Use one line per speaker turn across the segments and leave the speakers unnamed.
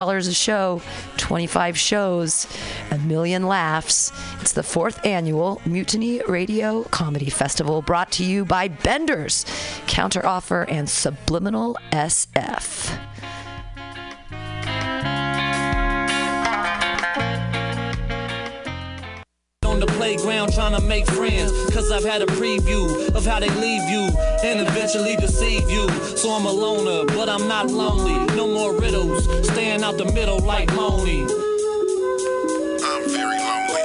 dollars a show, 25 shows, a million laughs. It's the fourth annual Mutiny Radio Comedy Festival brought to you by Benders, Counteroffer, and Subliminal SF.
The playground trying to make friends. Cause I've had a preview of how they leave you and eventually deceive you. So I'm a loner, but I'm not lonely. No more riddles, staying out the middle like Moni.
I'm very lonely,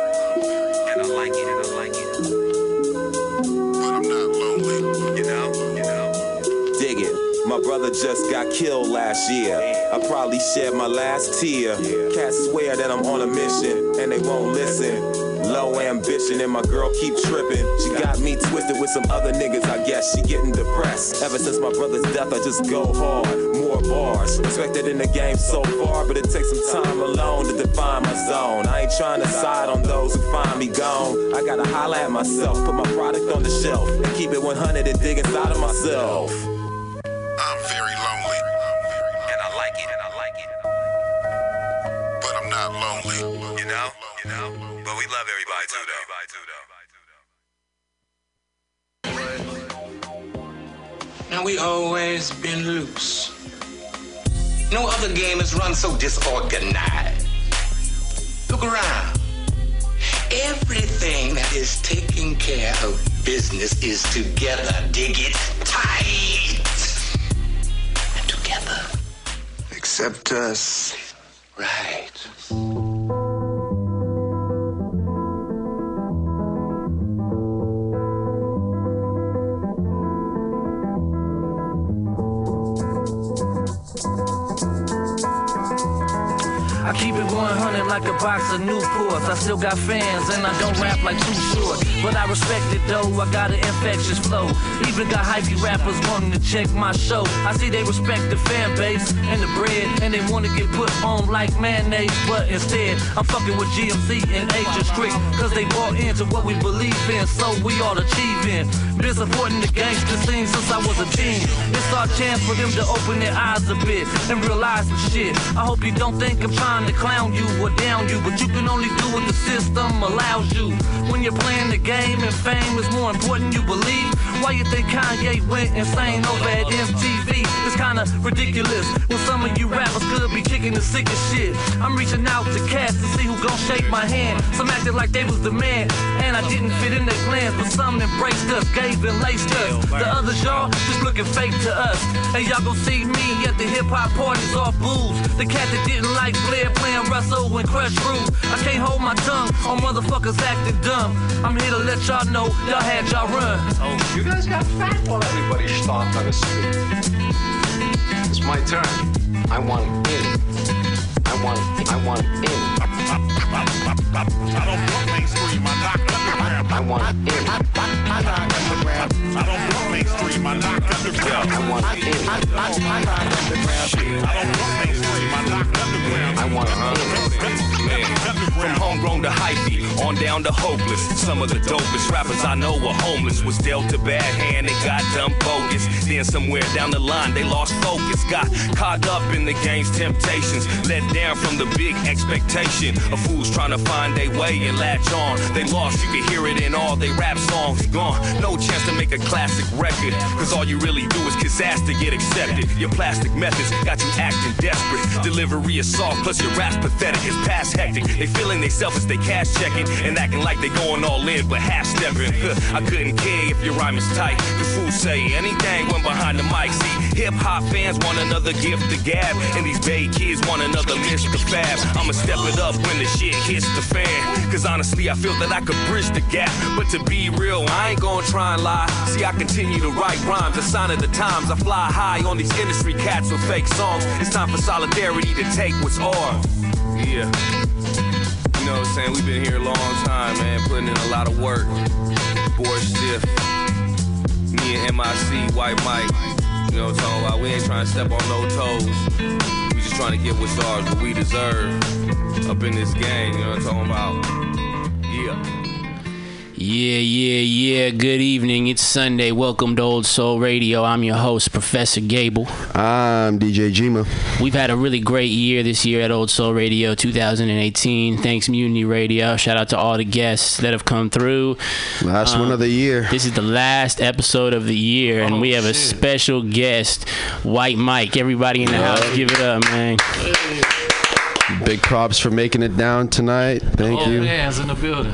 And I like it, and I like it.
but I'm not lonely.
You know, you know.
Dig it. My brother just got killed last year. I probably shed my last tear. Cats swear that I'm on a mission and they won't listen. Low ambition and my girl keep tripping. She got me twisted with some other niggas. I guess she getting depressed. Ever since my brother's death, I just go hard. More bars. Respected in the game so far, but it takes some time alone to define my zone. I ain't trying to side on those who find me gone. I gotta holla at myself, put my product on the shelf, and keep it 100 and dig inside of myself.
I'm very
Now we always been loose. No other game is run so disorganized. Look around. Everything that is taking care of business is together. Dig it tight. And together.
Except us.
Right.
Like a box of Newports. I still got fans and I don't rap like too short. But I respect it though, I got an infectious flow. Even got hypey rappers wanting to check my show. I see they respect the fan base and the bread, and they wanna get put on like mayonnaise. But instead, I'm fucking with GMC and Agent Strict, cause they bought into what we believe in, so we all achieving. Been supporting the gangster scene since I was a teen. It's our chance for them to open their eyes a bit and realize some shit. I hope you don't think I'm trying to clown you or down you, but you can only do what the system allows you. When you're playing the game and fame is more important, you believe. Why you think Kanye went insane over at MTV? It's kinda ridiculous when some of you rappers could be kicking the sickest shit. I'm reaching out to cats to see who gon' shake my hand. Some acted like they was the man, and I didn't fit in their plans, but some embraced us, gave and laced us. The others, y'all, just looking fake to us. And y'all gon' see me at the hip hop parties off booze. The cat that didn't like Blair playing Russell and Krush Groove. I can't hold my tongue on motherfuckers acting dumb. I'm here to let y'all know y'all had y'all run.
Oh, you guys got fat while everybody stomped on the street. It's my turn. I want in. I want, I want in.
I don't want mainstream, I knock underground.
I want in.
I knock underground. I don't want mainstream, I knock underground.
I want in.
I don't want mainstream, I knock underground.
I want in.
From homegrown to hypey, on down to hopeless. Some of the dopest rappers I know were homeless. Was dealt a bad hand and got dumb bogus. Then somewhere down the line they lost focus. Got caught up in the game's temptations. Let down from the big expectation of fools trying to find their way and latch on. They lost, you can hear it in all they rap songs. Gone, no chance to make a classic record. Cause all you really do is kiss ass to get accepted. Your plastic methods got you acting desperate. Delivery is soft, plus your rap's pathetic. It's past hectic. They feeling they selfish, they cash checking and acting like they going all in, but half stepping. I couldn't care if your rhyme is tight. The fools say anything when behind the mic. See, hip hop fans want another gift to gab, and these Bay kids want another Mr. Fab. I'ma step it up when the shit hits the fan. Cause honestly, I feel that I could bridge the gap. But to be real, I ain't gonna try and lie. See, I continue to write rhymes, a sign of the times. I fly high on these industry cats with fake songs. It's time for solidarity to take what's ours. Yeah. You know what I'm saying? We've been here a long time, man, putting in a lot of work. Bored Stiff, me and MIC, White Mike. You know what I'm talking about? We ain't trying to step on no toes. We just trying to get what's ours, what we deserve up in this game. You know what I'm talking about? Yeah.
Yeah, yeah, yeah. Good evening. It's Sunday. Welcome to Old Soul Radio. I'm your host, Professor Gable.
I'm DJ Jima.
We've had a really great year this year at Old Soul Radio 2018. Thanks, Mutiny Radio. Shout out to all the guests that have come through.
Last one of the um, year.
This is the last episode of the year, and
Oh,
we have a special guest, White Mike. Everybody in the house, give it up, man.
Big props for making it down tonight. Thank
Old
you.
Old man's in the building.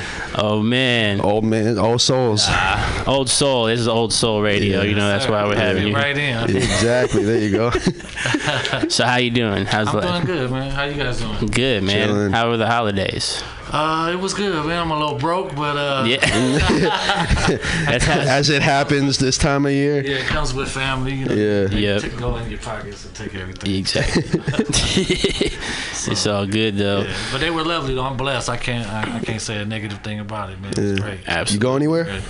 Oh man,
Old man, old souls.
Ah, old Soul. This is Old Soul Radio. You know that's why we're having you.
Right in.
exactly. There you go.
So how you doing? How's
I'm
life?
doing good, man. How you guys doing?
Good, man.
Chilling.
How were the holidays?
Uh, it was good, man. I'm a little broke, but uh,
Yeah. That's how,
As it happens this time of year.
yeah, it comes with family. You know,
Yeah.
They
Yep.
take- go in your pockets and take everything.
exactly. it's all good though.
Yeah, but they were lovely. though. I'm blessed. I can't. I, I can't say a negative thing about it, man. It was great.
You go anywhere?
Good.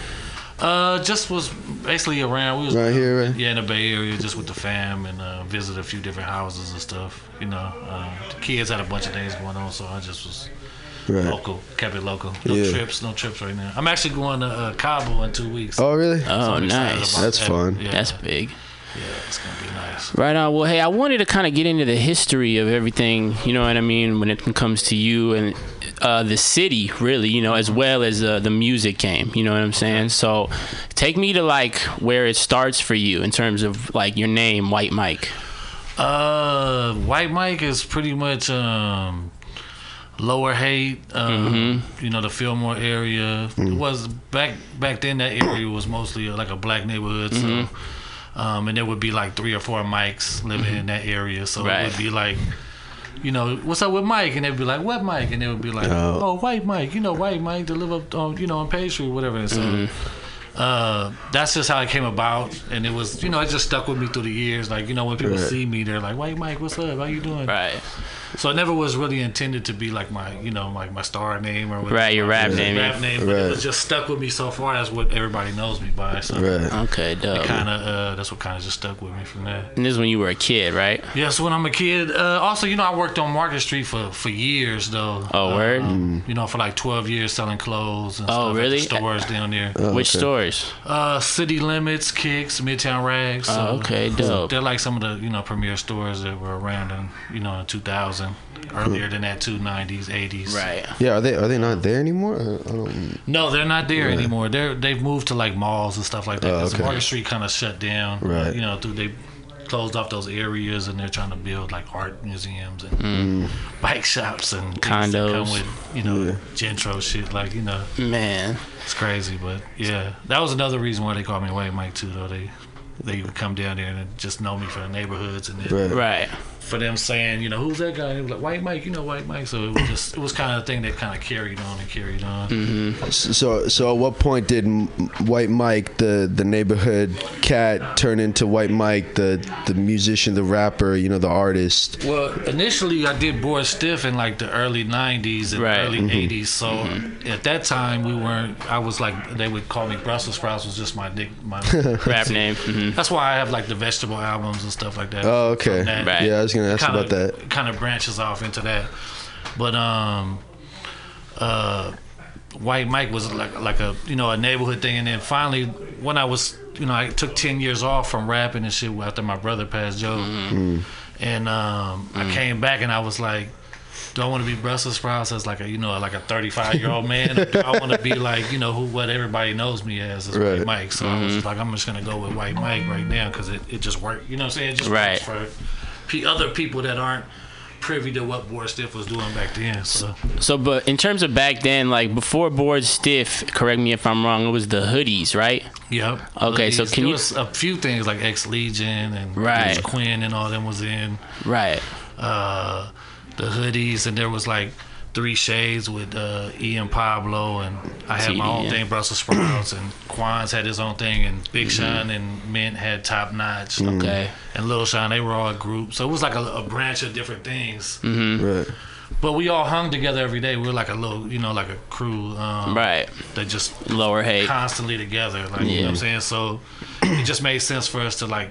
Uh, just was basically around. We was
Right here, right?
Yeah, in the Bay Area, just with the fam and uh, visit a few different houses and stuff. You know, uh, the kids had a bunch of things going on, so I just was
Right.
local, kept it local. No
Yeah.
trips, no trips right now. I'm actually going to uh, Cabo in two weeks.
Oh, really?
So
Oh,
I'm
nice.
That's
that.
fun.
Yeah,
That's big.
yeah, it's gonna be nice.
Right on. Well, hey, I wanted to kind of get into the history of everything. You know what I mean when it comes to you and uh, the city, really. You know, as well as uh, the music game. You know what I'm saying? So, take me to like where it starts for you in terms of like your name, White Mike.
Uh, White Mike is pretty much um, Lower Haight. Um, You know, the Fillmore area it was back back then. That area was mostly uh, like a black neighborhood. So, um, and there would be like three or four mics living in that area. So
Right.
it would be like. You know what's up with Mike, and they'd be like, "What Mike?" And they would be like,
Oh.
"Oh, White Mike, you know White Mike to live up on, you know, on Page Street, whatever." And so, uh, that's just how it came about, and it was, you know, it just stuck with me through the years. Like, you know, when people
Right.
see me, they're like, "White Mike, what's up? How you doing?"
Right.
So it never was really intended to be like my, you know, like my star name or whatever.
Right, your rap
my
name,
Rap
yeah.
name, but it was just stuck with me so far. That's what everybody knows me by. So
Right.
Okay, dope.
kind of, uh, that's what kind of just stuck with me from there.
And this is when you were a kid, right?
Yeah, so when I'm a kid, uh, also, you know, I worked on Market Street for, for years, though.
Oh, word?
Um, You know, for like 12 years selling clothes and
Oh,
stuff
really?
at the stores down there.
Which stores?
Uh, City Limits, Kicks, Midtown Rags. So
Oh, okay, dope.
They're like some of the, you know, premier stores that were around in, you know, in 2000. Earlier than that, too, 90s, 80s.
Right.
Yeah, are they are they not there anymore? I I don't.
No, they're not there anymore. They're they've moved to like malls and stuff like that.
Oh,
'cause
okay.
Market Street kind of shut down.
Right.
You know, through they closed off those areas and they're trying to build like art museums and
Mm.
bike shops and things that
Condos.
come with you know gentro shit. Like you know,
Man.
it's crazy. But yeah, that was another reason why they called me White Mike too. Though they they would come down there and just know me from the neighborhoods and then
Right.
Right.
For them saying, you know, who's that guy? And they were like, White Mike, you know, White Mike. So it was just, it was kind of a thing that kind of carried on and carried on.
Mm-hmm.
So so at what point did White Mike, the the neighborhood cat, turn into White Mike, the the musician, the rapper, you know, the artist?
Well, initially I did Bored Stiff in like the early '90s and
Right.
early
Mm-hmm.
'80s. So at that time we weren't. I was like they would call me Brussels sprouts was just my nick. My
Rap name. hmm
That's why I have like the vegetable albums and stuff like that.
Oh, okay.
That.
Right.
Yeah, I was gonna ask
kinda,
about that.
Kind of branches off into that, but um, uh, White Mike was like like a you know a neighborhood thing, and then finally when I was you know I took ten years off from rapping and shit after my brother passed Joe,
Mm.
and um, I came back and I was like. Do I want to be Brussels sprouts as like a you know like a 35 year old man? Or do I want to be like you know who what everybody knows me as is
Right.
White Mike? So I was just like I'm just gonna go with White Mike right now because it, it just worked. You know what I'm saying? It just
Right.
works for pe- other people that aren't privy to what Bored Stiff was doing back then. So
So, but in terms of back then, like before Bored Stiff, correct me if I'm wrong, it was the hoodies, right?
Yep.
Okay, so
Hoodies.
can
there
you-
was a few things like Ex Legion and
Right.
Quinn and all them was in
Right.
uh, the hoodies, and there was like three shades with uh, Ian Pablo, and I had my own
yeah.
thing, Brussels sprouts, and Quan's had his own thing, and Big
Mm-hmm.
Sean and Mint had Top Notch,
Okay.
and Little Sean, they were all a group, so it was like a, a branch of different things.
Mm-hmm.
Right.
But we all hung together every day. We were like a little, you know, like a crew. Um,
Right.
That just
Lower Haight.
constantly together. Like you know
Yeah.
what I'm saying? So it just made sense for us to like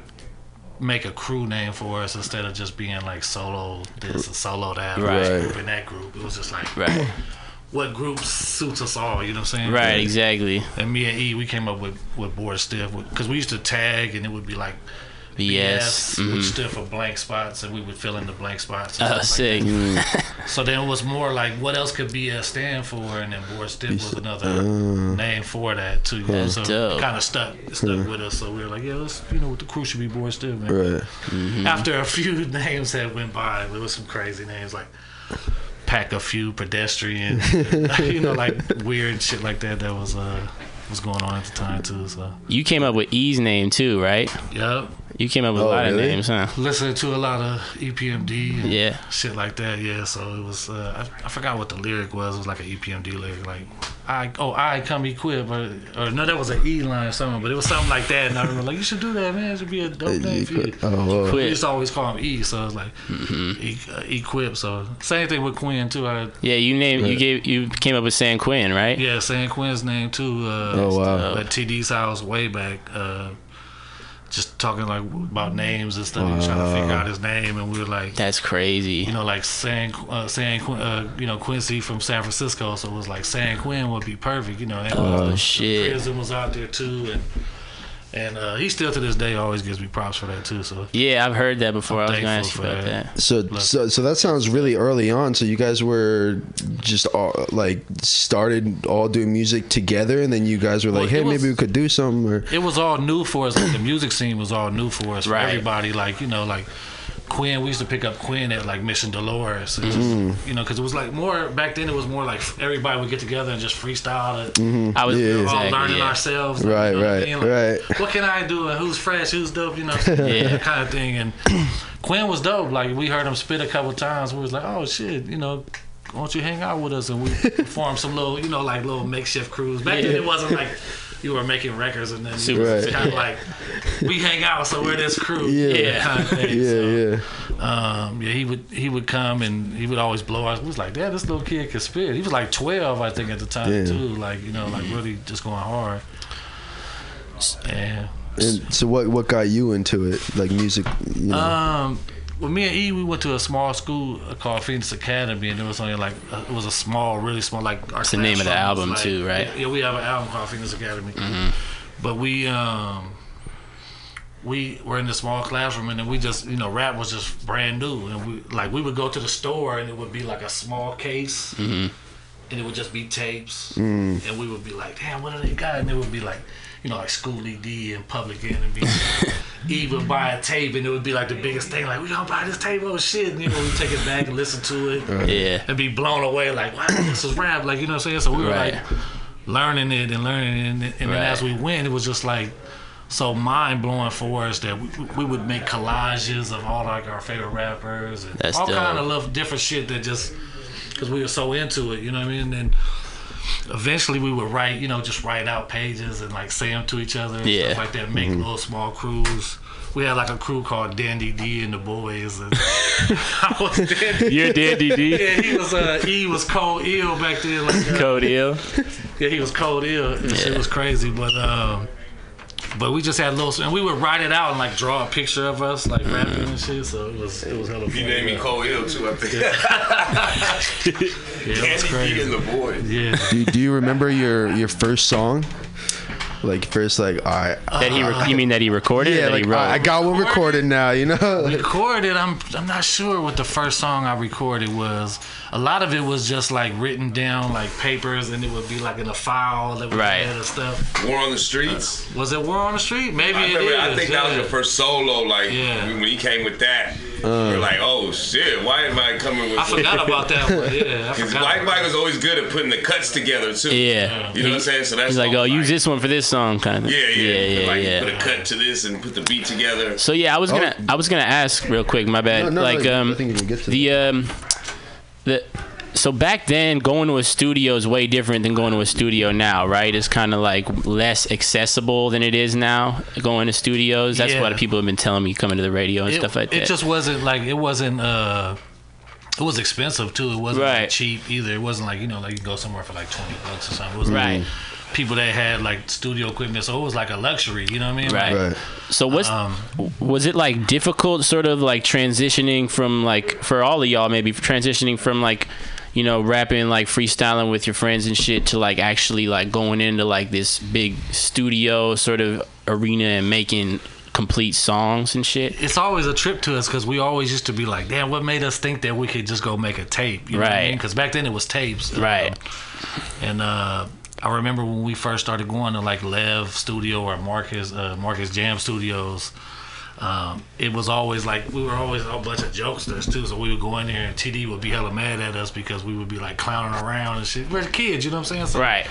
make a crew name for us instead of just being like solo this and solo that,
Right.
group and that group. It was just like
Right.
what group suits us all. You know what I'm saying?
Right, exactly.
And me and E, we came up with with bored stiff because we used to tag, and it would be like
BS.
which
mhm.
stood for blank spots, and we would fill in the blank spots.
Oh,
stuff
sick.
Like that. so then it was more like, what else could BS stand for? And then bored stiff was another name for that too. You know?
That's
So
dope.
kind of stuck stuck with us. So we were like, yeah, let's you know, the crew should be bored stiff. Man.
Right.
Mm-hmm.
After a few names had went by, there was some crazy names like. Pack a few pedestrian, you know, like weird shit like that. That was uh was going on at the time too. So
You came up with E's name too, right?
Yep.
You came up with
Oh,
a lot
really?
of names, huh?
listening to a lot of E EPMD and
Yeah.
shit like that. Yeah, so it was. Uh, I, I forgot what the lyric was. It was like an E EPMD lyric, like I oh I come equipped, or, or no, that was an E line or something, but it was something like that. And I remember like you should do that, man. It should be a dope name for you.
Oh, wow.
We used to always call him E, so it's like
Mm-hmm.
e, uh, equip. So same thing with Quinn too. I,
Yeah, you named you gave you came up with San Quinn, right?
yeah, saying Quinn's name too. Uh,
Oh, wow.
At TD's house way back. Uh, just talking like about names and stuff. Was trying to figure out his name, and we were like,
That's crazy.
you know, like San, uh, San, Qu- uh, you know, Quincy from San Francisco, so it was like San Quinn would be perfect, you know. And
Oh shit.
Prison was out there too, and and uh, he still to this day always gives me props for that too. So
Yeah, I've heard that before.
I'm
I was gonna ask you about
that.
that.
So, so, so that sounds really early on. So you guys were just all, like started all doing music together, and then you guys were like,
it
"Hey,
was-
maybe we could do something." Or
it was all new for us. Like the music scene was all new for us. For
Right.
everybody, like you know, like Quinn. We used to pick up Quinn at like Mission Dolores, and just,
Mm-hmm.
you know, because it was like more back then. It was more like everybody would get together and just freestyle it.
I was
Yeah.
All
exactly,
learning
yeah.
ourselves, like,
Right,
you know what I
right,
mean? Like,
right.
What can I do? And who's fresh? Who's dope? You know,
Yeah.
that kind of thing. And Quinn was dope. Like we heard him spit a couple times. We was like, oh shit, you know. Why don't you hang out with us and we formed some little, you know, like little makeshift crews. Back then it wasn't like you were making records and then you
Right.
kind of like we hang out, so we're this crew.
Yeah.
kind of thing.
yeah,
so,
yeah.
Um, yeah, he would he would come and he would always blow us. We was like, Dad, this little kid can spit. He was like twelve, I think, at the time
Yeah.
too. Like you know, like really just going hard. And
And so, what what got you into it, like music? You know?
um, well, me and E, we went to a small school called Phoenix Academy, and it was only like uh, it was a small, really small, like our
It's the name of the album,
like-
too, right?
Yeah, we have an album called Phoenix Academy, but we um we were in the small classroom, and then we just you know rap was just brand new, and we like we would go to the store, and it would be like a small case. And it would just be tapes, and we would be like, "Damn, what do they got?" And it would be like, you know, like Schoolly D and Public Enemy. even buy a tape, and it would be like the biggest thing. Like, we gonna buy this tape? Oh shit! And you know, we take it back and listen to it,
Yeah.
and be blown away. Like, wow, this is rap. Like, you know what I'm saying? So we were
Right.
like learning it and learning it, and, and then as we went, it was just like so mind blowing for us that we, we would make collages of all like our favorite rappers and
That's
all
dope.
kind of little different shit that just because we were so into it, you know what I mean? And eventually we would write, you know, just write out pages and like say them to each other and
Yeah.
stuff like that. Make little small crews. We had like a crew called Dandy D and the Boys. And I was Dandy.
You're Dandy D.
Yeah, he was uh, he was cold ill back then. Like, uh,
Code ill.
yeah, he was cold ill.
Yeah.
was crazy, but um, but we just had little, and we would write it out and like draw a picture of us like mm. rapping and shit. So it was it was hella fun.
You named me Cole Hill too, I think.
Yeah, it was
Andy D
crazy.
and the boys.
Yeah.
do, do you remember your your first song? Like first, like all right
That he re- you mean that he recorded? or
yeah,
that
like
he wrote?
I, I got one recorded now. You know,
recorded i'm i'm not sure what the first song i recorded was a lot of it was just like written down like papers and it would be like in a file that was
Right.
and stuff
War on the Streets.
Uh, was it war on the street maybe
I
it
remember.
is
I think that was your first solo. Like
Yeah.
when he came with that, you're uh. like, oh shit, why am I coming with?
i forgot about that one yeah I
Because
forgot
White
about
Mike was always good at putting the cuts together too.
Yeah.
You know what I'm saying? So that's
He's like,
all
oh, use this one for this song, kind of.
Yeah, yeah,
yeah, yeah.
Like
yeah.
put a cut to this and put the beat together.
So yeah, I was gonna I was gonna ask real quick. My bad.
No, no,
like
no,
um,
I think you can get to
the um, the so back then going to a studio is way different than going to a studio now, right? It's kind of like less accessible than it is now. Going to studios. That's
Yeah.
what people have been telling me coming to the radio and
it,
stuff like that it
just wasn't like it wasn't uh it was expensive too. It wasn't like,
Right.
cheap either. It wasn't like you know like you go somewhere for like twenty bucks or something. It was
Right.
like people that had like studio equipment, so it was like a luxury. You know what I mean?
Right.
Like,
right?
So what's
Um,
was it like difficult, sort of like transitioning from like for all of y'all maybe transitioning from like you know, rapping like freestyling with your friends and shit to like actually like going into like this big studio sort of arena and making complete songs and shit?
It's always a trip to us because we always used to be like, damn, what made us think that we could just go make a tape? You know what I
Right.
mean? Because back then it was tapes.
Right.
Um, and uh, I remember when we first started going to like Lev Studio or Marcus uh, Marcus Jam Studios. Um, it was always like we were always a bunch of jokesters too, so we would go in there and TD would be hella mad at us because we would be like clowning around and shit. We're kids, you know what I'm saying? So
Right.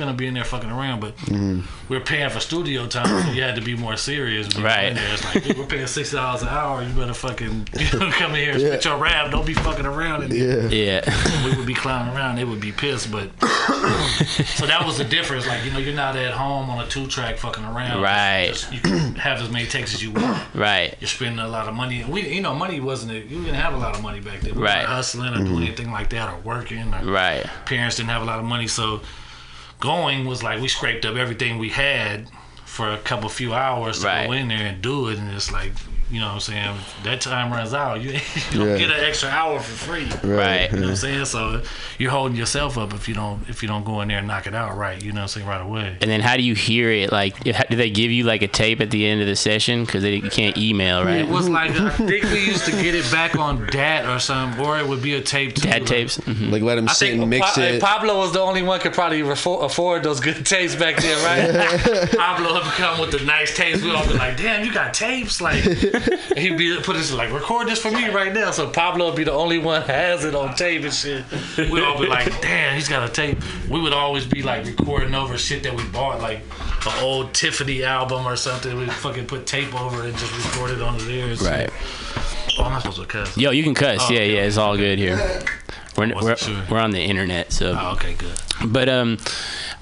Gonna be in there fucking around, but we we're paying for studio time, so you had to be more serious.
Right.
there. It's like dude, we're paying six dollars an hour. You better fucking you know, come in here and spit your rap. Don't be fucking around. In here
Yeah.
Yeah.
we would be clowning around. They would be pissed, but so that was the difference. Like you know, you're not at home on a two track fucking around.
Right.
Just- you can have as many takes as you want.
right.
You're spending a lot of money. We, you know, money wasn't. it. You didn't have a lot of money back then. We
Right.
weren't hustling or doing mm-hmm. anything like that or working. Or
Right.
Parents didn't have a lot of money, so going was like we scraped up everything we had for a couple few hours to
Right.
go in there and do it, and it's like. You know what I'm saying? That time runs out. You, you don't
Yeah.
get an extra hour for free.
Right.
You know what I'm saying? So you're holding yourself up if you don't if you don't go in there and knock it out right. You know what I'm saying? Right away.
And then how do you hear it? Like, if, do they give you like a tape at the end of the session? Because they you can't email, right?
It was like I think we used to get it back on DAT or something, or it would be a tape too.
DAT tapes. Mhm.
Like let them
I
sit
think
and mix
Pa-
it.
Pablo was the only one could probably afford, afford those good tapes back then, right? Pablo would come with the nice tapes. We'd all be like, "Damn, you got tapes!" Like he'd be put this like, "Record this for me right now." So Pablo would be the only one has it on tape and shit. We'd all be like, "Damn, he's got a tape." We would always be like recording over shit that we bought, like an old Tiffany album or something. We'd fucking put tape over it and just record it onto there. and.
Right.
Oh, I'm not supposed to cuss.
Yo, you can cuss.
Oh,
yeah,
okay.
yeah, it's all good here. We're, we're,
sure.
we're on the internet, so.
Oh, okay, good.
But um,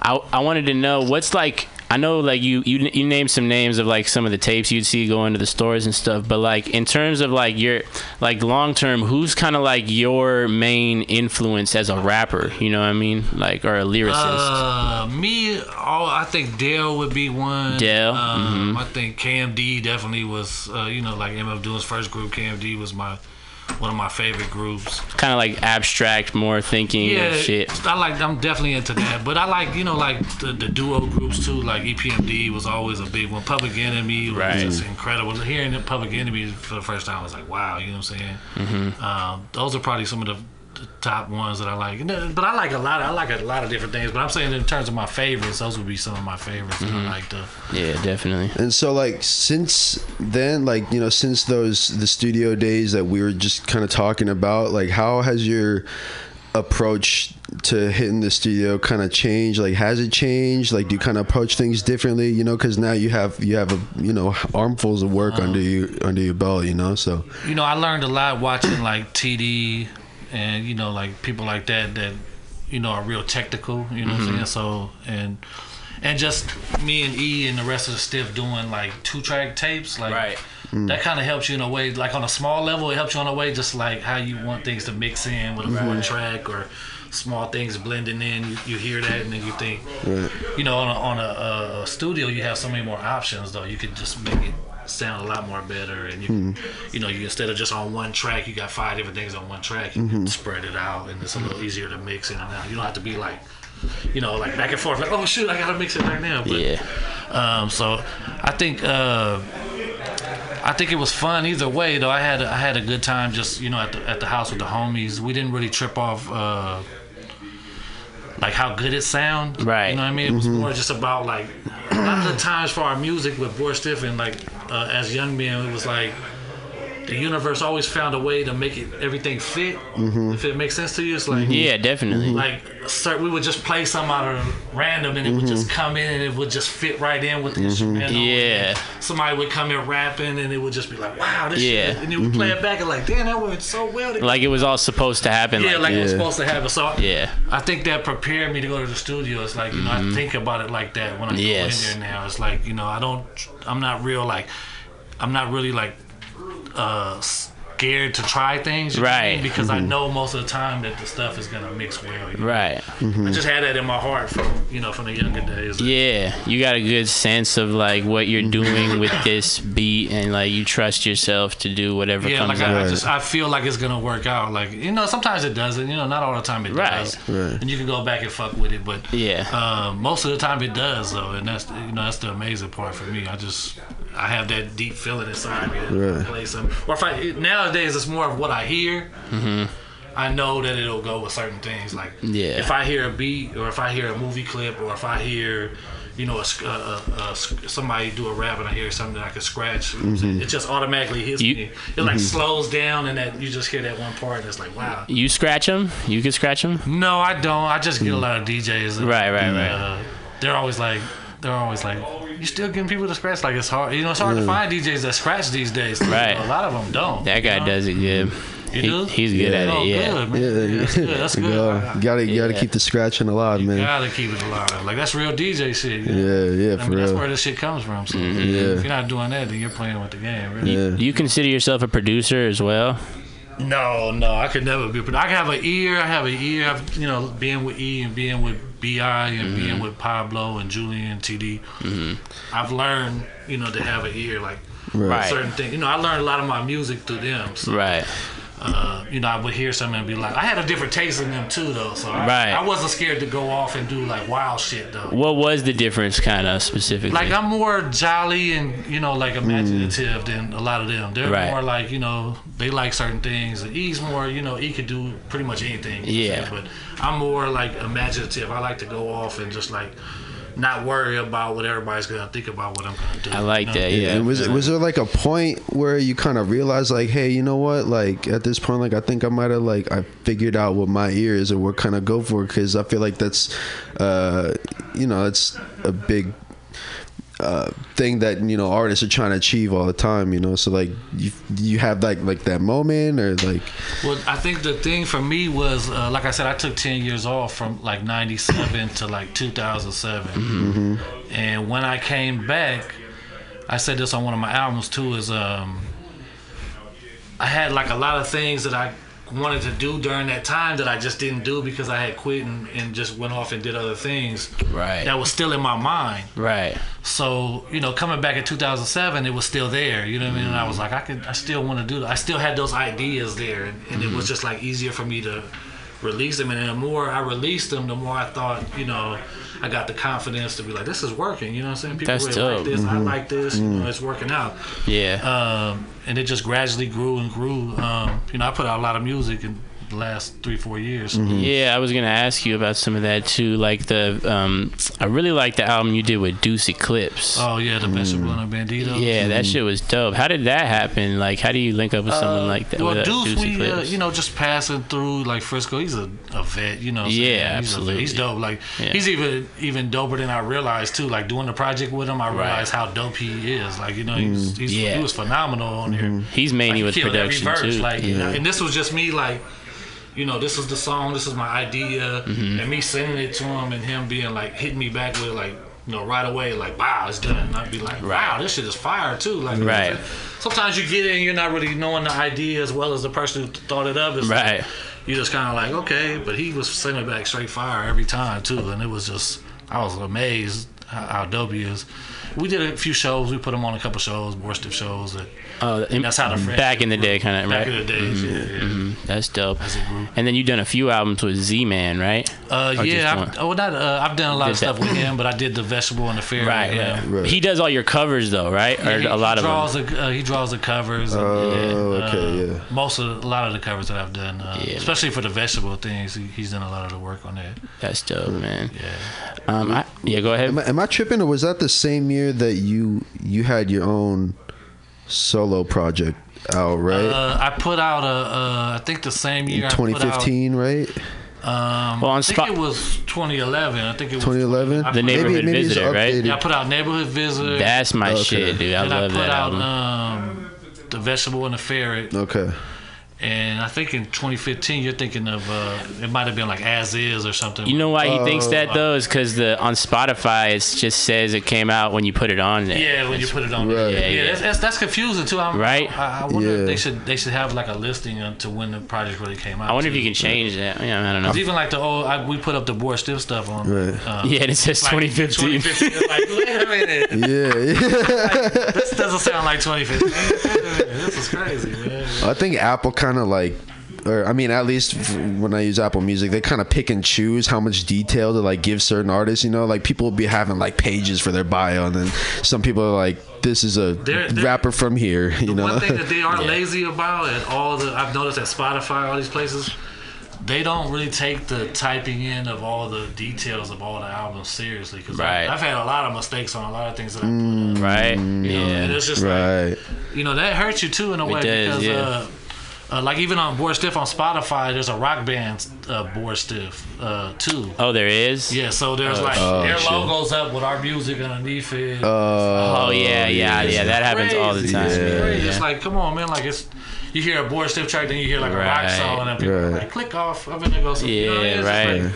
I I wanted to know what's like. I know like you you you named some names of like some of the tapes you'd see going to the stores and stuff. But like in terms of like your like long term, who's kind of like your main influence as a rapper? You know what I mean? Like or a lyricist?
Uh, me, oh, I think Dale would be one.
Dale,
Um,
mhm.
I think KMD definitely was. Uh, you know, like MF Doom's first group. KMD was my one of my favorite groups.
kind of like abstract, more thinking
Yeah,
shit.
I like. I'm definitely into that. But I like, you know, like the, the duo groups too. Like EPMD was always a big one. Public Enemy was
Right.
just incredible. Hearing the Public Enemy for the first time was like, wow. You know what I'm saying?
Mm-hmm.
Um, those are probably some of the top ones that I like. But I like a lot. Of, I like a lot of different things. But I'm saying in terms of my favorites, those would be some of my favorites that I mm-hmm. like to.
Yeah, definitely.
And so, like, since then, like, you know, since those the studio days that we were just kind of talking about, like, how has your approach to hitting the studio kind of changed? Like, has it changed? Like, do you kind of approach things differently? You know, because now you have you have a you know armfuls of work uh-huh. under you under your belt. You know, so
you know, I learned a lot watching like TD and you know like people like that that you know are real technical. You know what I'm mm-hmm. saying? So and and just me and E and the rest of the stiff doing like two track tapes, like
Right. Mm.
that kind of helps you in a way. Like on a small level, it helps you in a way just like how you want things to mix in with a four track or small things blending in. You, you hear that and then you think,
right.
you know, on a, on a, a studio, you have so many more options. Though you could just make it sound a lot more better, and you, you know, you instead of just on one track, you got five different things on one track. You can spread it out, and it's a little easier to mix in and out. You don't have to be like, you know, like back and forth. Like, oh shoot, I gotta mix it right now. But,
Yeah.
Um, so I think. Uh, I think it was fun either way. Though I had I had a good time just you know at the at the house with the homies. We didn't really trip off uh, like how good it sound.
Right.
You know what I mean? It was more just about like a lot of the times for our music with Bored Stiff and like uh, as young men, it was like the universe always found a way to make it everything fit. Mm-hmm. If it makes sense to you, it's like
Yeah, definitely. Mm-hmm.
like start, we would just play some out of random and it would just mm-hmm. come in and it would just fit right in with the instrumental.
Yeah.
Somebody would come in rapping and it would just be like, wow, this
Yeah.
shit. And then we play it back and like, damn, that went so well.
Like it was all supposed to happen.
yeah,
like,
like it was supposed to happen. So
Yeah.
I think that prepared me to go to the studio. It's like, you know, I think about it like that when I
Yes.
go in there now. It's like, you know, I don't, I'm not real like, I'm not really like, uh, scared to try things, you know what I mean?
Right.
Because I
Mhm.
know most of the time that the stuff is gonna mix well. you know?
Right.
I just had that in my heart from you know from the younger days.
Yeah, you got a good sense of like what you're doing with this beat, and like you trust yourself to do whatever
Yeah,
comes
like
out.
I, I just I feel like it's gonna work out. Like you know, sometimes it doesn't. You know, not all the time it
Right.
does.
Right.
And you can go back and fuck with it, but
Yeah.
um, most of the time it does though, and that's you know that's the amazing part for me. I just I have that deep feeling inside me to
Right.
play some. Or if I nowadays it's more of what I hear.
hmm
I know that it'll go with certain things. Like
Yeah.
if I hear a beat, or if I hear a movie clip, or if I hear, you know, a, a, a, a somebody do a rap and I hear something that I can scratch,
Mhm.
it just automatically hits
You-
me. It like
Mhm.
slows down, and that you just hear that one part, and it's like, wow.
You scratch them? You can scratch them?
No, I don't. I just get a lot of DJs.
Right, right, right.
Uh, they're always like, they're always like, you still getting people to scratch? Like it's hard. You know, it's hard
Mm.
to find DJs that scratch these days.
Right.
A lot of them don't.
That guy does it good.
You
He-
do?
He's good at
Oh,
it. Yeah.
good, man.
Yeah,
that's good. That's
you
good.
gotta, you gotta, you gotta keep the scratching alive, man.
Gotta keep it alive. Like that's real DJ shit. you know?
Yeah, yeah,
I
for
mean, that's
real.
where this shit comes from. So
Mhm.
if
Yeah.
you're not doing that, then you're playing with the game. Really.
You, you consider yourself a producer as well?
No, no, I could never be. But I have an ear. I have an ear. I've, you know, being with E and being with Bi and being with Pablo and Julian TD.
Mm-hmm.
I've learned, you know, to have an ear like
Right.
certain things. You know, I learned a lot of my music through them. So,
Right.
Uh, you know, I would hear something and be like, I had a different taste in them too, though. So I,
Right.
I wasn't scared to go off and do like wild shit though.
What was the difference, kind of specifically?
Like I'm more jolly and you know like imaginative than a lot of them. They're
Right.
more like you know they like certain things. And E's more you know E could do pretty much anything. you know what I'm
Yeah.
saying? But I'm more like imaginative. I like to go off and just like not worry about what everybody's gonna think about what I'm gonna do.
I like
you know?
that. Yeah.
And was it was there like a point where you kind of realized like, hey, you know what? Like at this point, like I think I might have like I figured out what my ear is or what kind of go for because I feel like that's, uh, you know, it's a big. Uh, thing that you know artists are trying to achieve all the time you know so like you you have like like that moment or like
Well, I think the thing for me was, uh, like I said, I took 10 years off from like 97 to like 2007.
Mhm.
And when I came back, I said this on one of my albums too, is um, I had like a lot of things that I wanted to do during that time that I just didn't do because I had quit and, and just went off and did other things.
Right.
That was still in my mind.
Right.
So you know, coming back in 2007, it was still there. You know what I mean? And I was mm. like, I could, I still want to do that. I still had those ideas there, and, and it was mm. just like easier for me to release them. And the more I released them, the more I thought, you know, I got the confidence to be like, this is working. You know what I'm saying? People
That's
really like this. I
Mhm.
like this. You
Mm.
know, it's working out.
Yeah.
Um, and it just gradually grew and grew. Um, you know, I put out a lot of music in the last three, four years.
Yeah, I was gonna ask you about some of that too. Like the, um, I really like the album you did with Deuce Eclipse.
Oh yeah, the Vegetable and the Bandito.
Yeah, that shit was dope. How did that happen? Like, how do you link up with someone like that?
Uh, Well,
with, uh,
Deuce, we, uh, you know, just passing through like Frisco. He's a, a vet, you know. what I'm
Yeah,
saying? He's a-
absolutely.
He's, dope. Like
Yeah.
he's even even doper than I realized too. Like doing the project with him, I
Right.
realized how dope he is. Like you know, he was
Mm.
he's,
Yeah.
he was phenomenal on here.
He's mainly
Like, he
with
killed every
production
verse,
too.
Like,
yeah.
and this was just me like. You know, this is the song. This is my idea,
Mhm.
and me sending it to him, and him being like hitting me back with like, you know, right away, like, wow, it's done. And I'd be like, wow, this shit is fire too. Like,
Right.
Sometimes you get and you're not really knowing the idea as well as the person who thought it up. It's like,
Right.
you just kind of like, okay, but he was sending it back straight fire every time too, and it was just, I was amazed how, how dope he is. We did a few shows. We put them on a couple shows, worst of shows. And,
Oh,
and that's how the friendship
back in the day, kind of right.
Back in the days, yeah, yeah.
Mhm. That's dope. And then you done a few albums with Z Man, right?
Uh,
Or
yeah,
one?
I've, oh, not, uh, I've done a lot
Did
of stuff
that-
with him, but I did the vegetable and the fair.
Right,
with him.
right. He does all your covers though, right?
Yeah,
or
he,
a lot
he
of them.
draws The, uh, he draws the covers. and,
Oh,
yeah,
okay,
uh,
yeah.
Most of a lot of the covers that I've done, uh,
Yeah.
especially for the vegetable things, he, he's done a lot of the work on that.
That's dope, man.
Yeah.
Um, I, yeah, go ahead.
Am I, am I tripping, or was that the same year that you you had your own solo project out, right?
Uh, I put out a, uh, I think the same year.
In
I out-
2015, right?
Um,
Well, on
I think
Spot-
it was 2011. I think it was
2011.
The Neighborhood
maybe it's
Visitor, right?
Yeah, I put out Neighborhood Visitor.
That's my
Okay.
shit, dude. I
and
love
I put
that
out
album.
um, the Vegetable and the Ferret.
Okay.
And I think in 2015, you're thinking of uh, it might have been like As Is or something.
You know why he thinks that though is because the on Spotify it just says it came out when you put it on there.
Yeah, when you put it on.
Right.
there.
Yeah,
Yeah,
yeah.
That's, that's, that's confusing too. I'm,
Right?
I, I wonder
Yeah.
if they should they should have like a listing uh, to when the project really came out.
I wonder if you can change that. Yeah, I don't know.
'Cause even like the old, I, we put up the Bored Stiff stuff on.
Right.
Uh,
Yeah, and it says
like
2015.
2015. Like, wait a minute.
Yeah, yeah.
This doesn't sound like 2015. this is crazy, man.
I think Apple kind of like, or I mean, at least when I use Apple Music, they kind of pick and choose how much detail to like give certain artists. You know, like people will be having like pages for their bio, and then some people are like, "This is a
They're- they're-
rapper from here." You know,
One thing that they are lazy about, and all the I've noticed at Spotify, all these places, they don't really take the typing in of all the details of all the albums seriously. Because
Right.
I've had a lot of mistakes on a lot of things that I put up.
right?
You know, and
Yeah.
it's just like
right?
you know that hurts you too in a
It
way
does,
because
yeah.
uh, uh, like even on Bored Stiff on Spotify, there's a rock band uh, Bored Stiff uh, too.
Oh, there is.
Yeah, so there's
Oh,
like
Oh,
their
shit.
logos up with our music underneath it.
Uh,
Oh yeah, yeah,
It's
yeah. That happens all the
crazy.
time.
It's
Yeah.
crazy. It's like, come on, man. Like it's you hear a Bored Stiff track, then you hear like a rock song, and then people are
Right.
like, click off. I'm gonna go. Some, you know,
Yeah, right.
like,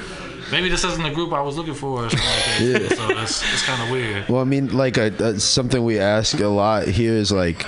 maybe this isn't the group I was looking for, or something like that. yeah. So it's, it's kind of weird.
Well, I mean, like uh, uh, something we ask a lot here is like,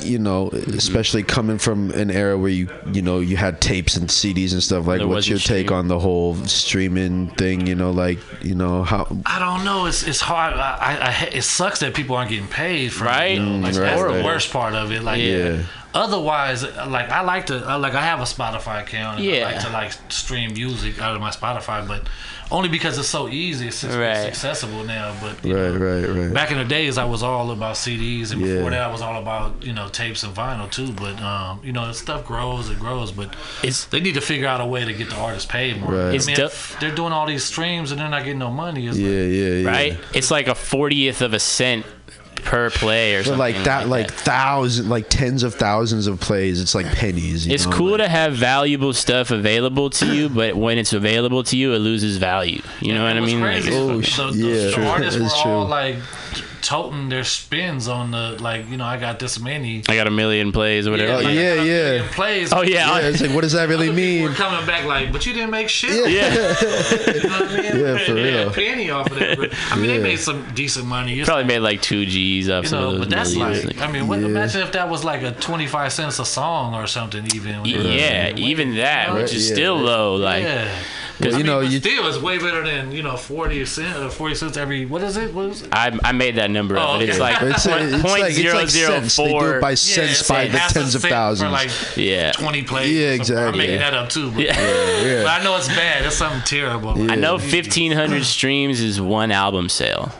you know, especially coming from an era where you, you know, you had tapes and CDs and stuff. Like,
There
what's your take
streaming.
on the whole streaming thing? You know, like, you know, how?
I don't know. It's it's hard. I, I, I it sucks that people aren't getting paid for
Right?
it. though. Like,
Mm,
that's
right,
the worst part of it. Like
Yeah.
Otherwise, like I like to like I have a Spotify account. And I
Yeah.
like to like stream music out of my Spotify, but only because it's so easy. It's, it's
Right.
accessible now. But you
Right,
know,
right, right.
Back in the days, I was all about CDs, and
Yeah.
before that, I was all about you know tapes and vinyl too. But um, you know, stuff grows and grows. But
It's
they need to figure out a way to get the artists paid more.
Right.
I
It's
mean,
do-
they're doing all these streams and they're not getting no money. It's
Yeah,
like,
yeah, yeah.
right. It's like a fortieth of a cent per play or something
like that, like thousand, like tens of thousands of plays. It's like pennies. You
It's
know?
cool
like,
to have valuable stuff available to you, but when it's available to you, it loses value. You know what I mean? Like,
crazy
it's-
Oh,
is
sh-
the, the,
yeah,
the
true.
artists were
It's
all
true.
like toting their spins on the like you know I got this many.
I got a million plays or whatever.
Oh,
like,
yeah,
a
yeah.
Plays.
Oh yeah,
Yeah, it's like, what does that really
Other people
mean?
were coming back like, but you didn't make shit.
yeah.
You know what I mean?
Yeah, for real.
penny off of that. But, I mean,
Yeah.
they made some decent money. It's
Probably made like two G's off
you
some
know,
of those
but that's
movies.
like, I mean, what,
Yeah.
imagine if that was like a twenty five cents a song or something, even.
yeah, even that, which is still low. Like,
yeah.
Well, you
mean,
know,
but
you
still, it's way better than you know forty cent, uh, forty cents every. What is it? What is it?
I, I made that number up,
Oh,
but it's like
It's,
point,
it's
point
like
zero
like
zero
cents. They do
four.
it by
Yeah,
cents
it's
by
like
the tens of
cent for,
thousands.
like
Yeah.
20 plays.
Yeah,
exactly. I'm
exactly.
making that up too. But,
Yeah.
but I know it's bad. It's something terrible.
Yeah.
I know fifteen hundred streams is one album sale.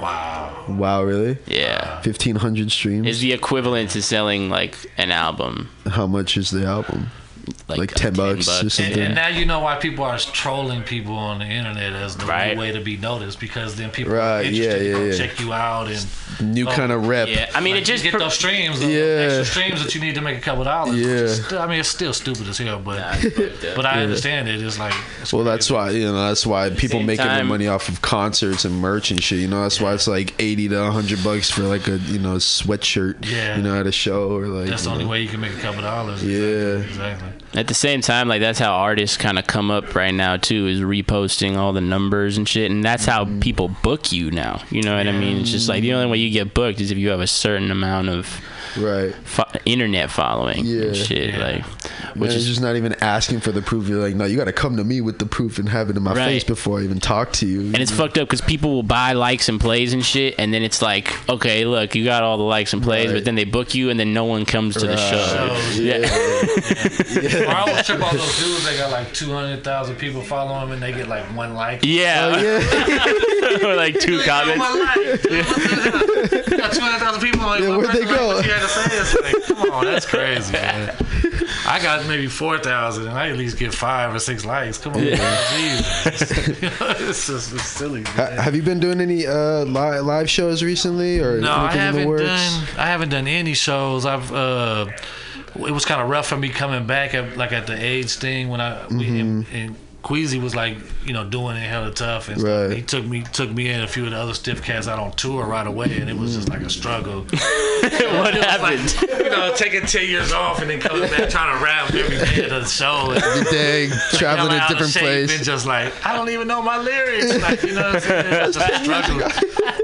Wow.
Wow, really?
Yeah,
Fifteen hundred streams.
is the equivalent to selling like an album.
How much is the album?
Like,
Like 10 bucks or something.
and now you know why people are trolling people on the internet as the
Right.
new way to be noticed because then people
Right,
are interested
yeah,
to go
yeah, yeah.
check you out and
New
Oh,
kind of rep.
Yeah, I mean
like,
it just
you get
pro-
those streams, those
Yeah.
extra streams that you need to make a couple dollars.
Yeah.
Still- I mean, it's still stupid as hell, but
Nah, it's
but I understand it. It's like it's
Well,
crazy.
that's why you know that's why people
same
making their money off of concerts and merch and shit. You know that's why it's like eighty to hundred bucks for like a you know sweatshirt.
Yeah.
You know at a show or like.
That's the only
know.
way you can make a couple dollars.
Yeah.
Exactly.
At the same time, like that's how artists kind of come up right now too, is reposting all the numbers and shit, and that's how
Mm.
people book you now. You know what I mean? It's just like the only way you get booked is if you have a certain amount of
Right.
fo- internet following
Yeah.
and shit.
Yeah.
Like,
Which
which
is
is
just not even asking for the proof. You're like, no, you got to come to me with the proof and have it in my
Right.
face before I even talk to you.
and it's fucked up because people will buy likes and plays and shit, and then it's like, okay, look, you got all the likes and plays,
Right.
but then they book you, and then no one comes to the show.
Shows.
Yeah.
Or I always trip all those dudes. They got like two hundred thousand people following them, and they get like one like.
Yeah,
Oh, yeah.
or like two
You
comments.
One like. Dude, what the hell? got two hundred thousand people. Like,
Yeah, where'd they
person, like,
go?
What you had to say? It's like, come on, that's crazy, man. I got maybe four thousand, and I at least get five or six likes. Come on, man. Jesus. You know, it's just it's silly. Man.
have you been doing any uh, live live shows recently or
No, I
anything in the
haven't done. I haven't done any shows. I've. uh It was kind of rough for me coming back at like at the AIDS thing when I we
Mm-hmm.
in, in Queasy was like, you know, doing it hella tough, and.
Right.
he took me took me and a few of the other stiff cats out on tour right away, and it was just like a struggle.
what happened?
you know, taking ten years off and then coming back trying to rap every day at the show.
Every day, traveling
Coming
to different
shape
place.
And just like, I don't even know my lyrics. Like, you know what I'm saying? It's just a struggle.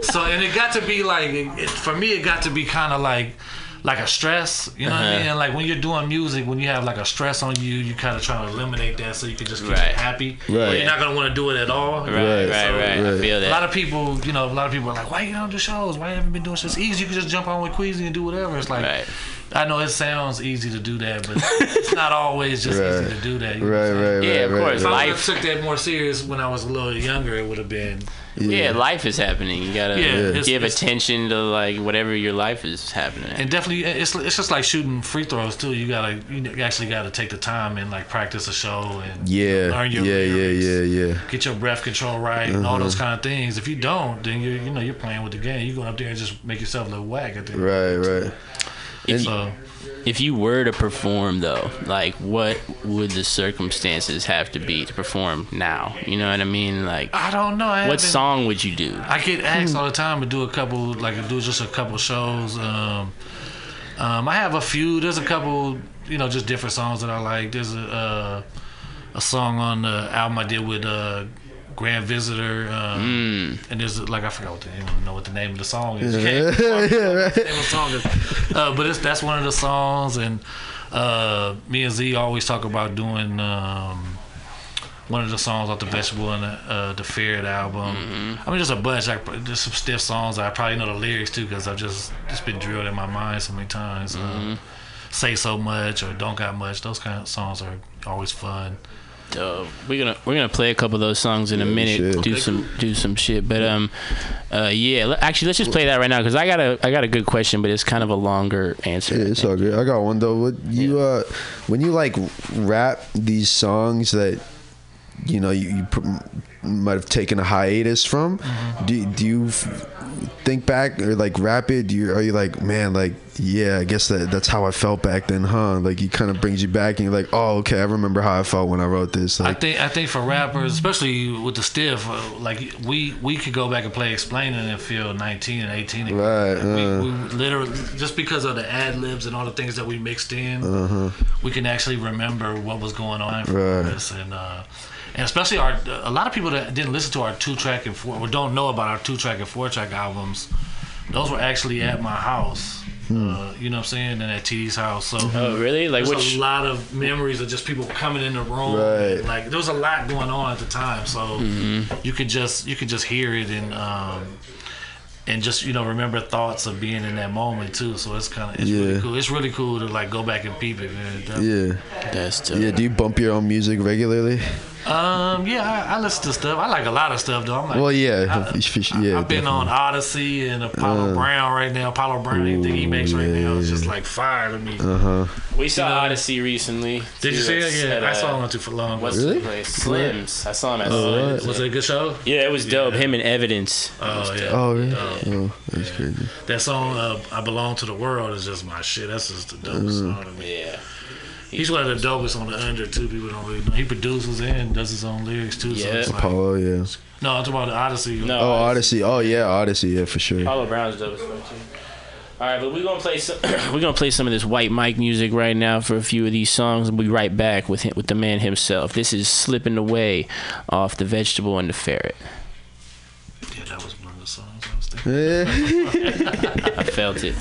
So, and it got to be like, it, for me, it got to be kind of like, like a stress, you know what I
Uh-huh.
mean? And like when you're doing music, when you have like a stress on you, you kind of try to eliminate that so you can just keep
Right.
happy.
Right.
But you're not gonna want to do it at all.
Right, right, right. I feel
A lot of people, you know, a lot of people are like, "Why you don't do shows? Why you haven't been doing shows? It's easy. You can just jump on with Queasy and do whatever." It's like,
Right.
I know it sounds easy to do that, but it's not always just
Right.
easy to do that. you know
Right,
what I'm saying?
right,
Yeah, of
right,
course.
If I
Life-
have took that more serious when I was a little younger, it would have been.
Yeah, life is happening. You gotta
Yeah, it's-
give
it's-
attention to like whatever your life is happening.
And definitely, it's it's just like shooting free throws too. You gotta, you actually gotta take the time and like practice a show and
Yeah,
learn your
yeah, yeah,
lyrics,
yeah, yeah.
get your breath control right, and all
Uh-huh.
those kind of things. If you don't, then you you know you're playing with the game. You're going up there and just make yourself look whack at the
Right, right.
If,
So
if you were to perform though, like what would the circumstances have to be to perform now? You know what I mean? Like
I don't know. I
what song would you do?
I get asked all the time to do a couple, like do just a couple shows. Um, um, I have a few. There's a couple, you know, just different songs that I like. There's a uh, a song on the album I did with uh, Grand Visitor, um, and there's like I forgot what the I don't know what the name of the song is.
Yeah, right.
Name of the song is. Uh, but it's that's one of the songs, and uh, me and Z always talk about doing. Um, one of the songs off the Vegetable and the, uh, the Ferret album. I mean, just a bunch. Like, just some stiff songs. I probably know the lyrics too because I've just just been drilled in my mind so many times. Um, Say so much or don't got much. Those kind of songs are always fun.
Dope. We're gonna we're gonna play a couple of those songs in a minute.
should.
Do some do some shit. But um, uh, yeah. Actually, let's just play that right now because I got a I got a good question, but it's kind of a longer answer.
Yeah,
I
it's all good. I got one though. What you uh, when you like rap these songs that you know you, you pr- might have taken a hiatus from,
Mm-hmm.
do do you f- think back or like rapid? Do you are you like man like yeah I guess that that's how I felt back then, huh? Like he kind of brings you back and you're like oh okay I remember how I felt when I wrote this.
I think I think for rappers, especially with the stiff, uh, like we we could go back and play explaining and feel 19 and 18 again.
Right,
Like,
uh.
we, we literally just because of the ad libs and all the things that we mixed in,
Uh-huh.
we can actually remember what was going on for
Right.
us and. uh and especially our, a lot of people that didn't listen to our two track and four, or don't know about our two track and four track albums, those were actually at my house. Uh, you know what I'm saying? And at TD's house. So
Oh, really? Like
there's
which-
a lot of memories of just people coming in the room.
Right.
Like there was a lot going on at the time, so
Mm-hmm.
you could just you could just hear it and um, and just you know remember thoughts of being in that moment too. So it's kind of it's
Yeah.
really cool. It's really cool to like go back and peep it. Man.
yeah
That's dope.
yeah. Do you bump your own music regularly?
Um. Yeah, I, I listen to stuff. I like a lot of stuff though. I'm like,
Well yeah
I,
yeah.
I've been on Oddisee and Apollo
Uh.
Brown right now. Apollo Brown, anything he makes right now is just like fire to me.
Uh huh.
We saw Oddisee recently.
Did you see it? Yeah,
at,
I
uh,
saw him not too for long.
What's
Really?
the place? Slims. I saw him at
Oh,
Slims.
right.
Was it a good show?
Yeah, it was dope. Him and Evidence.
Oh yeah.
Oh really? Oh that's crazy.
That song, uh, "I Belong to the World," is just my shit. That's just the dopest
Mm.
song to me.
Yeah.
He's one of the dopest on the under too. People don't really know. He produces and does his own lyrics too. So
Yeah.
it's like,
Apollo yeah.
no, I'm talking about the Oddisee.
No.
Oh Oddisee. Oh yeah Oddisee yeah for sure.
Apollo Brown's dope as fuck too. All right, but we're gonna play some. we're gonna play some of this white mic music right now for a few of these songs, and we'll be right back with him, with the man himself. This is "Slipping Away" off the Vegetable and the Ferret.
Yeah, that was one of the songs I was thinking.
I felt it.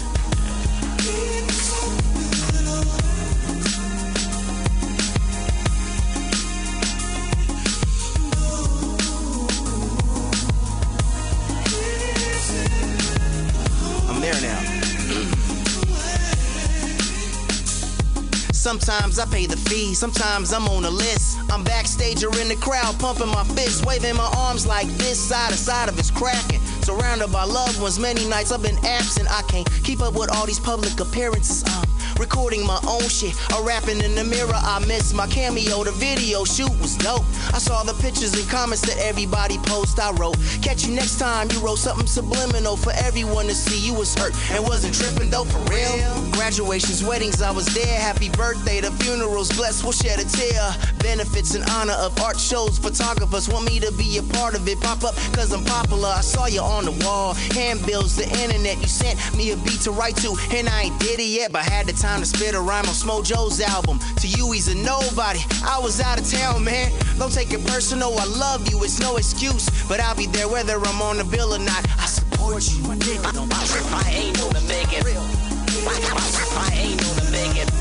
Sometimes I pay the fee, sometimes I'm on a list. I'm backstage or in the crowd, pumping my fists, waving my arms like this, side to side of it's cracking. Surrounded by loved ones, many nights I've been absent. I can't keep up with all these public appearances. Um, recording my own shit or rapping in the mirror. I miss my cameo. The video shoot was dope. I saw the pictures and comments that everybody post. I wrote, catch you next time. You wrote something subliminal for everyone to see. You was hurt and wasn't tripping though for real. Graduations, weddings, I was there. Happy birthday, the funerals, blessed, we'll shed a tear. Benefits in honor of art shows, photographers want me to be a part of it. Pop up cause I'm popular. I saw you on the wall. Handbills, the internet, you sent me a beat to write to. And I ain't did it yet, but had the time to spit a rhyme on Smojo's album. To you, he's a nobody. I was out of town, man. Don't take it personal, I love you, it's no excuse. But I'll be there whether I'm on the bill or not. I support you, my nigga. Don't
I ain't to make it. I ain't to make it.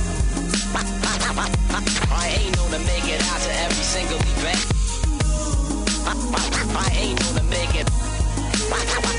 I ain't to make it out to every single event. I ain't to make it.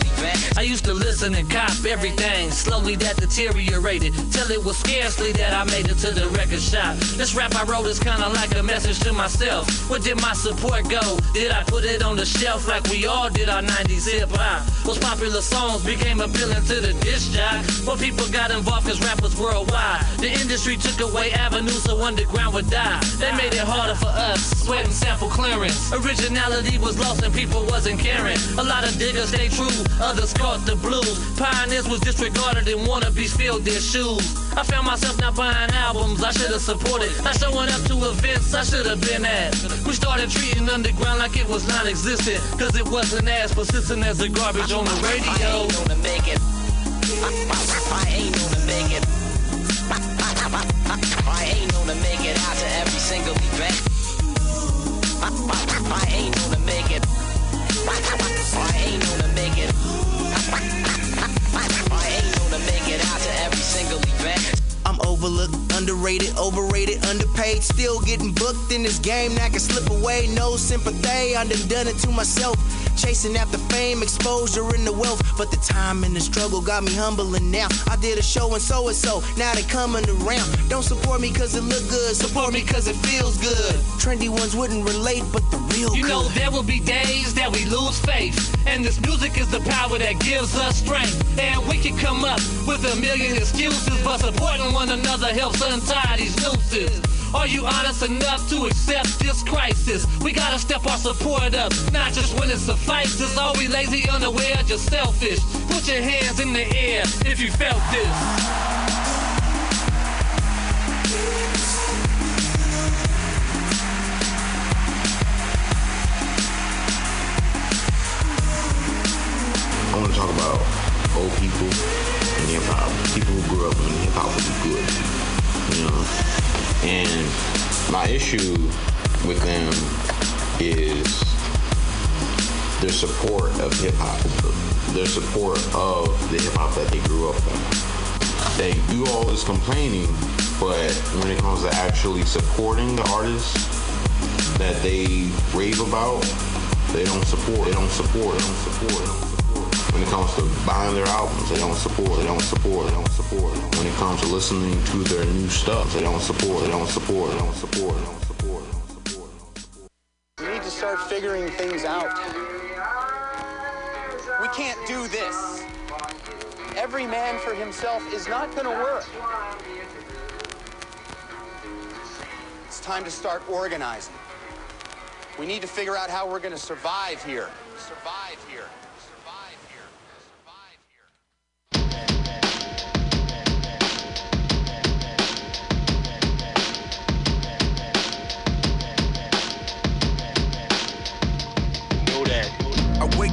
To event.
I used to listen and cop everything. Slowly that deteriorated. Till it was scarcely that I made it to the record shop. This rap I wrote is kinda like a message to myself. Where did my support go? Did I put it on the shelf like we all did our 90s hip hop? Those popular songs became appealing to the disc jock. More people got involved cause rap was worldwide. The industry took away avenues so underground would die. They made it harder for us. sweating sample clearance. Originality was lost and people wasn't caring. A lot of diggers stayed true, others caught the blues. Pioneers was disregarded and wannabes filled their shoes. I found myself not buying albums I should have supported. Not showing up to events I should have been at. We started treating underground like it was non existent. Cause it wasn't as persistent as the garbage on the radio.
I ain't gonna make it. I ain't known to make it. I ain't to make it out to every single event. I ain't known to make it. I ain't known to make it. Single event.
I'm overlooked, underrated, overrated, underpaid. Still getting booked in this game that can slip away. No sympathy, I done done it to myself. Chasing after fame, exposure, and the wealth. But the time and the struggle got me humbling now. I did a show and so and so, now they coming around. Don't support me cause it look good, support me cause it feels good. Trendy ones wouldn't relate, but the real
You know, there will be days that we lose faith. And this music is the power that gives us strength. And we can come up with a million excuses, but supporting one another helps untie these nooses. Are you honest enough to accept this crisis? We gotta step our support up, not just when it suffices. Are we lazy, unaware, just selfish? Put your hands in the air if you felt this.
I want to talk about old people in hip hop. People who grew up hip hop was good. You know? And my issue with them is their support of hip hop, their support of the hip hop that they grew up on. They do all this complaining, but when it comes to actually supporting the artists that they rave about, they don't support. They don't support. They don't support. They don't support. When it comes to buying their albums, they don't support. They don't support. They don't support. When it comes to listening to their new stuff, they don't support. They don't support. They don't support. They don't support.
We need to start figuring things out. We can't do this. Every man for himself is not going to work. It's time to start organizing. We need to figure out how we're going to survive here. Survive here.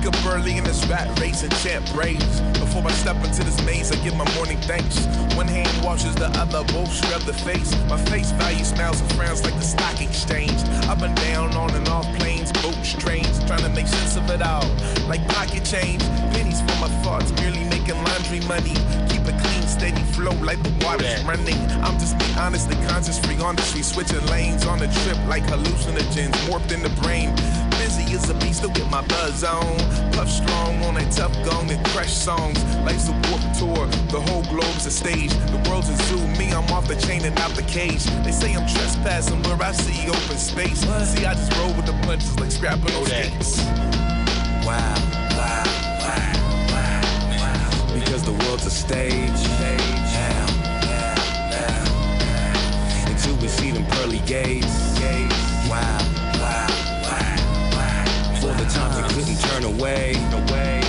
Wake up early in this rat race and chant praise. Before I step into this maze, I give my morning thanks. One hand washes the other, both scrub the face. My face value smiles and frowns like the stock exchange. Up and down, on and off planes, boats, trains, trying to make sense of it all. Like pocket change, pennies for my thoughts, merely making laundry money. Keep a clean, steady flow like the water's running. I'm just being honest and conscious, free on the street, switching lanes on the trip like hallucinogens, warped in the brain. As a beast, still get my buzz on. Puff strong on that tough gong and crush songs. Life's a warp tour, the whole globe's a stage. The world's a zoo, me, I'm off the chain and out the cage. They say I'm trespassing where I see open space. See, I just roll with the punches like scrapping on skates.
Wow, wow, wow.
Because the world's a stage. Now, now, now. Until we see them pearly gates. Wow, wow, wow, wow. Times you couldn't turn away. Away.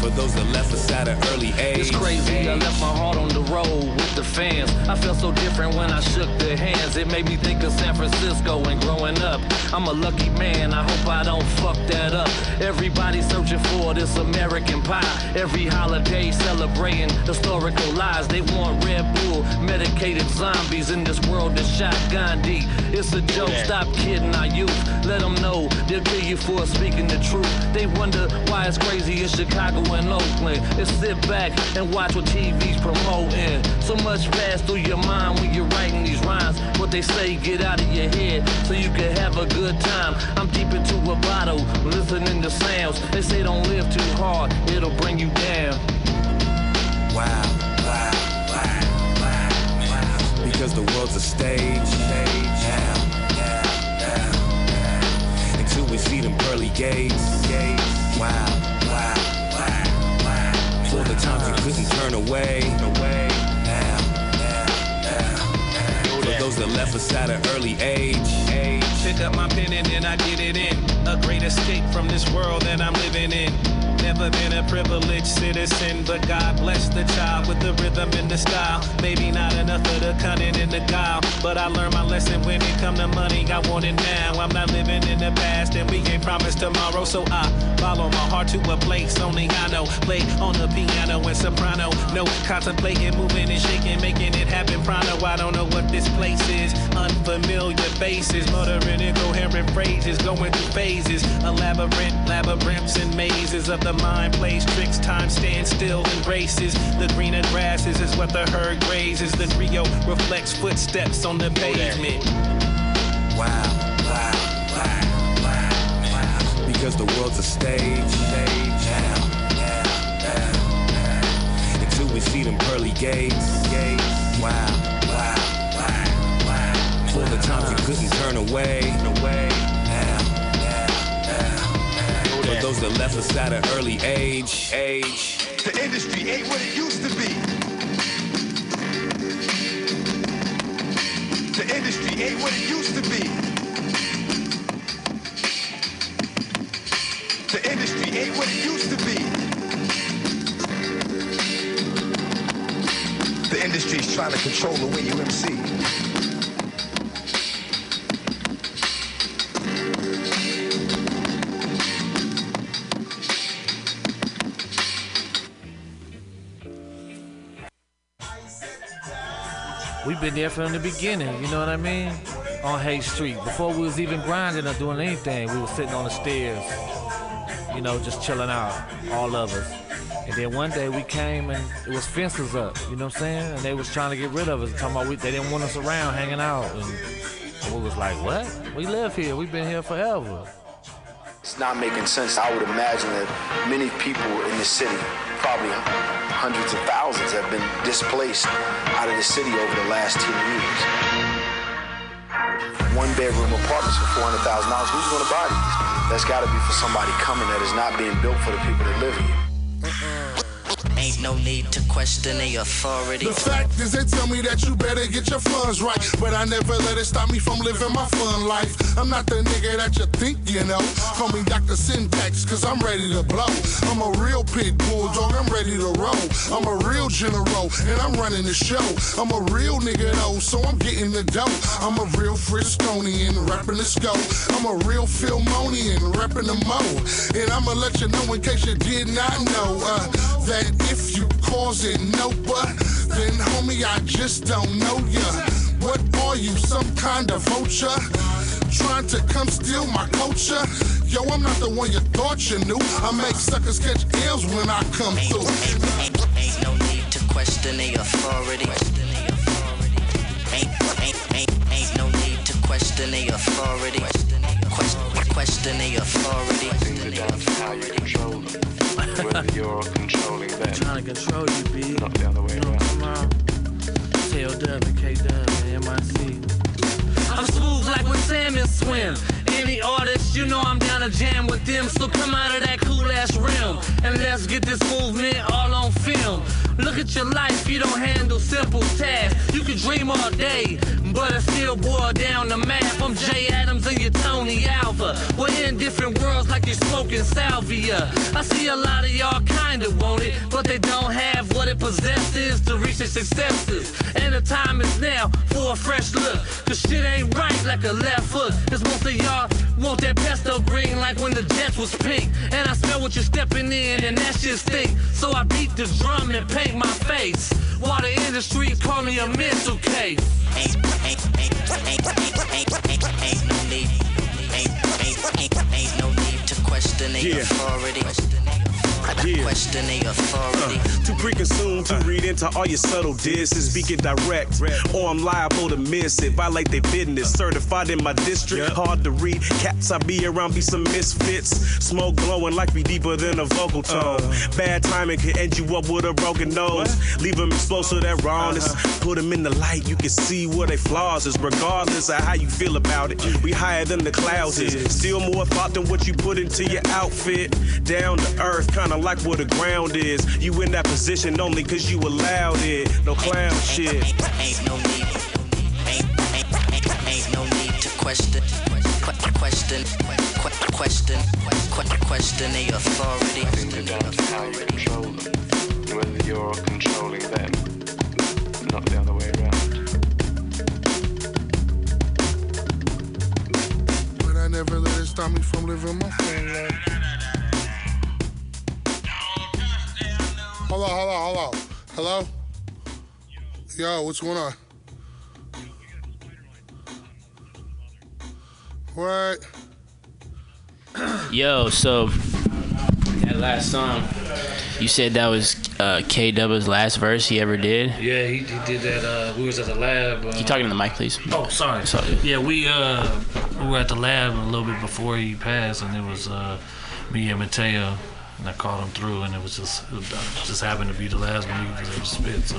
For those that left us at an early age.
It's crazy, I left my heart on the road with the fans. I felt so different when I shook their hands. It made me think of San Francisco and growing up. I'm a lucky man, I hope I don't fuck that up. Everybody searching for this American pie. Every holiday celebrating historical lies. They want Red Bull, medicated zombies in this world that shot Gandhi. It's a joke, stop kidding our youth. Let them know they'll kill you for speaking the truth. They wonder why it's crazy in Chicago and Oakland. Just sit back and watch what TV's promoting. So much pass through your mind when you're writing these rhymes. What they say, get out of your head so you can have a good time. I'm deep into a bottle, listening to sounds. They say don't live too hard, it'll bring you down.
Wow, wow, wow, wow. Because the world's a stage. Now, now, now. Until we see them pearly gates. Wow, the times you couldn't turn away. Now. For those that left us at an early age. Age.
Pick up my pen and then I get it in. A great escape from this world that I'm living in. Never been a privileged citizen, but God bless the child with the rhythm and the style. Maybe not enough of the cunning and the guile, but I learned my lesson when it come to money. I want it now. I'm not living in the past, and we ain't promised tomorrow, so I follow my heart to a place only I know. Play on the piano and soprano. No contemplating, moving and shaking, making it happen. Pronto, I don't know what this place is. Unfamiliar faces, muttering incoherent phrases, going through phases. A labyrinth, labyrinths and mazes of the mind plays tricks. Time stands still and races. The greener grasses is what the herd grazes. The trio reflects footsteps on the pavement.
Wow, wow, wow, wow, wow. Because the world's a stage. Stage. Now, now, now. Until we see them pearly gates. Gates. Wow, wow, wow, wow. For the times you couldn't turn away. Away. For those that left us at an early age. Age.
The industry ain't what it used to be. The industry ain't what it used to be. The industry ain't what it used to be. The industry's trying to control the way you MC.
There from the beginning, you know what I mean? On Haight Street. Before we was even grinding or doing anything, we was sitting on the stairs, you know, just chilling out, all of us. And then one day we came and it was fences up, you know what I'm saying? And they was trying to get rid of us, talking about we, they didn't want us around hanging out. And we was like, what? We live here. We've been here forever.
It's not making sense. I would imagine that many people in the city, probably hundreds of thousands, have been displaced out of the city over the last 10 years. One bedroom apartments for $400,000. Who's going to buy these? That's got to be for somebody coming that is not being built for the people that live here.
Ain't no need to question the authority.
The fact is, they tell me that you better get your funds right. But I never let it stop me from living my fun life. I'm not the nigga that you think you know. Call me Dr. Syntax, cause I'm ready to blow. I'm a real pit bull dog, I'm ready to roll. I'm a real general, and I'm running the show. I'm a real nigga though, so I'm getting the dough. I'm a real Frisconian, rapping the scope. I'm a real Philmonian, rapping the mo. And I'ma let you know in case you did not know uh, that if you cause it no but, then homie, I just don't know ya. What are you, some kind of vulture? Trying to come steal my culture? Yo, I'm not the one you thought you knew. I make suckers catch L's when I come through.
Ain't no need to question the authority. Ain't, ain't, ain't, ain't no need to question the authority. Question, question the authority.
Things are down to how you control them. Whether you're controlling them.
Trying to control you, B.
Not the other way around.
Come on. Tell Dub and K Dub and MIC.
I'm smooth like when salmon swim. Any artist, you know I'm down to jam with them. So come out of that cool ass realm and let's get this movement all on film. Look at your life, you don't handle simple tasks. You can dream all day, but it still boil down to math. I'm Jay Adams and you're Tony Alva. We're in different worlds like you're smoking salvia. I see a lot of y'all kinda want it, but they don't have what it possesses to reach their successes. And the time is now for a fresh look. Cause shit ain't right like a left hook. Cause most of y'all want that pesto green like when the Jets was pink. And I smell what you're stepping in, and that shit stink. So I beat the drum and paint my face. While the industry call me a mental case.
Ain't, ain't, ain't, ain't, ain't, ain't, ain't no need, need to question the
Yeah.
authority.
Yeah.
Question the authority.
Uh, too preconceived to read into all your subtle disses. Speak it direct, or I'm liable to miss it. Violate their business. Certified in my district, hard to read. Cats I be around be some misfits. Smoke blowing like we deeper than a vocal tone. Bad timing can end you up with a broken nose. Leave them exposed to that rawness. Put them in the light, you can see where they flaws is. Regardless of how you feel about it, we higher than the clouds is. Still more thought than what you put into your outfit. Down to earth, kinda like where the ground is. You in that position only cause you allowed it. No clown shit.
Ain't no need, ain't, ain't, ain't, ain't no need to question, que- question, que- question, que- question the authority.
how you control them, whether you're controlling them, not the other way around.
Never let it stop me from living my full life. Hello, hello, hello. Hello? Yo, what's going on? What?
Yo, so that last song, you said that was uh, K Dubba's last verse he ever did.
Yeah, he, he did that. Uh, we was at the lab. Uh,
You talking to the mic, please?
Oh, sorry.
Sorry.
Yeah, we uh we were at the lab a little bit before he passed, and it was uh me and Mateo, and I called him through, and it was just it just happened to be the last one he was able to spit. So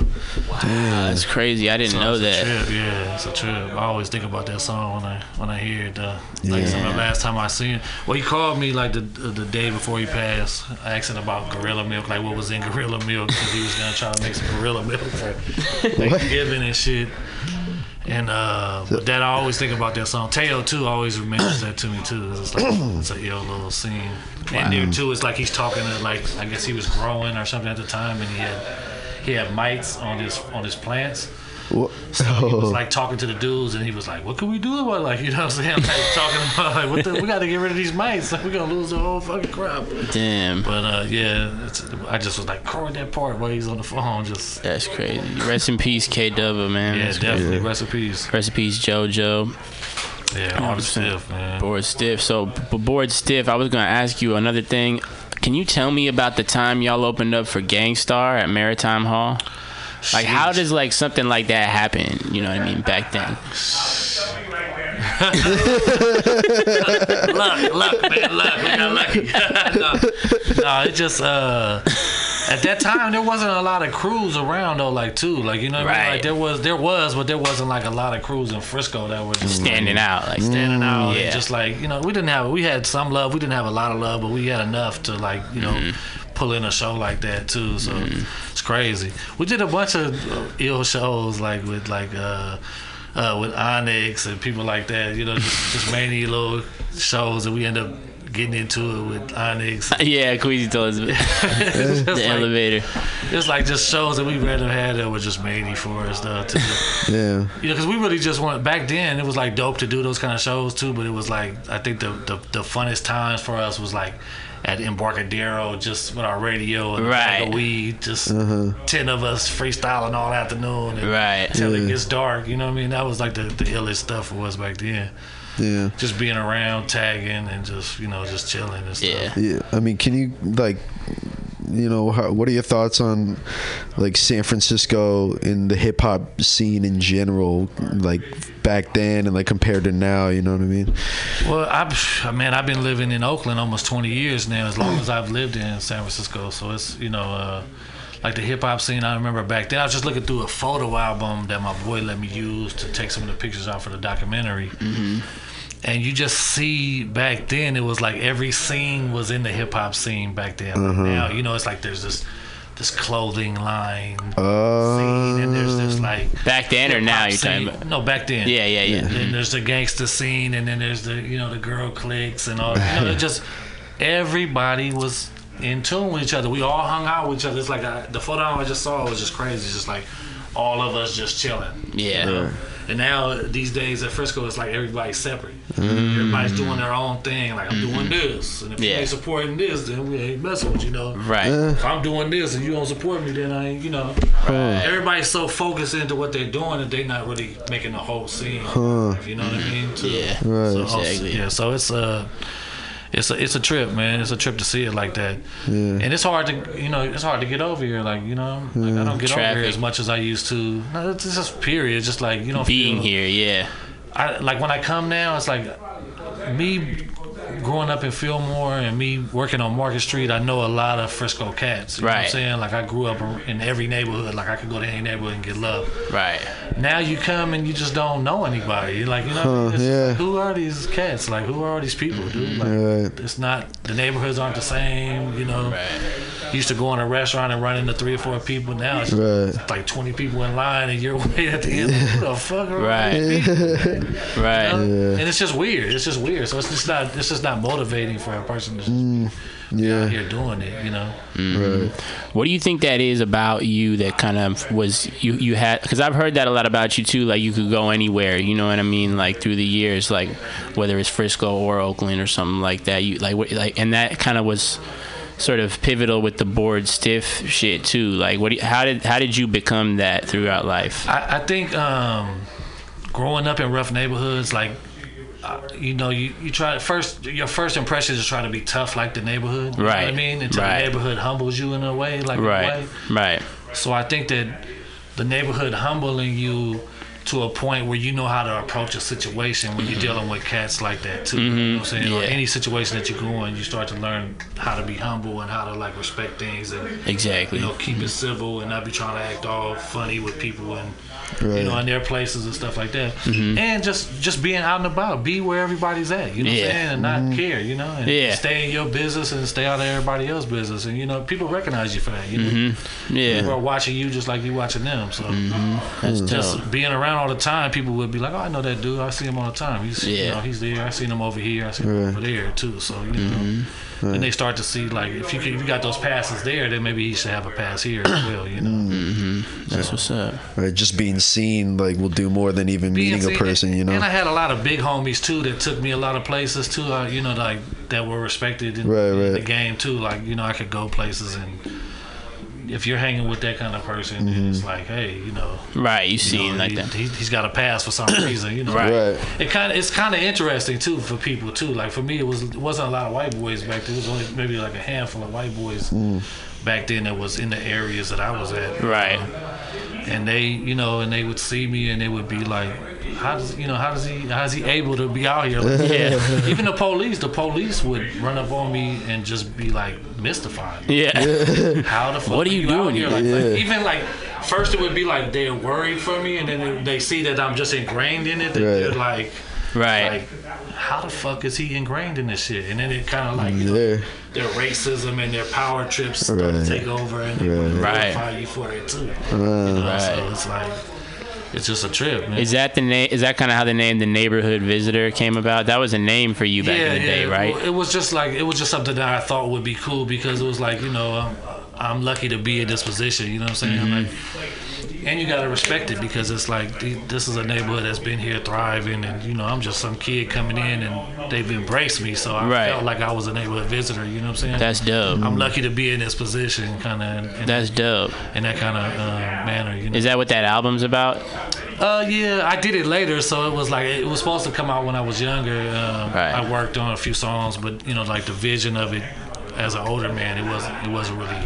Damn, that's crazy. I didn't
So
know that.
trip, yeah, it's a trip. I always think about that song when I when I hear it. Uh, like
Yeah.
the last time I seen it, well, he called me like the the day before he passed, asking about Gorilla Milk, like what was in Gorilla Milk, because he was gonna try to make some Gorilla Milk for Thanksgiving and shit. And uh, but that I always think about that song. Teo too always remembers that to me too. It's like it's a ill little scene. And there too, it's like he's talking to like I guess he was growing or something at the time, and he had he had mites on his on his plants. So he was like talking to the dudes, and he was like, "What can we do about it? like you know what I'm saying? Like talking about like what the, we got to get rid of these mites. Like we're gonna lose the whole fucking crop."
Damn.
But uh, yeah, it's, I just was like crowing that part while he's on the phone. Just
That's crazy. Rest in peace, K Dubba, man.
Yeah,
That's
definitely.
crazy.
Rest in peace.
Rest in peace, JoJo.
Yeah, Bored Stiff, man.
Bored stiff. So, b- bored stiff. I was gonna ask you another thing. Can you tell me about the time y'all opened up for Gang Starr at Maritime Hall? Like, how does like something like that happen? You know what I mean? Back then.
luck, luck, man, luck. We got lucky. no, no, it just uh, at that time there wasn't a lot of crews around though, like too, like you know, what I mean?
Right.
like there was, there was, but there wasn't like a lot of crews in Frisco that were just
Standing out, like-
standing out,
Yeah.
and just like you know, we didn't have, we had some love, we didn't have a lot of love, but we had enough to like you know.
Mm-hmm.
Pull in a show like that too, so it's crazy. We did a bunch of ill shows like with like uh, uh, with Onyx and people like that. You know, just, just mainly little shows and we end up getting into it with Onyx.
yeah, Queasy told us
It's
the
like-
elevator.
It's like just shows that we rather had that were just mainly for us though. To,
Yeah.
you know, because we really just went back then. It was like dope to do those kind of shows too, but it was like I think the the, the funnest times for us was like at Embarcadero, just with our radio and a
Right.
of weed, just
Uh-huh.
ten of us freestyling all afternoon, and
Right.
Till
Yeah.
it gets dark. You know what I mean? That was like the the illest stuff for us back then.
Yeah.
Just being around, tagging, and just you know just chilling and stuff.
Yeah. I mean, can you like, you know, how, what are your thoughts on like San Francisco and the hip hop scene in general, like back then and like compared to now? You know what I mean?
Well, I've man, I've been living in Oakland almost 20 years now, as long as I've lived in San Francisco. So it's you know, uh, like the hip hop scene. I remember back then. I was just looking through a photo album that my boy let me use to take some of the pictures out for the documentary. and you just see back then it was like every scene was in the hip hop scene back then.
Uh-huh.
Now you know it's like there's this this clothing line
Uh,
scene and there's this like
Back then or now you're talking
scene.
about?
No, back then.
Yeah, yeah, yeah.
And then mm-hmm. there's the gangster scene, and then there's the you know the girl cliques and all. You know, it just everybody was in tune with each other. We all hung out with each other. It's like I, the photo I just saw was just crazy. It's just like all of us just chilling.
Yeah.
You know? And now these days at Frisco, it's like everybody's separate.
Mm.
Everybody's doing their own thing. Like I'm doing this, and if you ain't supporting this, then we ain't messing with you. Know.
Right.
If I'm doing this and you don't support me, then I, ain't, you know.
Right.
Everybody's so focused into what they're doing that they're not really making the whole scene.
Huh.
If you know what I mean? To-
Yeah.
Right.
So, Yeah. So it's a. It's a it's a trip, man. It's a trip to see it like that,
Yeah.
and it's hard to you know it's hard to get over here. Like you know, like I don't get over here as much as I used to. No, it's just period. It's just like you know
Being
feel-
here, yeah.
I like when I come now. It's like me growing up in Fillmore and me working on Market Street. I know a lot of Frisco cats. You know what I'm saying? Like I grew up in every neighborhood. Like I could go to any neighborhood and get love.
Right.
Now you come and you just don't know anybody. You're like you know,
Huh,
it's-
yeah.
who are these cats? Like who are these people, dude? Like
Right.
it's not the neighborhoods aren't the same. You know. You used to go in a restaurant and run into three or four people. Now it's
Right.
like 20 people in line and you're way at the end. Like, who the fuck are all
Right. Right.
You know? And it's just weird. It's just weird. So it's just not. It's just not motivating for a person to just
Mm,
be
yeah.
out here doing it. You know.
Right.
What do you think that is about you that kind of was you you had because I've heard that a lot about you too like you could go anywhere you know what I mean like through the years like whether it's Frisco or Oakland or something like that you like what like and that kind of was sort of pivotal with the bored stiff shit too like what do you, how did how did you become that throughout life
I, I think um, growing up in rough neighborhoods, like uh, you know, you, you try first. Your first impression is try to be tough like the neighborhood. You Know what I mean, until
Right.
the neighborhood humbles you in a way, like
right right
So I think that the neighborhood humbling you to a point where you know how to approach a situation when you're dealing with cats like that too. You know what I'm saying? Or
Mm-hmm.
Any situation that you go in, you start to learn how to be humble and how to like respect things and
Exactly.
you know keep it civil and not be trying to act all funny with people and
Right.
you know in their places and stuff like that.
Mhm.
And just just being out and about, be where everybody's at. You know what I'm saying? And not care. You know, and
Yeah.
stay in your business and stay out of everybody else's business. And you know people recognize you for that. You know.
Mhm. Yeah.
People are watching you just like you watching them. So
That's
just
dope.
being around all the time, people would be like, "Oh, I know that dude. I see him all the time. He's you
Yeah.
know, he's there. I seen him over here. I see him over there too." So you know,
Mm-hmm.
and they start to see like if you can, if you got those passes there, then maybe he should have a pass here as well. You know.
Mm-hmm. That's what's up.
Right. Just being seen like will do more than even
Being
meeting a
seen-
person. You know.
And I had a lot of big homies too that took me a lot of places too. Uh, you know, like that were respected in,
Right,
in the game too. Like you know, I could go places and if you're hanging with that kind of person, then it's like, hey, you know,
Right, you
you
seen
know,
like
he,
that.
He, he's got a pass for some reason, you know.
Right.
Right.
It kind of it's kind of interesting too for people too. Like for me, it was it wasn't a lot of white boys back then. It was only maybe like a handful of white boys
Mm.
back then that was in the areas that I was at.
Right.
And they, you know, and they would see me and they would be like, "How does you know? How does he? How is he able to be out here?" Like,
Yeah.
Even the police, the police would run up on me and just be like mystified.
Yeah.
How the fuck
What are you
out
doing
here?
here?
Like, like, even like first it would be like they're worried for me, and then they, they see that I'm just ingrained in it.
Right.
They're like,
Right.
like, how the fuck is he ingrained in this shit? And then it kind of like you know, their racism and their power trips start
Right.
to take over, and they
Right.
Right.
glorify you for it too.
Uh,
You know,
Right.
So it's like it's just a trip, man.
Is that the name? Is that kind of how the name the neighborhood visitor came about? That was a name for you back in the day, right?
Well, It was just like it was just something that I thought would be cool because it was like you know I'm, I'm lucky to be in this position. You know what I'm saying?
Mm-hmm.
Like, and you gotta respect it because it's like this is a neighborhood that's been here thriving, and you know I'm just some kid coming in and they've embraced me, so I
Right.
felt like I was a neighborhood visitor. You know what I'm saying?
That's dope.
I'm lucky to be in this position, kind of. In,
That's dope.
in that kind of uh, manner. You know?
Is that what that album's about?
Uh, yeah, I did it later, so it was like it was supposed to come out when I was younger. Um,
Right.
I worked on a few songs, but you know, like the vision of it as an older man, it wasn't. It wasn't really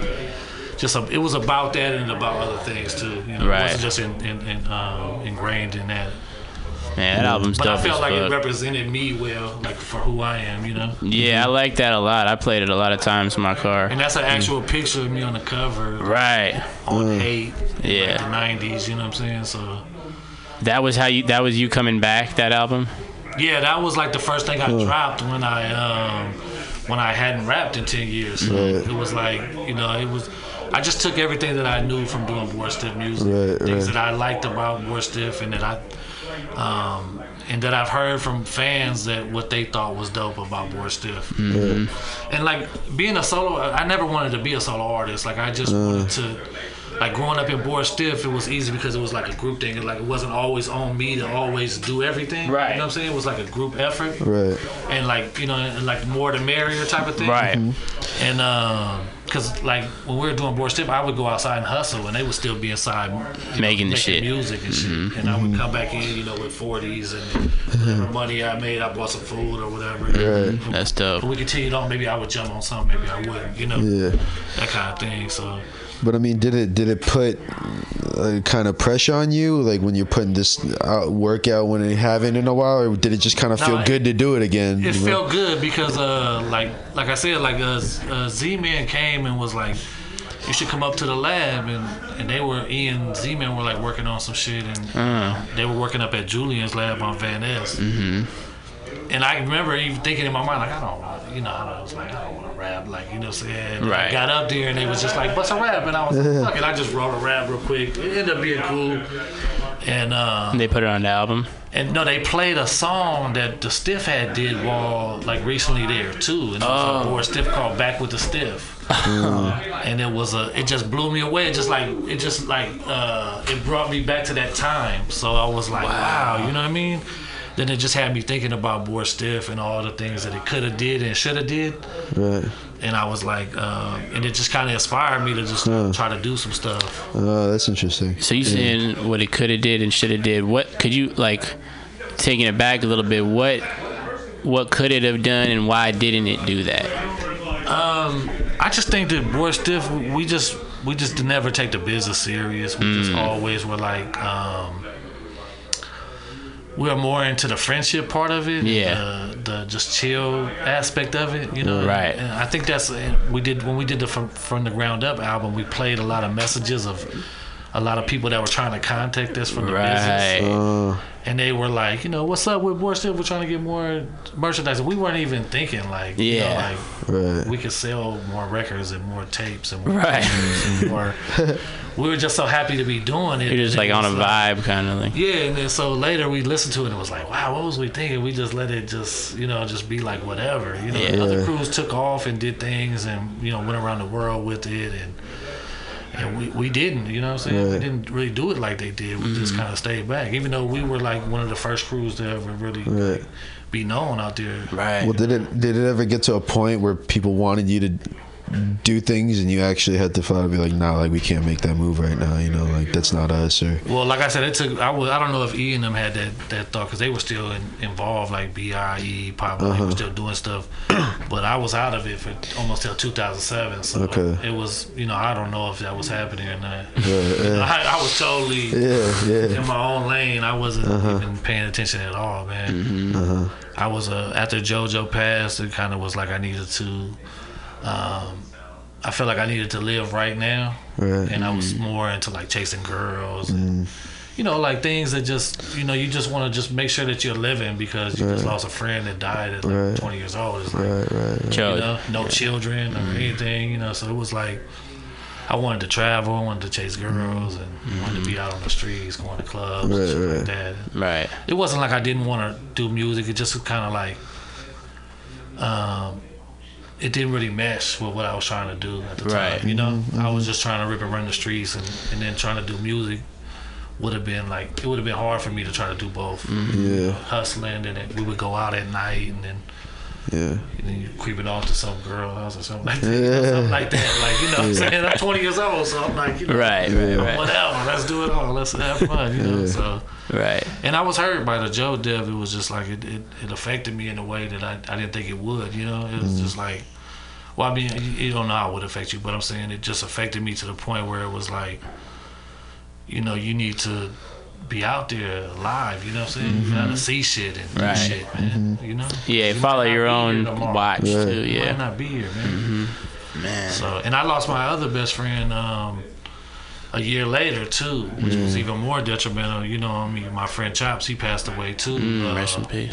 just. A, it was about that and about other things too. You know,
Right.
it wasn't just in, in, in, um, ingrained in that.
Man, that album's
But
dope
I felt
as
like it represented me well, like for who I am. You know.
Yeah, I like that a lot. I played it a lot of times in my car.
And that's an actual picture of me on the cover
Right.
on Haight.
Yeah.
Like the '90s. You know what I'm saying? So.
That was how you. That was you coming back. That album.
Yeah, that was like the first thing I
Huh.
dropped when I um, when I hadn't rapped in ten years. So
Right.
it was like you know it was. I just took everything that I knew from doing Bored Stiff music,
Right,
things
right.
that I liked about Bored Stiff, and that I um, and that I've heard from fans that what they thought was dope about Bored Stiff.
Mhm.
And like being a solo, I never wanted to be a solo artist. Like I just
Uh.
wanted to. Like growing up in Bored Stiff, it was easy because it was like a group thing. and Like it wasn't always on me to always do everything. Right. You know what I'm saying? It was like a group effort
Right.
and like you know, and like more the merrier type of thing.
Right.
Mhm.
And um, cause like when we were doing bored stiff, I would go outside and hustle, and they would still be inside you know,
Making the shit.
music and shit.
Mhm.
And I would come back in, you know, with forties and whatever money I made, I bought some food or whatever.
Right.
That's dope.
If we continued on, maybe I would jump on something, maybe I wouldn't. You know,
Yeah.
that kind of thing. So.
But I mean, did it did it put uh, kind of pressure on you, like when you're putting this out, workout when you haven't in a while, or did it just kind of
No,
feel
it-
good to do it again?
It
you know?
felt good because, uh, like, like I said, like uh, Z- uh, Z-Man came and was like, "You should come up to the lab," and and they were Ian Z-Man were like working on some shit, and
Uh.
they were working up at Julian's lab on Van Ness.
Mm-hmm.
And I remember even thinking in my mind, like, I don't, want- you know, I was like, I don't want to rap, like, you know, what I'm saying. And I
Right.
got up there and they was just like, bust a rap, and I was like, fuck it, I just wrote a rap real quick. It ended up being cool, and uh,
They put it on the album.
and no, they played a song that the Stiff had did while like recently there too, and it was a
Oh.
more Stiff called "Back with the Stiff." and it was a, it just blew me away. It just like, it just like, uh, it brought me back to that time. So I was like, wow, you know what I mean? Then it just had me thinking about Bored Stiff and all the things that it could have did and should have did.
Right.
And I was like, um, and it just kind of inspired me to just try to do some stuff.
Oh, that's interesting.
So you
Yeah.
saying what it could have did and should have did? What could you like taking it back a little bit? What what could it have done and why didn't it do that?
Um, I just think that Bored Stiff, we just we just never take the business serious. We just
Mm.
always were like, um, we're more into the friendship part of it,
Yeah.
the, the just chill aspect of it, you know.
Right.
And I think that's we did when we did the from, from the ground up album. We played a lot of messages of a lot of people that were trying to contact us from the
Right.
business.
Uh,
And they were like, you know, what's up with Bored Stiff? We're trying to get more merchandise. We weren't even thinking like, you know,
Yeah.
like
Right.
we could sell more records and more tapes and more
Right.
albums and more. we were just so happy to be doing it.
You're just like on a
like-
vibe kind of like.
Yeah, and then so later we listened to it and it was like, wow, what was we thinking? We just let it just, you know, just be like whatever. You know,
Yeah.
other crews took off and did things and, you know, went around the world with it and and we, we didn't, you know what I'm saying? We didn't really do it like they did. We
Mm-hmm.
just kind of stayed back, even though we were like one of the first crews to ever really
Right.
be known out there.
Right.
Well, did it did it ever get to a point where people wanted you to do things and you actually had to finally be like, nah, like we can't make that move right now. You know, like that's not us. Or
Well, like I said, it took. I was. I don't know if E and them had that that thought because they were still in, involved, like Bie, Pop. They
Uh-huh.
were still doing stuff, but I was out of it for almost till 2007. So
Okay.
it was. You know, I don't know if that was happening or not.
Right, yeah.
I, I was totally
Yeah, yeah.
in my own lane. I wasn't
Uh-huh.
even paying attention at all, man.
Mm-hmm. Uh-huh.
I was uh, after JoJo passed. It kind of was like I needed to. Um, I felt like I needed to live right now,
Right.
and I was more into like chasing girls, and,
Mm.
you know, like things that just you know you just want to just make sure that you're living because you just lost a friend that died at like
Right.
20 years old. It's like,
right, right, right.
you know, no children or anything, you know. So it was like I wanted to travel, I wanted to chase girls, and wanted to be out on the streets, going to clubs,
Right,
and shit
right.
like that.
Right.
It wasn't like I didn't want to do music. It just kind of like, um, it didn't really mesh with what I was trying to do at the
Right.
time. You know, mm-hmm. I was just trying to rip and run the streets, and, and then trying to do music would have been like it would have been hard for me to try to do both. Mm-hmm.
Yeah.
Hustling, and then we would go out at night, and then
Yeah.
and then you creeping off to some girl house or something like that.
Yeah.
Something like that. Like, you know what I'm saying? I'm 20 years old, so I'm like, you know,
Right, right, right.
whatever. Let's do it all. Let's have fun, you know?
Yeah.
So,
Right.
and I was hurt by the Joe Dev. It was just like, it, it, it affected me in a way that I, I didn't think it would, you know? It was
Mm-hmm.
just like, well, I mean, you, you don't know how it would affect you, but I'm saying it just affected me to the point where it was like, you know, you need to be out there live, you know what I'm saying? You gotta see shit and
Right.
do shit, man. You know?
Yeah,
You
follow
might not
your
be here
own
tomorrow.
watch
Right.
too.
You might
Yeah.
not be here, man.
Man.
So, and I lost my other best friend um, a year later too, which was even more detrimental. You know, I mean, my friend Chops, he passed away too.
Mm,
uh,
rest in peace.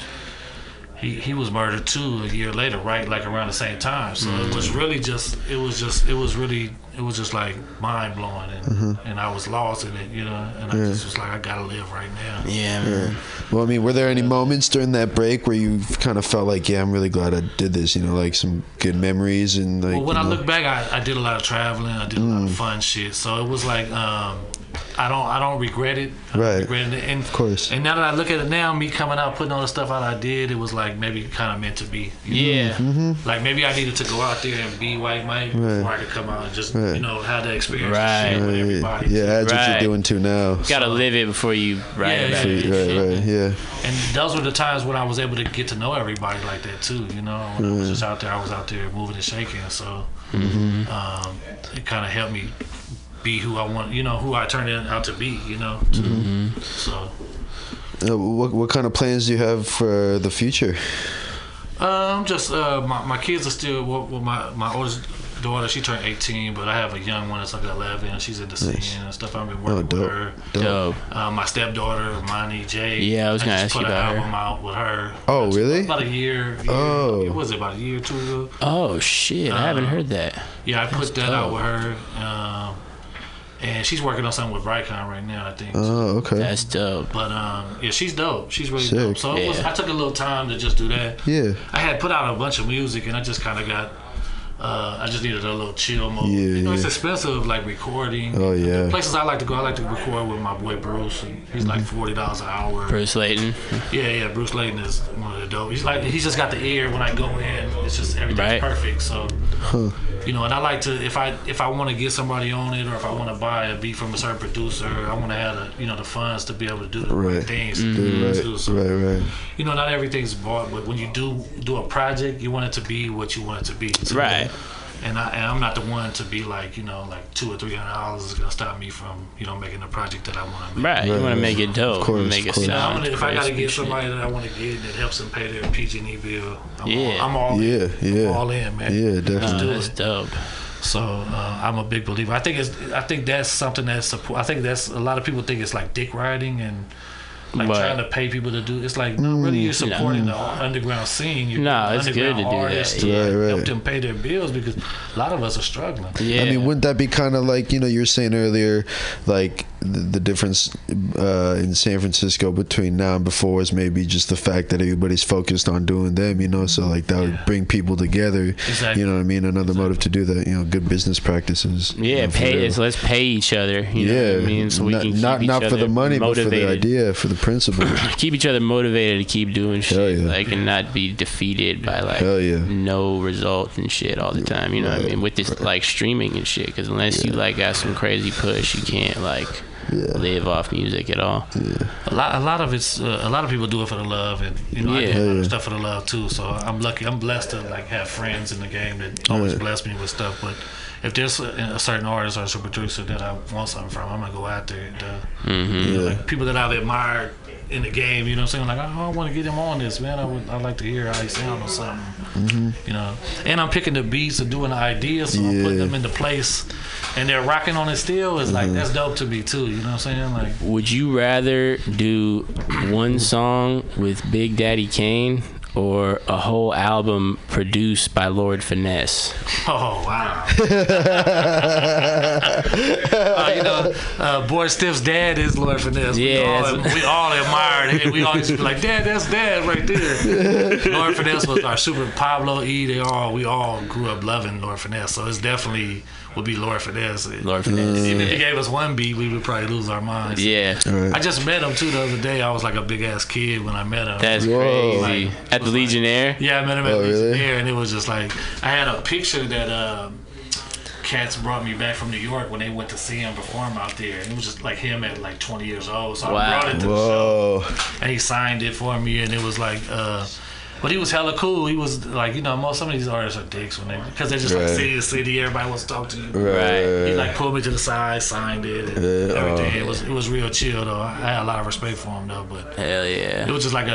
He, he was murdered too a year later, right? Like around the same time. So it was really just it was just it was really it was just like mind blowing and,
Mhm.
and I was lost in it, you know, and I
Yeah.
just was like I gotta live right now.
Yeah. Well, I mean, were there any moments during that break where you kind of felt like, yeah, I'm really glad I did this? You know, like some good memories and like.
Well, when I
know-
look back, I, I did a lot of traveling. I did a lot of
Mm.
fun shit. So it was like um, I don't I don't regret it. I
Right.
regret it. And,
Of course.
And now that I look at it now, me coming out putting all the stuff out I did, it was like maybe kind of meant to be. you know?
Yeah.
Mhm.
Like maybe I needed to go out there and be white Mike
Right.
before I could come out and just
Right.
you know have that experience.
Right.
And with
Right.
everybody.
Yeah, that's what you're doing too now.
You Gotta live it before you write
Yeah,
about
yeah,
it.
Right, right, yeah.
And those were the times when I was able to get to know everybody like that too. You know, when I was just out there, I was out there moving and shaking. So
Mhm.
um, it kind of helped me be who I want. You know, who I turned out to be. You know.
Mhm.
So
Uh, what what kind of plans do you have for the future?
um, just uh, my my kids are still. Well, well, my my oldest daughter, she turned 18, but I have a young one that's like 11. She's into singing
Nice.
and stuff. I've been
Oh,
working
dope.
with her.
Dope.
Uh, my stepdaughter, Monty J.
Yeah, I was gonna
just
ask you
put an
about her.
album out with her.
Oh, really?
About a year. year
Oh.
What was it about a year or two ago?
Oh shit! I haven't
Uh,
heard that.
Yeah, I put
That's
that out with her. Um, and she's working on something with Brightcon right now, I think.
Oh, okay.
That's dope.
But um, yeah, she's dope. She's really
Sick.
dope. So it was, I took a little time to just do that.
Yeah.
I had put out a bunch of music, and I just kind of got. Uh, I just needed a little chill mode.
Yeah,
you know, it's expensive, like recording.
Oh, yeah.
Places I like to go, I like to record with my boy Bruce, and he's like forty dollars an hour.
Bruce Layton.
Yeah, yeah. Bruce Layton is one of the dope. He's like he's just got the ear when I go in. It's just everything's
Right.
perfect. So
Huh.
You know, and I like to if I if I want to get somebody on it or if I want to buy a beat from a certain producer, I want to have the you know the funds to be able to do the right, mm-hmm.
Right.
things.
Do right.
too. So,
Right, right.
You know, not everything's bought, but when you do do a project, you want it to be what you want it to be. too.
Right.
And I and I'm not the one to be like you know like two or three hundred dollars is gonna stop me from you know making the project that I want to make.
Right. You want to make it dope.
Of course,
make
of
it
course.
Yeah, I
sound
wanna, if I gotta get somebody that I want to get that helps them pay their PG&E bill, I'm
Yeah.
all, I'm all
Yeah, yeah.
all in, man.
Yeah, definitely.
do
that's dope.
So uh, I'm a big believer. I think it's. I think that's something that's. support- I think that's a lot of people think it's like dick riding and like
But-
trying to pay people to do. It's like no, really you're
Mm.
supporting the underground scene. You're
No, it's good
underground
to do that,
artists
yeah.
to
Right,
help them pay their bills because a lot of us are struggling.
Yeah.
I mean, wouldn't that be kind of like you know you were saying earlier, like the, the difference uh, in San Francisco between now and before is maybe just the fact that everybody's focused on doing them, you know. So like that would bring people together.
Exactly.
You know what I mean? Another motive to do that. You know, good business practices. you
yeah,
know,
pay
real.
us. Let's pay each other. You know
yeah,
what I mean? So we
not
can keep
not,
each
not for the money,
motivated.
but for the idea, for the principle.
keep each other motivated to keep doing shit,
yeah.
like, and not be defeated by like
yeah.
no result and shit all the time. You know what I mean? With this like streaming and shit, because unless you like got some crazy push, you can't like
Yeah.
live off music at all.
A lot, a lot of it's uh, a lot of people do it for the love, and you know I
Yeah.
do a lot of stuff for the love too. So I'm lucky. I'm blessed to like have friends in the game that always
Right.
bless me with stuff. But if there's a, a certain artist or a producer that I want something from, I'm gonna go out there. And, uh,
Mm-hmm.
Yeah.
like people that I've admired in the game, you know what I'm saying? Like, oh, I want to get him on this, man. I would, I'd like to hear how he sound or something,
hmm
you know. And I'm picking the beats and doing the ideas, so I'm putting
Mm-hmm.
them into place, and they're rocking on it still. Is like that's dope to me too. You know what I'm saying? Like,
Would you rather do one song with Big Daddy Kane or a whole album produced by Lord Finesse?
oh wow. uh, you know, uh, Bored Stiff's dad is Lord Finesse. We
Yeah,
all,
that's-
we all admired him. We always be like, Dad, that's Dad right there. Lord Finesse was our super Pablo E. They all we all grew up loving Lord Finesse, so it's definitely would be Lord Finesse.
Lord Finesse.
Even if he gave us one beat, we would probably lose our minds.
Yeah.
I just met him too the other day. I was like a big ass kid when I met him.
That's
Whoa.
crazy. At the Legionnaire?
Yeah, I met him at
Oh, really?
Legionnaire, and it was just like I had a picture that uh, Cats brought me back from New York when they went to see him perform out there, and it was just like him at like 20 years old. So
Wow.
I brought it to the show, and he signed it for me, and it was like. Uh, but he was hella cool. He was like, you know, most some of these artists are dicks when they because they're just like
Right.
city to city. Everybody wants to talk to you.
Right.
He like pulled me to the side, signed it, and
Yeah,
everything.
oh.
It was it was real chill though. I had a lot of respect for him though, but
Hell yeah.
it was just like a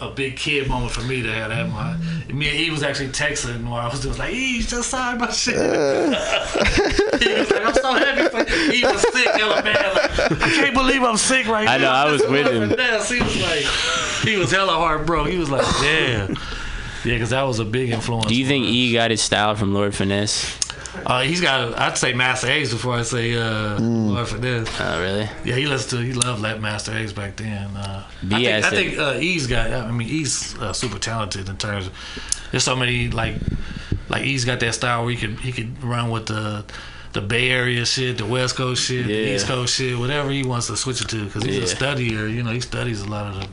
a, a, a big kid moment for me to have that. My, me and he was actually texting while I was just like, he just signed my shit. he was like, I'm so happy for you. He was sick, hella bad. Like, I can't believe I'm sick right now.
I know, I was with him.
Yes, he was like, he was hella heartbroken. He was like, Yeah, yeah, because that was a big influence.
Do you think E got his style from Lord Finesse?
Uh, he's got. I'd say Masta Ace before I say uh, Lord Finesse.
Oh, really?
Yeah, he listened to. He loved that Masta Ace back then. Uh,
B
I think, I think uh, E's got. I mean, E's uh, super talented in terms. of There's so many like, like E's got that style where he could he could run with the. The Bay Area shit, the West Coast shit, the East Coast shit, whatever he wants to switch it to, because he's
Yeah.
a studier. You know, he studies a lot of the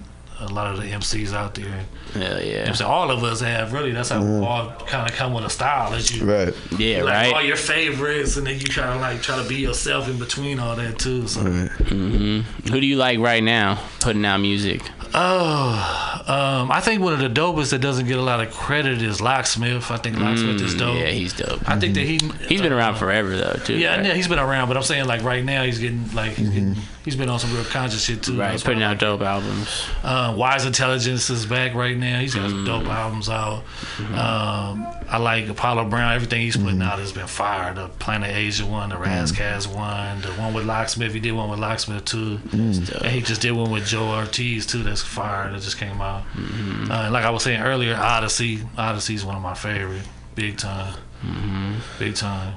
a lot of the MCs out there.
Hell yeah.
So all of us have really. That's how we all kind of come with a style. That you
Right.
Yeah,
like
right.
all your favorites, and then you try to like try to be yourself in between all that too. So.
hmm Who do you like right now putting out music?
Oh, um, I think one of the dopest that doesn't get a lot of credit is Locksmith. I think Locksmith is
Mm,
dope.
Yeah, he's dope.
I think that he
he's been around forever though too.
yeah,
right?
yeah, he's been around, but I'm saying like right now he's getting like he's, getting, he's been on some real conscious shit too.
Right,
That's
putting
why I
out dope albums.
Uh, Wise Intelligent is back right now. He's got some mm. dope albums out. Mm-hmm. Um, I like Apollo Brown. Everything he's putting mm. out has been fire. The Planet Asia one, the Ras Kass mm. one, the one with Locksmith. He did one with Locksmith too. And he just did one with Joell Ortiz too. That's fire. That just came out. Mm-hmm. Uh, and like I was saying earlier, Oddisee. Oddisee's one of my favorite. Big time. Mm-hmm. Big time.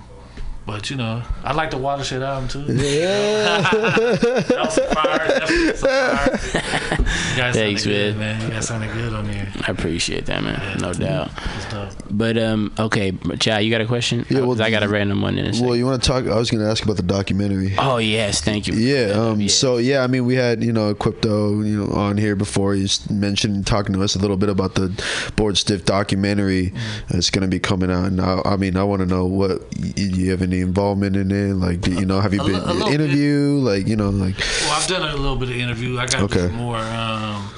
But you know, I like the Watershed album too.
Yeah.
that was some fire. Definitely some fire. You guys
Thanks,
good,
man.
man. You guys sounded good on there.
I appreciate that, man. No doubt.
It's dope.
But um, okay, Chad, you got a question? Yeah, well, I got a random one in a second.
Well, you want to talk? I was going to ask about the documentary.
Oh yes, thank you.
Yeah. Um. So yeah, I mean, we had you know Equipto you know on here before. He's mentioned talking to us a little bit about the Bored Stiff documentary that's going to be coming out. And I, I mean, I want to know what y- you have any involvement in it? Like, do, you know, have you
A
been
little?
Like, you know, like.
Well, I've done a little bit of interview. I got
Okay.
more. Um,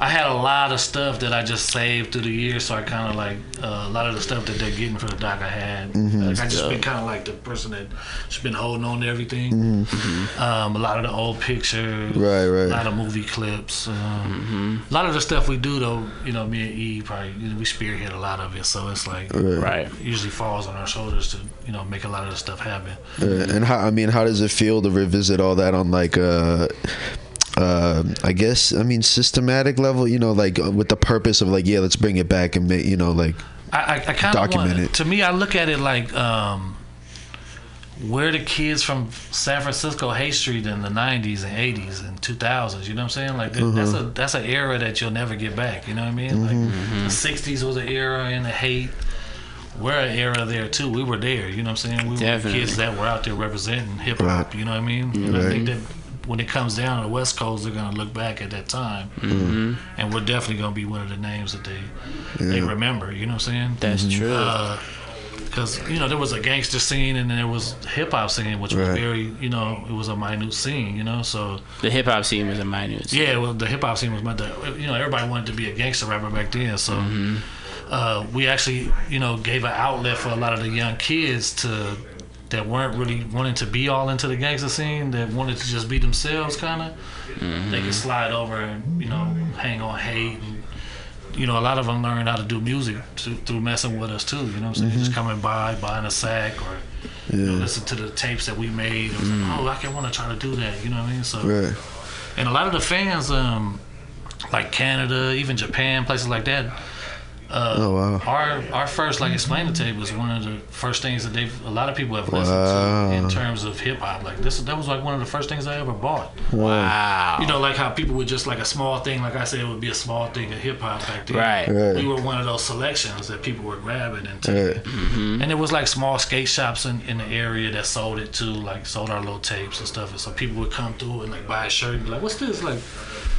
I had a lot of stuff that I just saved through the years, so I kind of like uh, a lot of the stuff that they're getting for the doc. I had.
Mhm.
Like, I just
Yeah.
been kind of like the person that just been holding on to everything.
Mhm.
Um, a lot of the old pictures.
Right, right.
A lot of movie clips. Um, A lot of the stuff we do, though, you know, me and E probably you know, we spearhead a lot of it, so it's like
Right. Right.
usually falls on our shoulders to you know make a lot of the stuff happen.
Uh, and how I mean, how does it feel to revisit all that on like uh uh, I guess I mean systematic level, you know, like uh, with the purpose of like, yeah, let's bring it back and make, you know, like
I, I, I kind of
Document
want,
it.
To me, I look at it like um, where the kids from San Francisco Haight Street in the '90s and '80s and 2000s. You know what I'm saying? Like that- that's a that's an era that you'll never get back. You know what I mean? Like
Mhm.
the '60s was an era in the Haight. We're an era there too. We were there. You know what I'm saying? We were kids that were out there representing hip hop. You know what I mean? And I
Right.
think that when it comes down to the West Coast, they're gonna look back at that time,
Mhm.
and we're definitely gonna be one of the names that they they remember. You know what I'm saying?
That's Mhm. true.
Because you know there was a gangster scene and there was hip hop scene, which was very you know it was a minute scene. You know, so
The hip hop scene was a minute.
yeah, well the hip hop scene was meant to you know everybody wanted to be a gangster rapper back then. So
Mm-hmm.
uh, we actually you know gave an outlet for a lot of the young kids to that weren't really wanting to be all into the gangster scene that wanted to just be themselves kind of
Mm-hmm.
they could slide over and you know hang on Haight and you know a lot of them learned how to do music to, through messing with us too you know what I'm saying just coming by buying a sack or you know, listen to the tapes that we made it was
Mm.
like, oh I can want to try to do that you know what I mean so
Right.
and a lot of the fans um like Canada even Japan places like that uh,
Oh, wow.
Our our first like explain the tape was one of the first things that they've a lot of people have listened
Wow.
to in terms of hip hop. Like this, that was like one of the first things I ever bought.
Wow.
You know, like how people would just like a small thing, like I said, it would be a small thing of hip hop back then.
Right.
Right.
We were one of those selections that people were grabbing and
Right.
Mm-hmm.
And it was like small skate shops in, in the area that sold it too, like sold our little tapes and stuff. And so people would come through and like buy a shirt and be like, "What's this?" Like,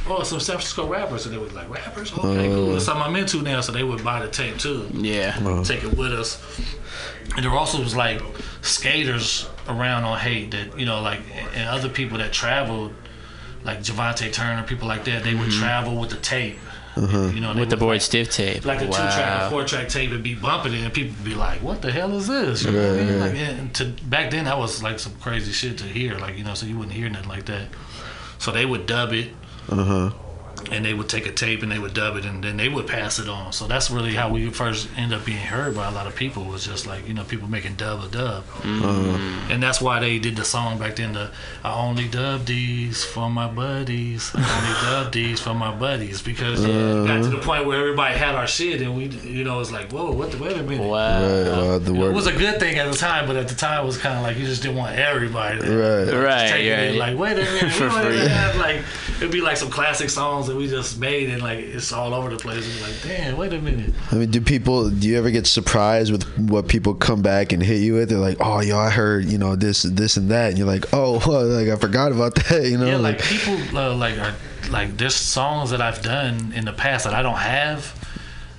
"Oh, some San Francisco rappers." And they would like, "Rappers? Okay, cool."
Uh.
That's something I'm into now. So they would buy the tape too.
Yeah.
Take it with us. And there also was like skaters around on Haight that you know like and other people that traveled like Javante Turner people like that they would
Mhm.
travel with the tape
Uh-huh.
you know
With the
would,
board
like,
stiff tape.
like a two track
Wow.
or four track tape and be bumping it and people would be like what the hell is this you know what I mean?
right.
like and to back then that was like some crazy shit to hear like you know so you wouldn't hear nothing like that so they would dub it
Uh huh.
And they would take a tape and they would dub it and then they would pass it on. So that's really how we first end up being heard by a lot of people was just like you know people making dub a dub,
Uh-huh.
and that's why they did the song back then. The I only dub these for my buddies. I only dub these for my buddies because it got to the point where everybody had our shit and we you know it's like whoa what the wait a minute.
Wow.
Right, wow, the
It was a good thing at the time, but at the time it was kind of like you just didn't want everybody. to-
Right.
Right,
taking it. Like, wait a minute,
For
we wanted
free.
have like it'd be like some classic songs that we just made and like it's all over the place. It's like, damn, wait a minute.
I mean, do people? Do you ever get surprised with what people come back and hit you with? They're like, "Oh, yo, I heard you know this, this, and that," and you're like, "Oh, well, like I forgot about that." You know,
yeah, like people uh, like are like there's songs that I've done in the past that I don't have.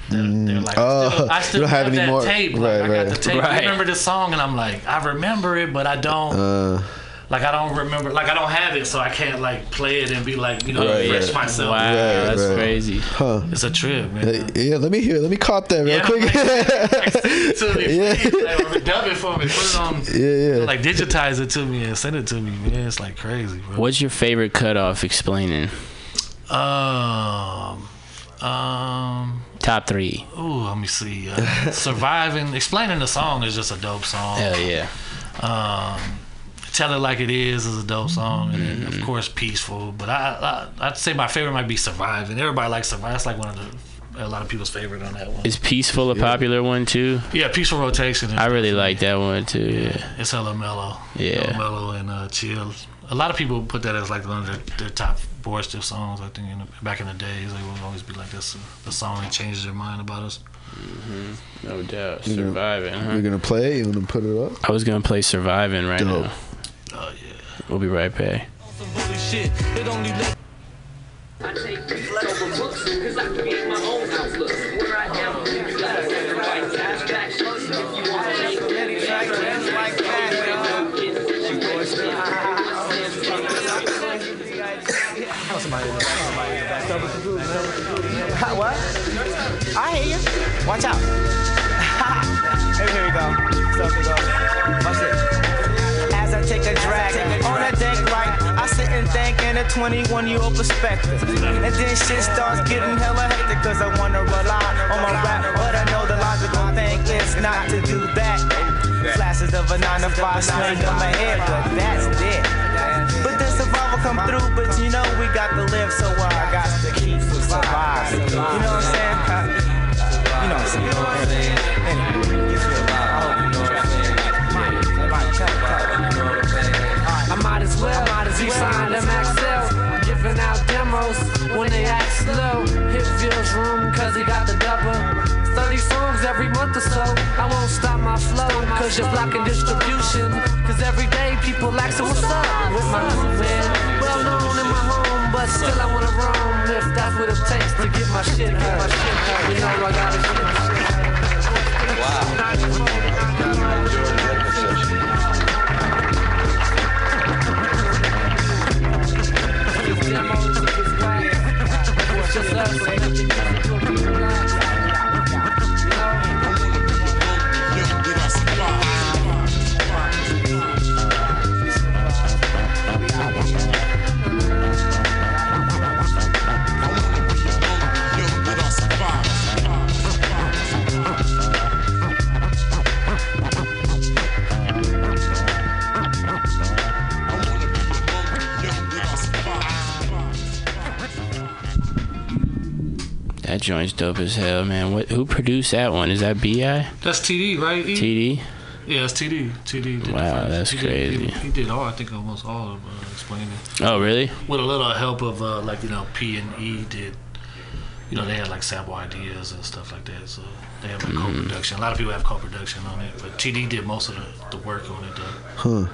They're, they're like,
Oh,
I still, I still
don't have
have
any
that
more-
tape. Like,
right,
I got
right.
the tape. I remember this song, and I'm like, I remember it, but I don't.
Uh,
like I don't remember, like I don't have it, so I can't like play it and be like, you know,
Right,
refresh
right.
myself.
Wow, that's crazy.
Huh?
It's a trip, man.
Uh, yeah, let me hear. Let me caught that real
Yeah,
quick.
to me,
Yeah.
please, like, dub it for me, put it on,
yeah, yeah.
like digitize it to me and send it to me, man. It's like crazy, bro.
What's your favorite cutoff? Explaining
Um, um,
top three.
ooh, let me see. Uh, surviving, explaining the song is just a dope song.
Hell yeah.
Um, Tell It Like It Is is a dope song, and then of course Peaceful. But I, I I'd say my favorite might be Surviving. Everybody likes Surviving. That's like one of the a lot of people's favorite on that one.
Is Peaceful a popular one too?
Yeah, Peaceful Rotation.
I really like that one too. Yeah.
It's hella mellow.
Yeah.
Hella mellow and uh, chill. A lot of people put that as like one of their, their top four stiff songs. I think in the, back in the days they would always be like this. The song that changes their mind about us.
Mm-hmm. No doubt. surviving.
You're gonna-
Surviving. Huh?
You're gonna play. You wanna put it up?
I was gonna play Surviving right
Dope.
now. Oh yeah. We'll be right back.
shit. It only let
I take these leftover books because I create my own outlook. Where I am, you gotta set the right task back. If you want to make many tracks just like
Ha, what? I hear you. Watch out. Maybe here we go. So we go. Watch this. Take a drag on a deck right, I sit and think in a 21 year old perspective. And then shit starts getting hella hectic cause I wanna rely on my rap. But I know the logical thing is not to do that. Flashes of a 9 to 5 swing in my head, but that's it. But then survival come through, but you know we got to live, so I got to keep surviving. You know what I'm saying? You know what I'm saying?
Giving out demos when they act slow. Hit feels room cause he got the double. 30 songs every month or so. I won't stop my flow cause you're blocking distribution. Cause every day people asking what's up with my man. Well known in my home, but still I wanna roam if that's what it takes to get my shit heard. You know I gotta get my shit Just us.
That joint's dope as hell, man. What? Who produced that one? Is that Bi?
That's TD, right? E?
TD.
Yeah, it's TD. TD.
Wow,
the
that's
he did-
crazy.
he, he did all. I think almost all of uh, explaining.
Oh, really?
With a little help of uh, like you know P and E did. You know they had like sample ideas and stuff like that. So they have like
Mm-hmm.
co-production. A lot of people have co-production on it, but TD did most of the, the work on it. Though.
Huh.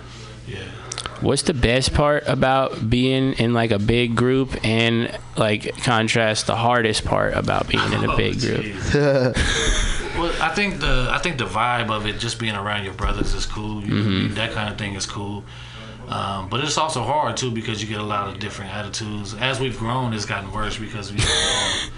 Yeah.
What's the best part about being in like a big group and like contrast the hardest part about being in a
Oh,
big group?
Well, I think the I think the vibe of it, just being around your brothers, is cool. You,
Mhm.
That kind of thing is cool. Um, but it's also hard too because you get a lot of different attitudes. As we've grown, it's gotten worse because we all,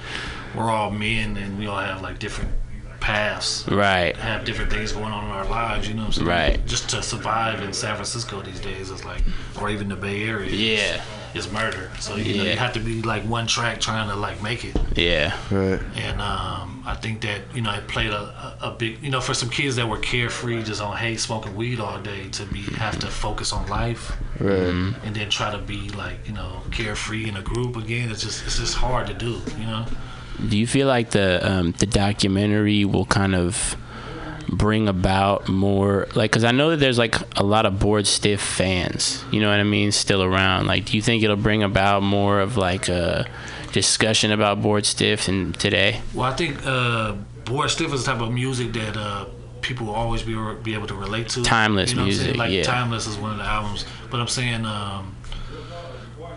we're all men and we all have like different paths.
Right.
Have different things going on in our lives. You know what I'm saying?
Right.
Just to survive in San Francisco these days is like, or even the Bay Area.
Yeah.
is murder. So you know you have to be like one track trying to like make it.
Yeah.
Right.
And um, I think that you know it played a, a, a big you know for some kids that were carefree just on Haight smoking weed all day to be have to focus on life
Right.
and then try to be like you know carefree in a group again. It's just it's just hard to do. You know.
Do you feel like the um, the documentary will kind of bring about more like because I know that there's like a lot of Bored Stiff fans, you know what I mean, still around. Like, do you think it'll bring about more of like a discussion about Bored Stiff and today?
Well, I think uh, Bored Stiff is the type of music that uh, people will always be be able to relate to.
Timeless
you know what I'm saying?
music,
Like
yeah.
Timeless is one of the albums, but I'm saying um,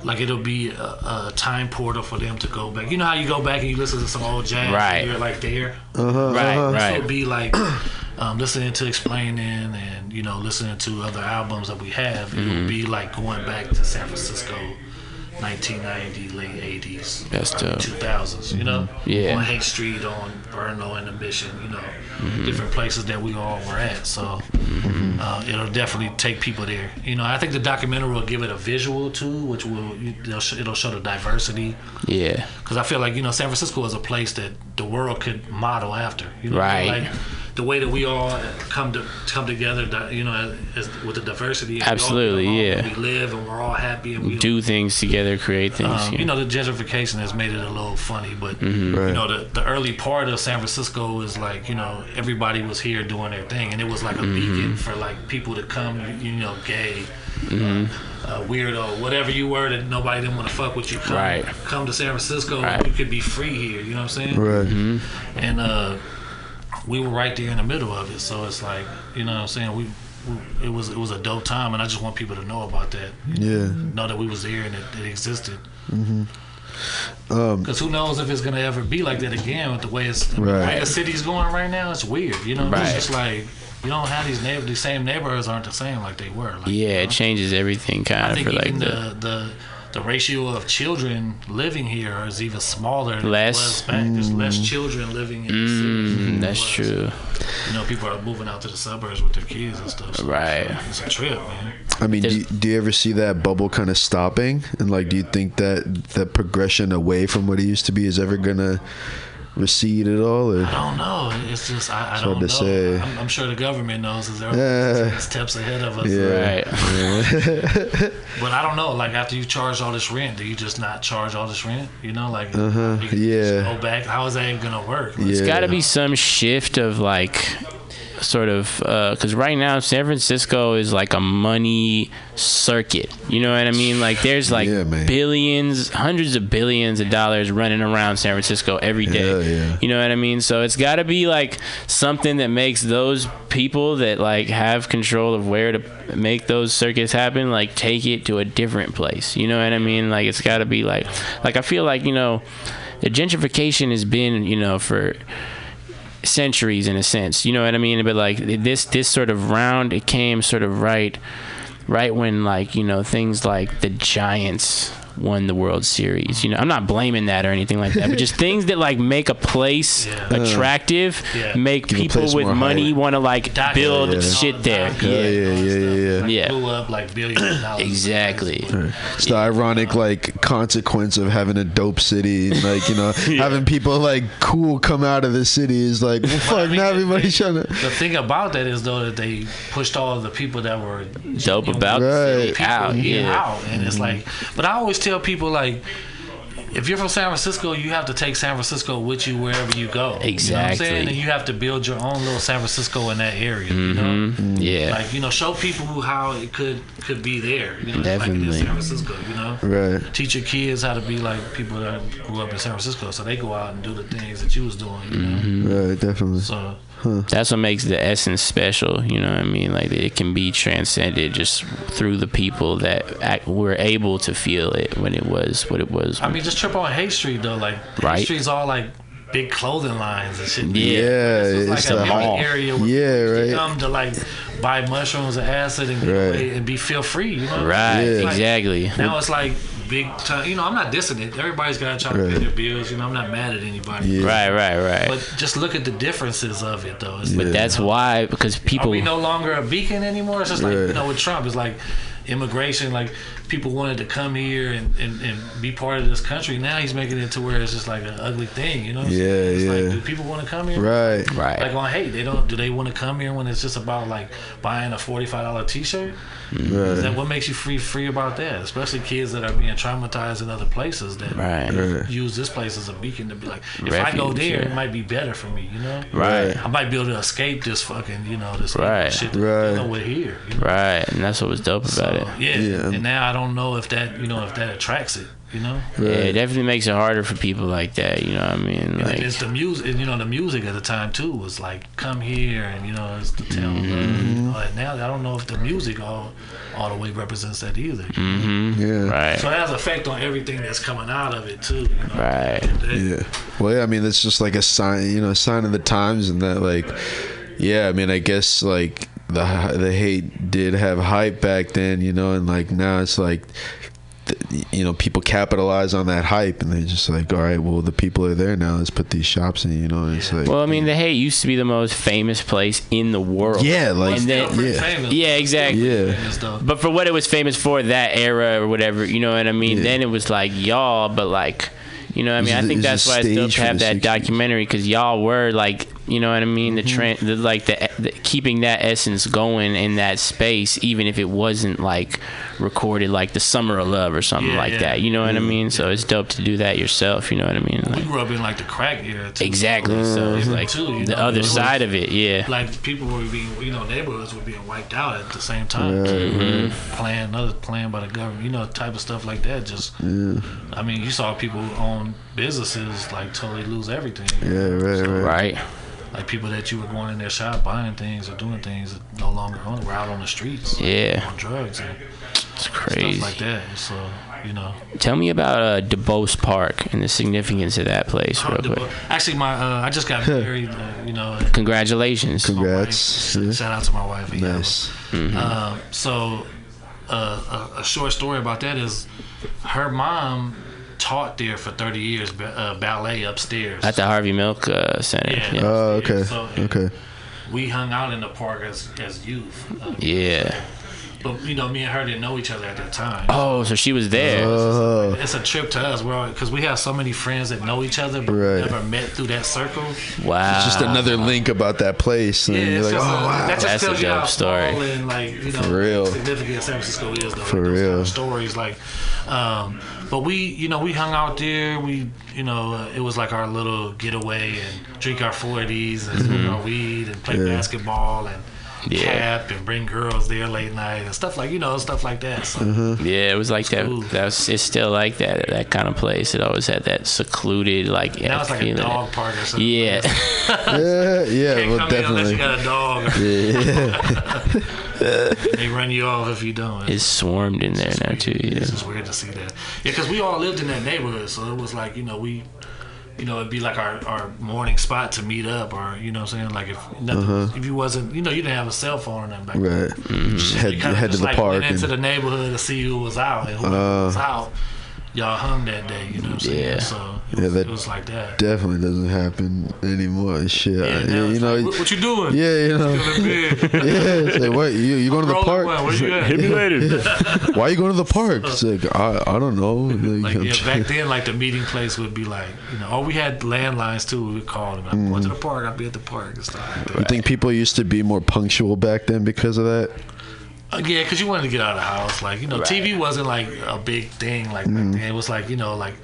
like it'll be a, a time portal for them to go back. You know how you go back and you listen to some old jazz,
Right.
And you're like there,
Uh-huh,
Right,
uh-huh.
right.
So it'll be like um, listening to explaining and you know listening to other albums that we have. It
Mhm.
will be like going back to San Francisco. 1990, late 80s,
That's
early 2000s, you know?
Yeah.
On Haight Street, on Burno and Ambition, you know,
Mhm.
different places that we all were at. So uh, it'll definitely take people there. You know, I think the documentary will give it a visual too, which will it'll, sh- it'll show the diversity.
Yeah.
Because I feel like you know San Francisco is a place that the world could model after. You know,
Right.
Like the way that we all come to come together, you know, as, with the diversity. and we all
Absolutely, yeah.
We live and we're all happy and we
Do things together, create things.
um, you know, the gentrification has made it a little funny, but
Mhm. Right.
you know, the, the early part of San Francisco is like, you know, everybody was here doing their thing, and it was like a
Mhm.
beacon for like people to come, you know, gay,
Mhm.
uh, weirdo, whatever you were that nobody didn't want to fuck with you. Come,
Right.
come to San Francisco,
Right.
you could be free here. You know what I'm saying?
Right.
Mm-hmm.
And uh, we were right there in the middle of it, so it's like, you know what I'm saying? We, we it was it was a dope time, and I just want people to know about that.
Yeah.
Know that we was there and it, it existed.
hmm Um,
Because who knows if it's gonna ever be like that again with the way it's the way
Right.
the city's going right now. It's weird, you know.
Right.
It's just like you don't have these neighbor, these same neighborhoods aren't the same like they were. Like,
yeah, it changes everything
I
kind of
think
for like the.
the, the the ratio of children living here is even smaller than
Less?
it was back. There's less children living in the cities. than
Mm, that's true.
You know, people are moving out to the suburbs with their kids and stuff. So
Right.
It's a trip, man.
I mean, do you, do you ever see that bubble kind of stopping? And like, do you think that the progression away from what it used to be is ever gonna recede at all? Or
I don't know. It's just I, I
It's
don't
hard to
know.
say.
I'm, I'm sure the government knows. Is
Yeah.
they're steps ahead of us.
yeah, yeah.
But I don't know. Like after you charge all this rent, do you just not charge all this rent? You know, like
uh huh. Yeah.
go back. How is that even gonna work?
It's
Yeah.
got to be some shift of like, sort of, uh, because right now San Francisco is like a money circuit. You know what I mean? Like there's like
Yeah,
billions, hundreds of billions of dollars running around San Francisco every day.
Yeah, yeah.
You know what I mean? So it's got to be like something that makes those people that like have control of where to make those circuits happen, like take it to a different place. You know what I mean? Like it's got to be like, like I feel like you know, the gentrification has been you know for centuries in a sense. You know what I mean? But like this this sort of round, it came sort of right right when like you know things like the Giants won the World Series. You know, I'm not blaming that or anything like that, but just things that like make a place attractive,
Yeah.
make
Give
people with money want to like
Doc-
build
Yeah.
shit there.
Yeah,
Yeah,
yeah, yeah, yeah, yeah.
Yeah.
Blew up like billions dollars.
exactly.
It's the ironic like consequence of having a dope city, and, like you know, having people like cool come out of the city is like, well, fuck. now everybody's trying to.
The thing about that is though that they pushed all of the people that were
Dope about the
Right.
city out.
yeah,
Yeah.
out, and it's mm-hmm. like. But I always tell people like. If you're from San Francisco, you have to take San Francisco with you wherever you go. You know what I'm
Exactly.
saying? And you have to build your own little San Francisco in that area. You know?
Mhm. Yeah.
Like, you know, show people who, how it could could be there. You know, just like it
Definitely.
San Francisco, you know?
Right.
Teach your kids how to be like people that grew up in San Francisco so they go out and do the things that you was doing, you know?
Mm-hmm.
Right. Definitely.
So,
That's what makes the essence special. You know what I mean? Like it can be transcended just through the people that act, were able to feel it when it was what it was.
I mean, just trip on Haight Street, though. Like,
Right.
Haight Street's all like big clothing lines and shit.
Yeah,
This was
it's
like
a
a
hall.
area where
Yeah,
people used
right.
come to like buy mushrooms and acid and,
Right.
and be feel free. You know?
Right,
It's like-
exactly.
Now it's like big time. You know, I'm not dissing it. Everybody's got to try to pay their bills. You know, I'm not mad at anybody.
Yeah.
Right, right, right.
But just look at the differences of it, though. It's
But
like,
that's why because people
Are
people
we no longer a beacon anymore? It's just like
Right.
you know with Trump, it's like immigration. Like people wanted to come here and, and, and be part of this country. Now he's making it to where it's just like an ugly thing. You know?
Yeah,
it's
yeah.
Like, do people want to come here?
Right.
Right.
Like on Haight, they don't. Do they want to come here when it's just about like buying a forty five dollar t shirt? Is that what makes you free free about that? Especially kids that are being traumatized in other places that
Right.
Right.
use this place as a beacon to be like, if I go there,
yeah.
it might be better for me. You know?
Right.
I might be able to escape this fucking, you know, this
Right.
shit. That,
Right.
You know, we're here. You know?
Right, and that's what was dope about it.
Yeah.
Yeah.
And now I don't know if that, you know, if that attracts it. You know?
Yeah, it definitely makes it harder for people like that. You know what I mean?
And
Like,
it's the music, and, you know, the music at the time too was like, "Come here," and you know, it's the tell love.
Mm-hmm.
You know, and now I don't know if the music all, all the way represents that either.
hmm
Yeah.
Right.
So it has effect on everything that's coming out of it too. You know?
Right.
Yeah. Well, yeah, I mean, it's just like a sign, you know, a sign of the times, and that, like, yeah, I mean, I guess like the the Haight did have hype back then, you know, and like now it's like, you know, people capitalize on that hype, and they're just like, all right, well, the people are there now. Let's put these shops in, you know. And it's like,
Well, I mean, the Haight used to be the most famous place in the world.
Yeah, like-
and then, yeah,
famous.
yeah, exactly.
yeah.
But for what it was famous for, that era or whatever, you know what I mean.
Yeah.
Then it was like y'all, but like, you know, what I mean, I think that's why it's dope
stage
to
for
have that documentary because y'all were like, you know what I mean,
Mm-hmm.
the trend, the, like the, the keeping that essence going in that space, even if it wasn't like recorded like the Summer of Love or something
Yeah,
like
yeah.
that. You know what I mean? So it's dope to do that yourself. You know what I mean?
we grew up in like the crack era too.
exactly. So it's
Mhm.
like
Too,
the
know,
other
it was-
side of it. Yeah.
Like people were being, you know, neighborhoods were being wiped out at the same time.
Right,
Mhm.
Plan, another plan by the government, you know, type of stuff like that. Just,
yeah,
I mean, you saw people own businesses like totally lose everything.
yeah, right, right.
Right.
Like people that you were going in their shop buying things or doing things that no longer on, were out on the streets.
Yeah.
On drugs and
It's crazy.
stuff like that. So, you know.
Tell me about uh, Duboce Park and the significance of that place, real quick.
Actually, my uh, I just got married. Uh, you know,
Congratulations.
Congrats. Yeah.
shout out to my wife. Iyanla.
Nice.
Um, so, uh, a, a short story about that is her mom taught there for 30 years uh, ballet upstairs.
At the Harvey Milk uh, Center.
Yeah.
Yeah.
Oh, okay,
So-
okay.
we hung out in the park as, as youth. Uh,
Yeah.
But, you know, me and her didn't know each other at that time.
Oh, so she was there.
Oh,
It's a trip to us, bro, because we have so many friends that know each other, but
Right.
never met through that circle.
wow.
it's just another link about that place, and
Yeah,
you're like,
just
oh
a,
wow,
that just
That's a
tells you
dope story.
and like you know
For real.
significant San Francisco is though.
For
like, those kind of stories like, um, but we you know we hung out there. We you know uh, it was like our little getaway and drink our forties and smoke our weed and play
Mm-hmm. Yeah.
basketball and.
Yeah.
Cap and bring girls there late night and stuff like you know stuff like that. So
Mm-hmm.
Yeah, it was like that.
cool.
That was. It's still like that. That kind of place. It always had that secluded, like.
now it's like a
feeling.
dog park or something.
Yeah.
yeah, yeah,
Can't
well,
come in unless
definitely.
you got a dog.
Yeah,
they run you off if you don't.
it's swarmed in there now too. Yeah.
It's just weird to see that. Yeah, because we all lived in that neighborhood, so it was like you know we, you know, it'd be like our, our morning spot to meet up, or you know, what I'm saying like if nothing,
Uh-huh.
if you wasn't, you know, you didn't have a cell phone or nothing back then.
right.
Mm-hmm.
Just head head to the
like,
park
Went into
and
the neighborhood to see who was out, and who
Uh.
was out. Y'all hung that day, you know what I'm saying?
Yeah.
So it
Yeah,
was,
that-
it was like that.
definitely doesn't happen anymore. Shit,
Yeah,
I-
now
you know.
like, what, what you doing?
yeah, you know.
Still in bed.
yeah, it's like what you you going to the park?
one, where you at?
Hit me later.
Why you going to the park? It's like I I don't know. Like,
Like yeah, back then, like the meeting place would be like, you know, oh, we had landlines too. We would call them. I'm going to mm-hmm. the park. I'll be at the park and stuff like that.
I think people used to be more punctual back then because of that.
Uh, yeah, because you wanted to get out of the house. Like, you know, TV wasn't like a big thing like back then. It was like, you know, like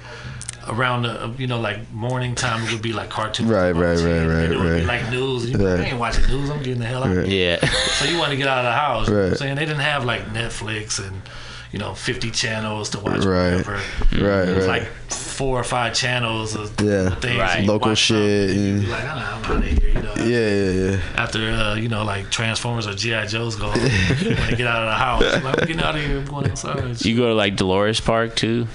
around the, you know, like morning time, it would be like cartoons.
Right, right, right,
and
right,
It would be like news.
Right.
I ain't watching news. I'm getting the hell out.
Right.
Yeah.
So you wanted to get out of the house. You know what I'm
Right.
saying? They didn't have like Netflix and, you know, 50 channels to watch
Right.
whatever.
Right,
It was
right.
like four or five channels of
Yeah.
things.
Right.
Local
watch something,
shit
and you
and-
be like, "Ah, I'm out of here, you know.
Yeah, yeah, yeah.
After uh, you know, like Transformers or GI Joes go, you want get out of the house. I'm like, I'm getting out of here. I'm going outside.
You go to like Dolores Park too.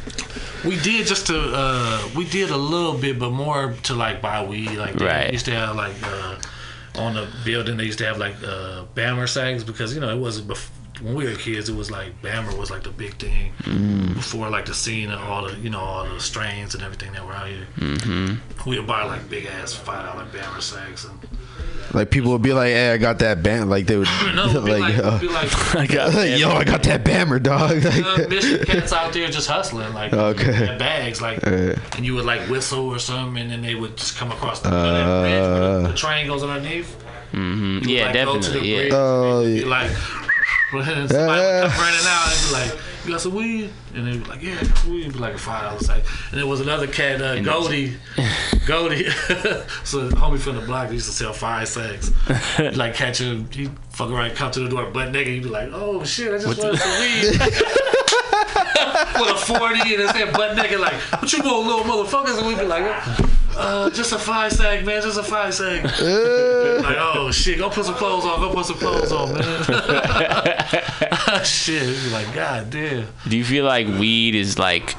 We did just to, uh, we did a little bit, but more to like buy weed. Like they
Right.
used to have like uh, on the building, they used to have like uh, Bammer sacks because you know it wasn't bef- when we were kids. It was like Bammer was like the big thing
Mm.
before like the scene and all the you know all the strains and everything that were out here.
Mm-hmm.
We would buy like big ass five dollar Bammer sacks and
Like people would be like, "Hey, I got that bam." Like they would,
No, like- be
uh,
like-
I got
that
yo, I got that bammer, dog. Like,
Uh, Michigan cats out there just hustling, like
Okay.
bags, like,
Alright.
and you would like whistle or something, and then they would just come across the,
Uh,
bridge where the, the train goes underneath.
hmm
You
Yeah,
would, like, go to the
definitely.
bridge,
Yeah.
Oh, yeah.
like, and somebody would come running out and be like, "You got some weed?" And they'd be like, "Yeah, I got some weed." It'd be like a five dollar site. And there was another cat, uh, Goldie, Goldie. so the homie from the block used to sell five sacks. like catch him, he fuck around, come to the door butt naked. He'd be like, "Oh shit, I just wanted some weed." With a forty and his head butt naked, like, "What you want, little motherfuckers?" And we'd be like. Uh, just a five sack, man. Just a five sack. like, oh shit, go put some clothes on. Go put some clothes on, man. shit, You'd be like, god damn.
Do you feel like weed is like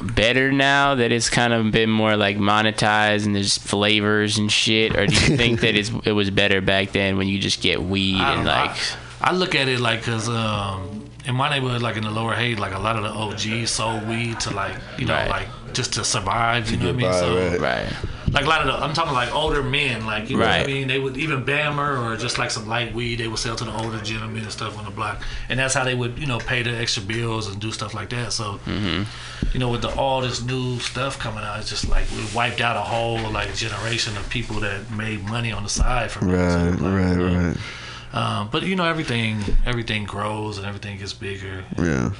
better now that it's kind of been more like monetized and there's flavors and shit, or do you think that it's it was better back then when you just get weed
I
and
don't
like
I look at it like, cause um, in my neighborhood, like in the Lower Haight, like a lot of the OGs sold weed to like, you know,
Right.
like just to survive. You know what I mean? so,
right.
right?
Like a lot of the, I'm talking like older men, like you know what I mean. They would even Bammer or just like some light weed, they would sell to the older gentlemen and stuff on the block, and that's how they would you know pay the extra bills and do stuff like that. So
hmm
you know, with the, all this new stuff coming out, it's just like we wiped out a whole like generation of people that made money on the side from it. So,
right,
like,
right, right.
Um, but you know, everything everything grows and everything gets bigger.
Yeah.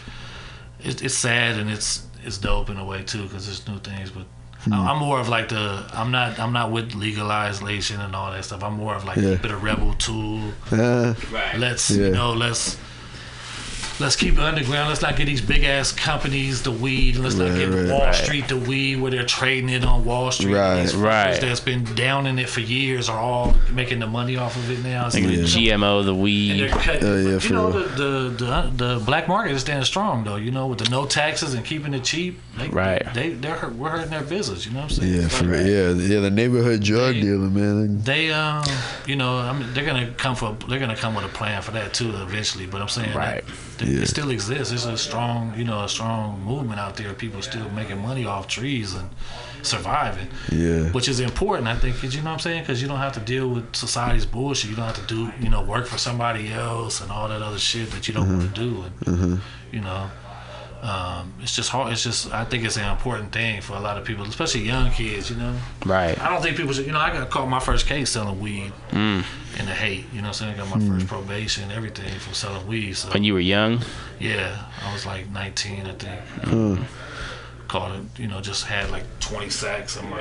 It's, it's sad and it's it's dope in a way too because there's new things. But
Hmm.
I'm more of like the I'm not I'm not with legalization and all that stuff. I'm more of like
Yeah.
keep it a rebel tool.
Uh,
Let's
Yeah.
you know let's. Let's keep it underground. Let's not get these big ass companies the weed. Let's not
Right,
get
right.
Wall
Right.
Street the weed where they're trading it on Wall Street.
Right,
These fuckers
right.
That's been down in it for years are all making the money off of it now. It's
like
like,
the GMO, the weed?
and they're cutting.
Oh, yeah,
you know
real.
the, the the the black market is standing strong though. You know with the no taxes and keeping it cheap. They,
Right.
They they're hurt, we're hurting their business. You know what I'm saying?
Yeah,
It's
for
like-
yeah, yeah. The neighborhood drug dealer, man.
They um you know I mean they're gonna come for they're gonna come with a plan for that too eventually. But I'm saying
Right.
that it, it still exists. It's a strong you know a strong movement out there. People still making money off trees and surviving.
Yeah.
Which is important, I think, 'cause you know what I'm saying? Because you don't have to deal with society's bullshit. You don't have to do, you know, work for somebody else and all that other shit that you don't want to do. And,
hmm
you know, um, it's just hard. It's just, I think it's an important thing for a lot of people, especially young kids, you know?
Right.
I don't think people should, you know, I got caught my first case selling weed
Mm.
In the Haight, you know what I'm saying? I got my first probation everything for selling weed. So,
When you were young,
yeah, I was like 19, I think.
Hmm.
Caught it, you know, just had like 20 sacks in my,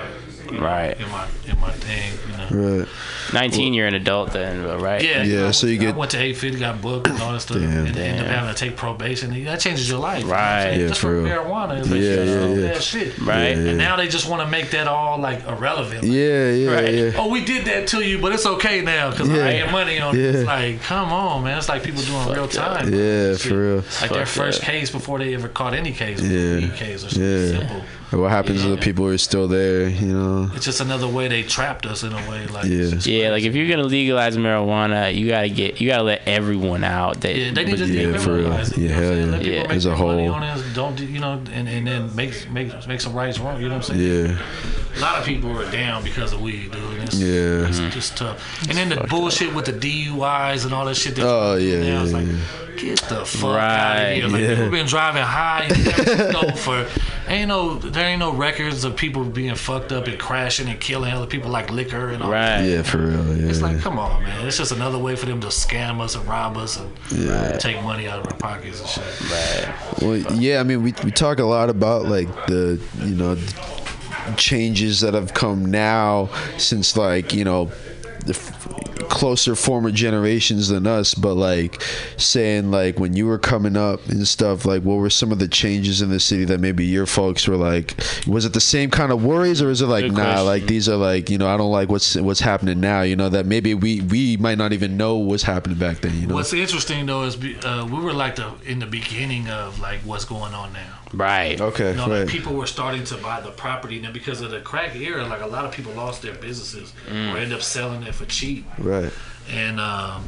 Right.
in my, in my thing, you know?
Right.
19, you're an adult then, right?
Yeah,
Yeah,
I
so you
went-
get-
I went to 850, got booked and all that stuff,
Damn.
and ended up having to take probation. That changes your life, you know what
Right.
Yeah,
just
for
for
real.
marijuana, it's
Yeah,
like,
yeah,
yeah,
yeah.
That shit,
Right.
Yeah,
And now they just want to make that all like irrelevant. Like,
Yeah, yeah,
Right.
yeah.
Oh, we did that to you, but it's okay now because
Yeah.
I get money on it. It's like, come on, man. It's like people doing real time.
Yeah,
Shit.
for real.
Like their first
that.
case before they ever caught any case,
Yeah.
weed case or something
Yeah.
Simple.
What happens to the people who are still there? You know.
It's just another way they trapped us in a way. Like,
Yeah.
Yeah, like if you're gonna legalize marijuana, you gotta get, you gotta let everyone out that.
Yeah, they need to
Yeah, for real.
it.
Yeah,
know what I'm
hell yeah.
Let
Yeah.
make
As a whole.
on. Don't do- you know? And, and then make make make some rights wrong. You know what I'm saying?
Yeah.
A lot of people are down because of weed, dude. It's,
Yeah.
it's just tough. And then the bullshit with the DUIs and all that shit. That
Oh yeah, yeah,
like,
yeah.
Get the fuck out
Right,
of here. Like
yeah.
people been driving high in San Francisco for ain't no there ain't no records of people being fucked up and crashing and killing other people like liquor and all.
Right.
Yeah, for real. Yeah.
It's like, come on, man. It's just another way for them to scam us and rob us and
Yeah.
take money out of our pockets and shit.
Right.
Well, yeah, I mean, we we talk a lot about like the you know changes that have come now since like you know the f- closer former generations than us, but like saying like when you were coming up and stuff, like what were some of the changes in the city that maybe your folks were like? Was it the same kind of worries, or is it like
Good
nah,
question.
like these are like you know I don't like what's what's happening now, you know that maybe we we might not even know what's happening back then, you know?
What's interesting though is be- uh, we were like the in the beginning of like what's going on now.
Right.
Okay,
You know,
right.
like people were starting to buy the property now because of the crack era. Like a lot of people lost their businesses
Mm.
or end up selling it for cheap.
right.
And um,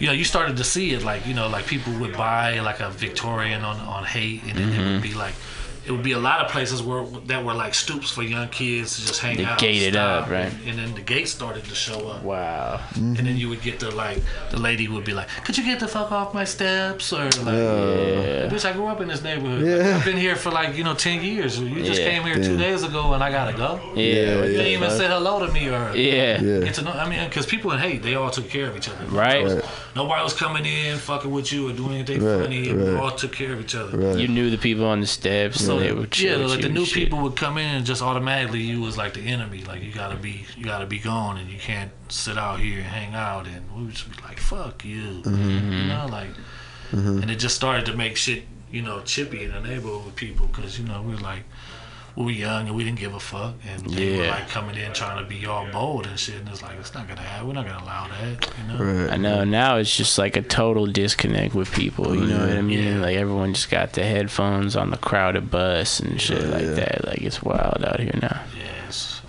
you know, you started to see it like you know, like people would buy like a Victorian on on hate, and then it would be like it would be a lot of places where that were like stoops for young kids to just hang
They
out.
gated
stop,
up, right?
And, and then the gates started to show up.
Wow.
And then you would get the like the lady would be like, "Could you get the fuck off my steps?" Or like,
Yeah.
"Bitch, I grew up in this neighborhood. Like, I've been here for like you know ten years. You just
Yeah.
came here two days ago, and I gotta go.
Yeah,
Yeah,
You didn't even
fuck.
say hello to me or
Yeah.
Yeah.
Get to know. I mean, because people in Haight, they all took care of each other.
Right.
Right.
Nobody was coming in fucking with you or doing anything
Right,
funny. We all took care of each other.
Right.
You knew the people on the steps.
So
and they would
yeah, like the new
shit.
people would come in and just automatically you was like the enemy. Like you gotta be, you gotta be gone, and you can't sit out here and hang out. And we would just be like, "Fuck you,"
Mm-hmm.
you know, like. And it just started to make shit, you know, chippy in the neighborhood with people because you know we're like, we were young and we didn't give a fuck, and they were like coming in trying to be all bold and shit, and it's like it's not gonna happen. We're not gonna allow that, you know.
Right.
I know now it's just like a total disconnect with people. You know what I mean? Like everyone just got the headphones on the crowded bus and shit like that. Like it's wild out here now.
Yes.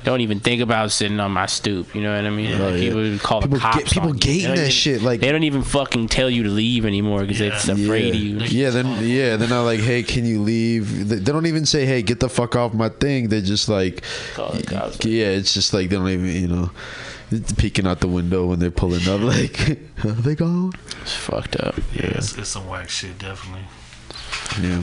Don't even think about sitting on my stoop. You know what I mean?
Oh,
Like,
yeah.
people would call
People
the cops.
get- people
on
gating
They
that
even-
shit, like-
they don't even fucking tell you to leave anymore because it's afraid of you.
Yeah, then yeah, they're not like, hey, can you leave? They they don't even say, hey, get the fuck off my thing. They're just like,
Call the cops.
yeah, it's just like they don't even, you know, peeking out the window when they're pulling up. Like, are they gone?
It's fucked up.
Yeah, it's, it's some whack shit, definitely.
Yeah.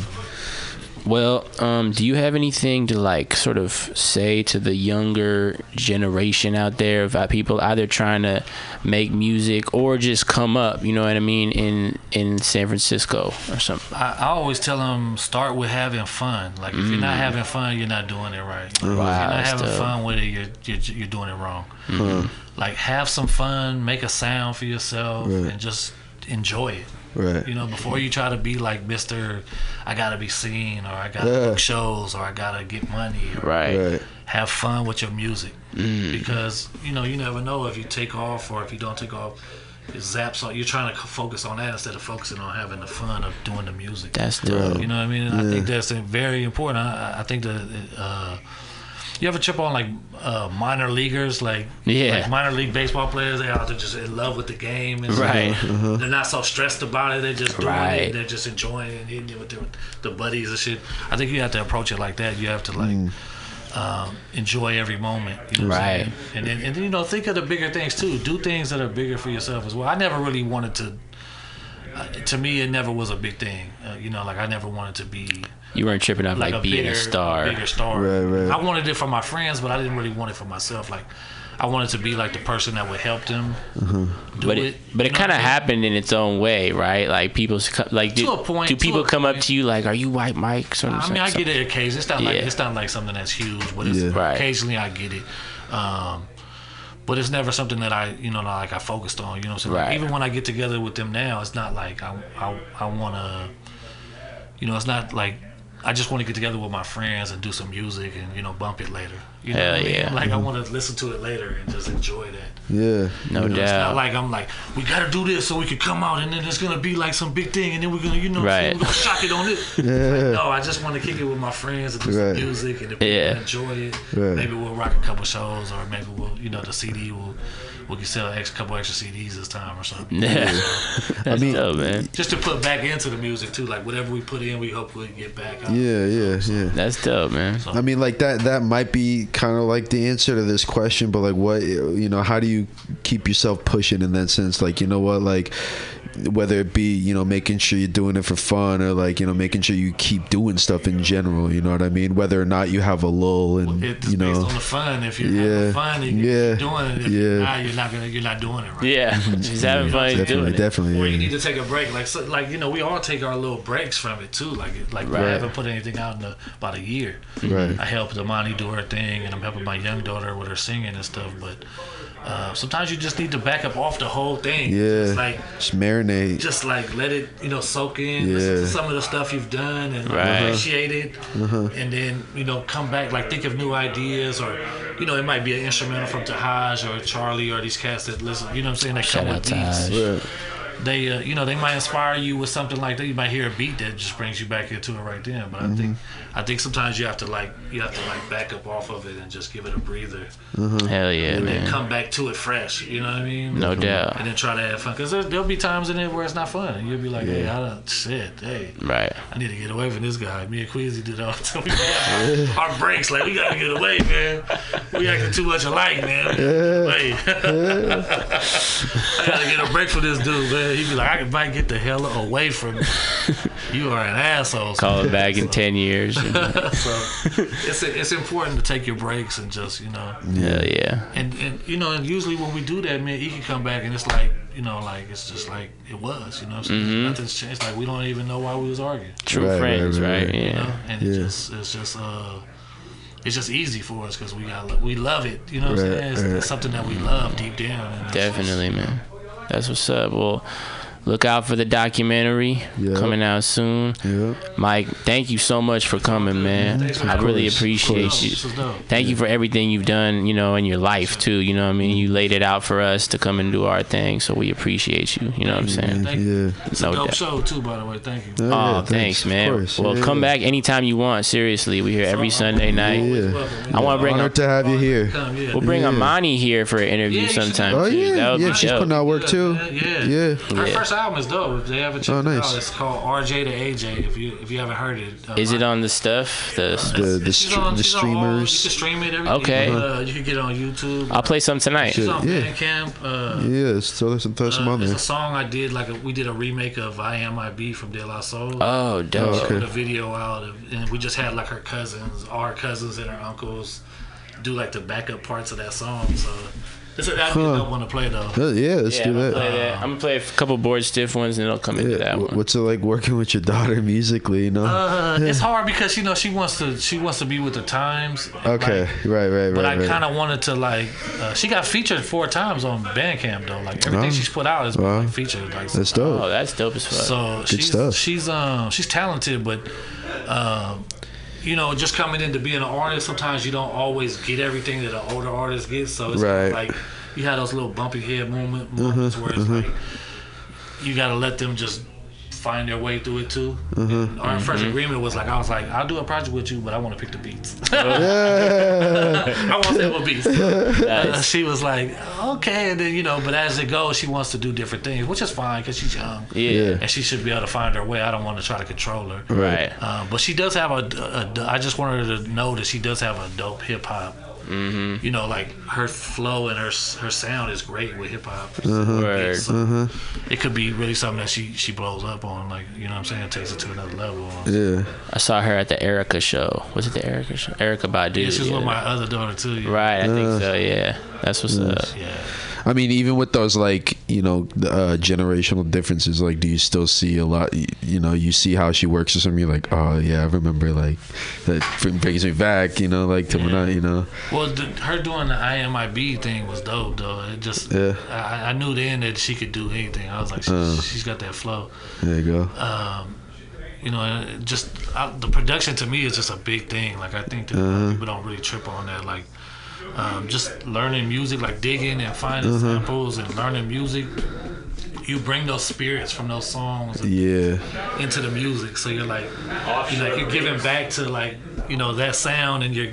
Well, um, do you have anything to like sort of say to the younger generation out there about people either trying to make music or just come up, you know what I mean, in in San Francisco or something?
I, I always tell them start with having fun. Like if you're not
Mm.
having fun, you're not doing it right. Like, if you're not having
dope.
fun with it, you're you're, you're doing it wrong.
Huh.
Like have some fun, make a sound for yourself,
Right.
and just enjoy it.
Right.
You know, before you try to be like Mister, I gotta be seen, or I gotta
Yeah.
book shows, or I gotta get money. Or
Right.
Right.
Have fun with your music
Mm.
because you know you never know if you take off or if you don't take off. It zaps on. You're trying to focus on that instead of focusing on having the fun of doing the music.
That's dope.
You know what I mean? And I think that's very important. I, I think that uh, you ever trip on like uh, minor leaguers, like
Yeah.
like minor league baseball players. They are just in love with the game, and
Right.
Uh-huh.
they're not so stressed about it. They're just doing
Right.
it. They're just enjoying it, hitting it with their the buddies and shit. I think you have to approach it like that. You have to like.
Mm.
Um, enjoy every moment, you know
Right.
And then, and then, you know, think of the bigger things too. Do things that are bigger for yourself as well. I never really wanted to. Uh, to me, it never was a big thing. Uh, you know, like I never wanted to be
You weren't tripping off like, being a star.
bigger star.
Right, right.
I wanted it for my friends, but I didn't really want it for myself. Like, I wanted to be like the person that would help them do
but
it.
it, but it kind of
what I'm saying?
happened in its own way, right? Like people's co- like do,
To a point,
do
to
people
a
come up to you like, "Are you White Mike?" Sort of
I mean, I get it occasionally. It's not like
Yeah.
it's not like something that's huge, but it's,
Yeah.
Occasionally I get it. Um, but it's never something that I, you know, like I focused on. You know what I'm saying? Like,
Right.
even when I get together with them now, it's not like I, I, I want to, you know, it's not like I just want to get together with my friends and do some music and you know bump it later. You know
Hell
what I mean?
yeah.
Like I want to listen to it later and just enjoy that.
Yeah.
No
You know, It's not like I'm like, we gotta do this so we can come out and then it's gonna be like some big thing and then we're gonna, you know, what I'm saying?
Right.
we're gonna shock it on it.
Yeah.
No, I just want to kick it with my friends and do
Right.
some music and if people
Yeah.
enjoy it,
Right.
maybe we'll rock a couple shows or maybe we'll, you know, the CD will, we can sell a couple extra CDs this time or something.
Yeah.
I
That's
mean,
dope, man.
Just to put back into the music too, like whatever we put in, we hope we get back. out.
yeah, yeah, yeah.
That's dope, man.
I mean, like that. That might be kind of like the answer to this question, but like, what you know, how do you keep yourself pushing in that sense? Like, you know what, like whether it be you know making sure you're doing it for fun or like you know making sure you keep doing stuff in general. You know what I mean? Whether or not you have a lull and
It's
you
based on the fun. If you're
Yeah.
having fun and
Yeah.
you're doing it, if
Yeah.
you're not, you're not gonna, you're not doing it right.
Yeah, just having fun and
definitely,
it.
definitely,
Or you need to take a break, like so, like you know, we all take our little breaks from it too. Like like I
Right.
haven't put anything out in a, about a year.
Right.
I helped Amani do her thing, and I'm helping my young daughter with her singing and stuff. But uh, sometimes you just need to back up off the whole thing.
yeah,
Just like
just marinate.
just like let it you know soak in.
Yeah.
Listen to some of the stuff you've done and
Right.
appreciate it,
Uh-huh.
and then you know come back like think of new ideas or you know it might be an instrumental from Tahaj or Charlie or these cats that listen. You know what I'm saying? That
Shout
come
out
with beats.
Right.
they uh, you know they might inspire you with something like that. You might hear a beat that just brings you back into it right then. But I think I think sometimes you have to like you have to like back up off of it and just give it a breather. Mm-hmm.
Hell yeah,
and then come back to it fresh. You know what I mean?
No doubt.
And then try to have fun because there, there'll be times in it where it's not fun. And you'll be like, hey, I don't shit. Hey,
Right.
I need to get away from this guy. Me and Queasy did all the time. Our breaks. Like we gotta get away, man. We acting too much alike, man. We gotta get away. I gotta get a break from this dude, man. He'd be like, I might get the hell away from you. You are an asshole.
Call it back in ten years.
so it's it's important to take your breaks and just you know.
Yeah, yeah.
And and you know, and usually when we do that, man, he can come back and it's like you know, like it's just like it was. You know, what I'm saying?
Mhm.
nothing's changed. Like we don't even know why we was arguing.
True Right, friends, right, right, right.
You
yeah.
know? And
Yeah.
it's just it's just uh. It's just easy for us because we got we love it. You know what I'm saying? It's,
right.
it's something that we love deep down. And
Definitely, man. That's what's up. Well, look out for the documentary coming out soon. Mike, thank you so much for coming, man.
Thanks
I really appreciate you.
course. This was dope.
Thank you for everything you've done, you know, in your life too. You know what I mean? You laid it out for us to come and do our thing, so we appreciate you. You know what I'm saying?
Thank you.
Yeah.
It's
No
a dope
doubt.
show too, by the way. Thank you.
Oh,
Oh,
yeah,
thanks,
thanks, of
man.
course.
Well,
Yeah,
come back anytime you want. Seriously, we here every Sunday night.
Yeah.
I want to bring.
Honored to have you here.
We'll bring
Yeah.
Amani here for an interview sometime
Oh yeah,
that
yeah. She's putting out work too.
Yeah.
Yeah.
Her first album is dope. If they haven't checked
Oh,
it out, it's called RJ to AJ. If you if you haven't heard it, uh,
Is it on the stuff? The
The the,
she's
str-
on-
the
she's on all- you
streamers.
can stream it. Everything.
Okay.
Uh, you can get it on YouTube.
I'll play some tonight.
She's on
Yeah.
Bandcamp. Uh,
Yeah, let's throw some throw some
uh,
on
it's
there.
a song I did like a, we did a remake of I Am I Be from De La Soul.
Oh, dope.
Oh, okay.
Put a video out of, and we just had like her cousins, our cousins and her uncles, do like the backup parts of that song. So it's a, that'd be a
Huh.
dope one to play though.
Uh, yeah, let's
yeah,
do
I'm gonna
that.
play that. I'm gonna play a couple Bored Stiff ones, and it'll come into that one.
What's it like working with your daughter musically? You know.
Uh, it's hard because you know she wants to she wants to be with the times.
okay, right, right, right.
But I
right.
kind of wanted to like. Uh, she got featured four times on Bandcamp though. Like everything
Wow.
she's put out is
Wow.
like, featured. Like
That's dope.
Oh, that's dope as fuck.
So
Good
she's
stuff.
she's um she's talented, but um you know just coming into being an artist, sometimes you don't always get everything that an older artist gets. So it's
Right.
like you had those little bumpy head moment moments where it's
mhm.
like you got to let them just find their way through it too.
Mhm.
Our first
Mhm.
agreement was like I was like I'll do a project with you, but I want to pick the beats. I want to say what beats. Uh,
Nice.
she was like, okay, and then you know, but as it goes, she wants to do different things, which is fine because she's young.
Yeah.
and she should be able to find her way. I don't want to try to control her.
Right.
Uh, but she does have a, a- I just want her to know that she does have a dope hip hop.
Mm-hmm.
You know, like her flow and her her sound is great with hip hop.
Uh-huh.
Word.
So
Uh-huh.
It could be really something that she she blows up on, like you know what I'm saying, It takes it to another level.
Yeah.
I saw her at the Erykah show. Was it the Erykah show? Erykah Badu.
Yeah, she's
yeah.
with my other daughter too. yeah.
Right, I
Uh,
think so. Yeah, that's what's up.
Yeah.
I mean, even with those like you know uh, generational differences, like, do you still see a lot? You, you know, you see how she works or something. You're like, oh yeah, I remember. Like that brings me back. You know, like to when I, you know,
Well, the, her doing the IMIB thing was dope, though. It just,
Yeah.
I, I knew then that she could do anything. I was like, she's,
Uh.
she's got that flow.
there you go.
Um, you know, just I, the production to me is just a big thing. Like I think that
Uh-huh.
people don't really trip on that. Like um, just learning music, like digging and finding
Uh-huh.
samples and learning music. You bring those spirits from those songs and
Yeah.
into the music. So you're like, you know, you're giving back to like, you know, that sound, and you're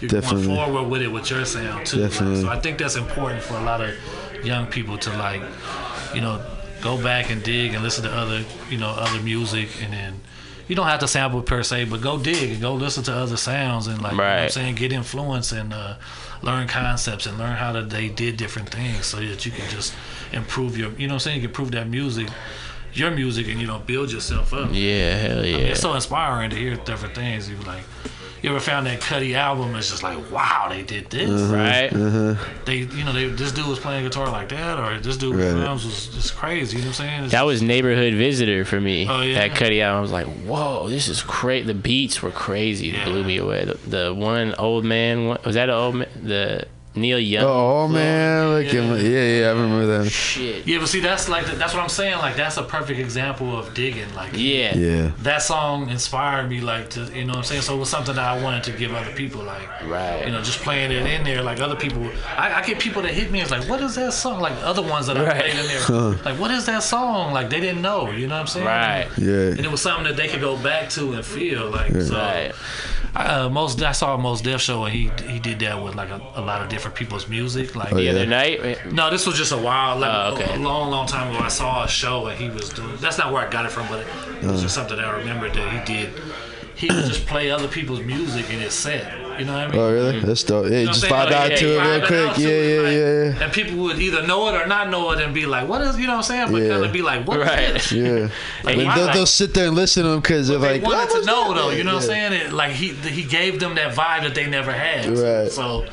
you're
Definitely.
going forward with it with your sound too. Like, so I think that's important for a lot of young people to like, you know, go back and dig and listen to other, you know, other music, and then. You don't have to sample per se, but go dig and go listen to other sounds and like you know what I'm saying, get influence and uh, learn concepts and learn how that they did different things so that you can just improve your you know what I'm saying, you can improve that music your music and you know build yourself up.
Yeah, hell
I mean,
yeah.
it's so inspiring to hear different things. You like, you ever found that Cuddy album? It's just like, wow, they did this,
Uh-huh,
Right.
Uh-huh.
They, you know, they this dude was playing guitar like that, or this dude with
Right.
drums was just crazy. You know what I'm saying? It's
That was neighborhood visitor for me.
Oh, yeah?
That Cuddy album. I was like, whoa, this is crazy. The beats were crazy. It blew me away. The, the one old man was that an old man? The Neil Young.
Oh man, look at my, yeah, yeah, I remember that.
Shit.
Yeah, but see, that's like that's what I'm saying. Like that's a perfect example of digging. Like
Yeah.
Yeah.
that song inspired me. Like to you know what I'm saying. So it was something that I wanted to give other people. Like
Right.
you know, just playing it in there. Like other people, I, I get people that hit me. It's like, what is that song? Like other ones that I
Right.
played in there.
Huh.
Like what is that song? Like they didn't know. You know what I'm saying?
Right.
Yeah.
And it was something that they could go back to and feel. Like
Yeah.
so.
Right.
Uh, most I saw a Mos Def show and he he did that with like a, a lot of different people's music. Like
Oh,
The
yeah.
other night.
no, this was just a while, like
Oh, okay.
a, a long, long time ago. I saw a show and he was doing. That's not where I got it from, but it, it was
Uh.
just something that I remembered that he did. He would just play other people's music in his set. You know what I mean?
Oh really? That's dope. Yeah,
You know
just
what
vibe out
Like,
to
yeah,
it real quick.
out
Yeah, yeah,
like-
yeah, yeah.
And people would either know it or not know it and be like, "What is?" You know what I'm saying? But
Yeah.
kind of be like, "What is
Right.
this?"
Yeah,
Like,
But they'll,
not?
they'll sit there and listen to them because they're
They
like,
wanted
"What
to know
that?"
though. You know what I'm saying? It, like he he gave them that vibe that they never had.
Right.
So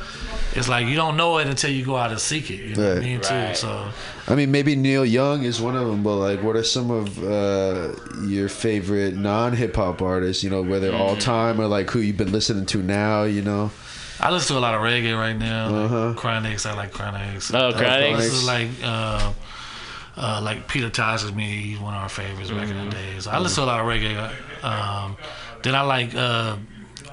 it's like you don't know it until you go out and seek it. You know what I mean?
Right.
Too. So
I mean, maybe Neil Young is one of them, but like, what are some of uh, your favorite non-hip hop artists? You know, whether
Mm.
all time or like who you've been listening to now. You know,
I listen to a lot of reggae right now.
Uh-huh.
Like Chronixx, I like Chronixx.
Oh, Chronixx.
This is like uh, uh, like Peter Tosh is me. He's one of our favorites back in the days. I listen to a lot of reggae. Um, then I like. Uh,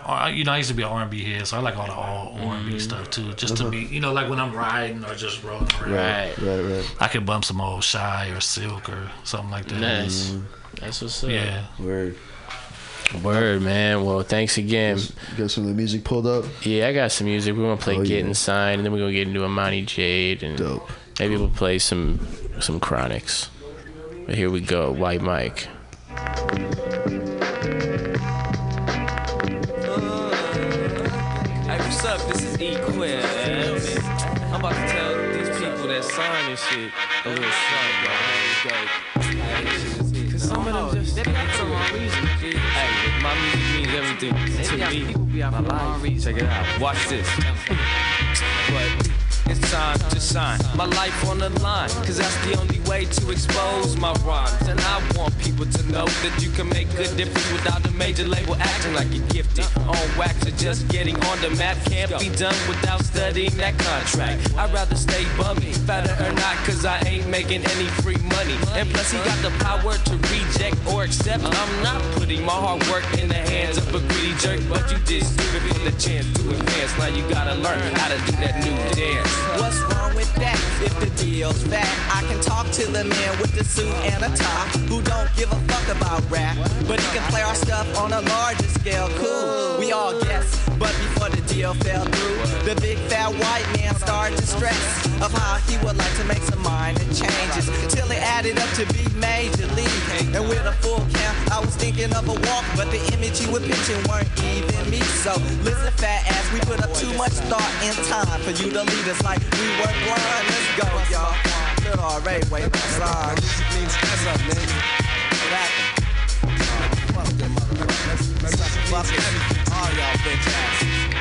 I- you know, I used to be an R&B head, so I like all the all R&B mm-hmm. stuff too. Just to uh-huh. be, you know, like when I'm riding or just rolling around.
Right.
right, right.
I could bump some old Shai or Silk or something like that.
Nice. Mm-hmm. That's what's up.
Yeah.
Word.
Word, man. Well, thanks again.
Got some of the music pulled up.
Yeah, I got some music. We're gonna play
Oh,
Getting
yeah.
Signed, and then we're gonna get into Amani Jade, and
Dope.
maybe we'll play some some Chronixx. But here we go, White Mike.
This shit a little man. Cause some of them just they got the wrong reason. Hey, my music means everything to me. Check it out. Watch this. it's time to sign my life on the line. Cause that's the only way to expose my rhymes. And I want people to know that you can make good difference without a major label acting like you're gifted. On wax or just getting on the map can't be done without studying that contract. I'd rather stay bummy, fatter or not, cause I ain't making any free money. And plus, he got the power to reject or accept. I'm not putting my hard work in the hands of a greedy jerk, but you did stupid for the chance to advance. Now you gotta learn how to do that new dance.
What's wrong with that? If the deal's fat, I can talk to the man with the suit and a tie who don't give a fuck about rap. But he can play our stuff on a larger scale. Cool, we all guess. But before the deal fell through, the big fat white man started to stress of how he would like to make some minor changes till it added up to be major league. And with a full count, I was thinking of a walk, but the image he was pitching weren't even me. So listen, fat ass, we put up too much thought and time for you to lead us like we were blind. Let's go, y'all. Little already wait song. Means what's up, nigga? What happened? Fuck them motherfuckers. Fuck everything. All y'all bitch asses.
Music means everything to me.
Let's. Let's.
Music means everything
Let's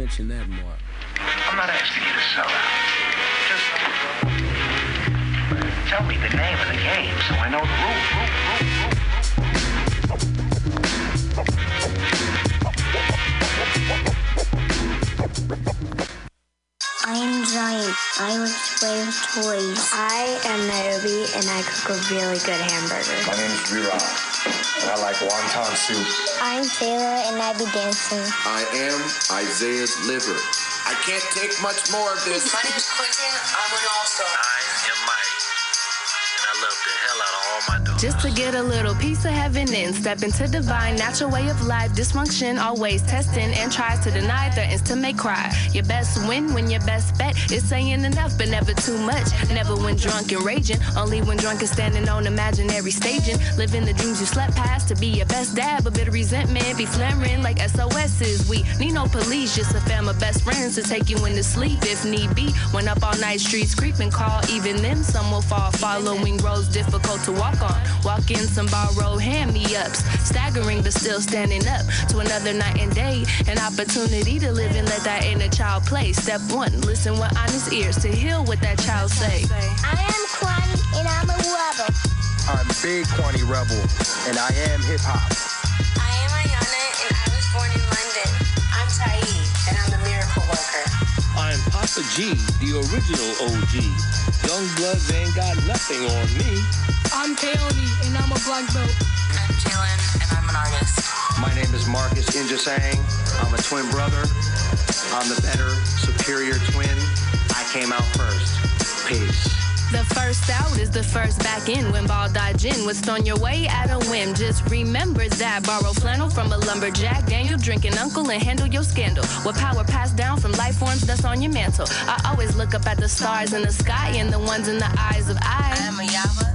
mention that, Mark?
I'm not asking you to sell out. Just tell me the name of the game so I know the rules.
I'm Giant. I like to play with toys. I am Naomi, and I cook a really good hamburger.
My name is Rira, and I like wonton soup.
I'm Taylor, and I be dancing.
I am Isaiah's liver. I can't take much more of this.
My name is Quentin. I'm an all-star. Just to get a little piece of heaven and Step into divine, natural way of life. Dysfunction always testing and tries to deny, threatens to make cry. Your best win when your best bet is saying enough, but never too much. Never when drunk and raging. Only when drunk and standing on imaginary staging. Living the dreams you slept past to be your best dad, but of resentment be flaring like SOS's. We need no police, just a fam of best friends to take you into sleep if need be. When up all night streets creeping, call even them, some will fall. Following roads difficult to walk on. Walk in some borrowed hand me ups. Staggering but still standing up to another night and day. An opportunity to live and let that inner child play. Step one, listen with honest ears to hear what that child say.
I am Kwani and I'm a rebel.
I'm Big Quani Rebel, and I am hip hop.
I am Ayana and I was born in London. I'm Taid and I'm a miracle worker.
I'm Papa G, the original OG. Young bloods ain't got nothing on me.
I'm Keone and I'm a black belt.
I'm Jalen and I'm an artist.
My name is Marcus Injasang. I'm a twin brother. I'm the better, superior twin. I came out first. Peace.
The first out is the first back in when ball dodge in. What's on your way at a whim? Just remember that. Borrow flannel from a lumberjack. Daniel drinking uncle and handle your scandal. With power passed down from life forms that's on your mantle. I always look up at the stars in the sky and the ones in the eyes of I.
I am a Yava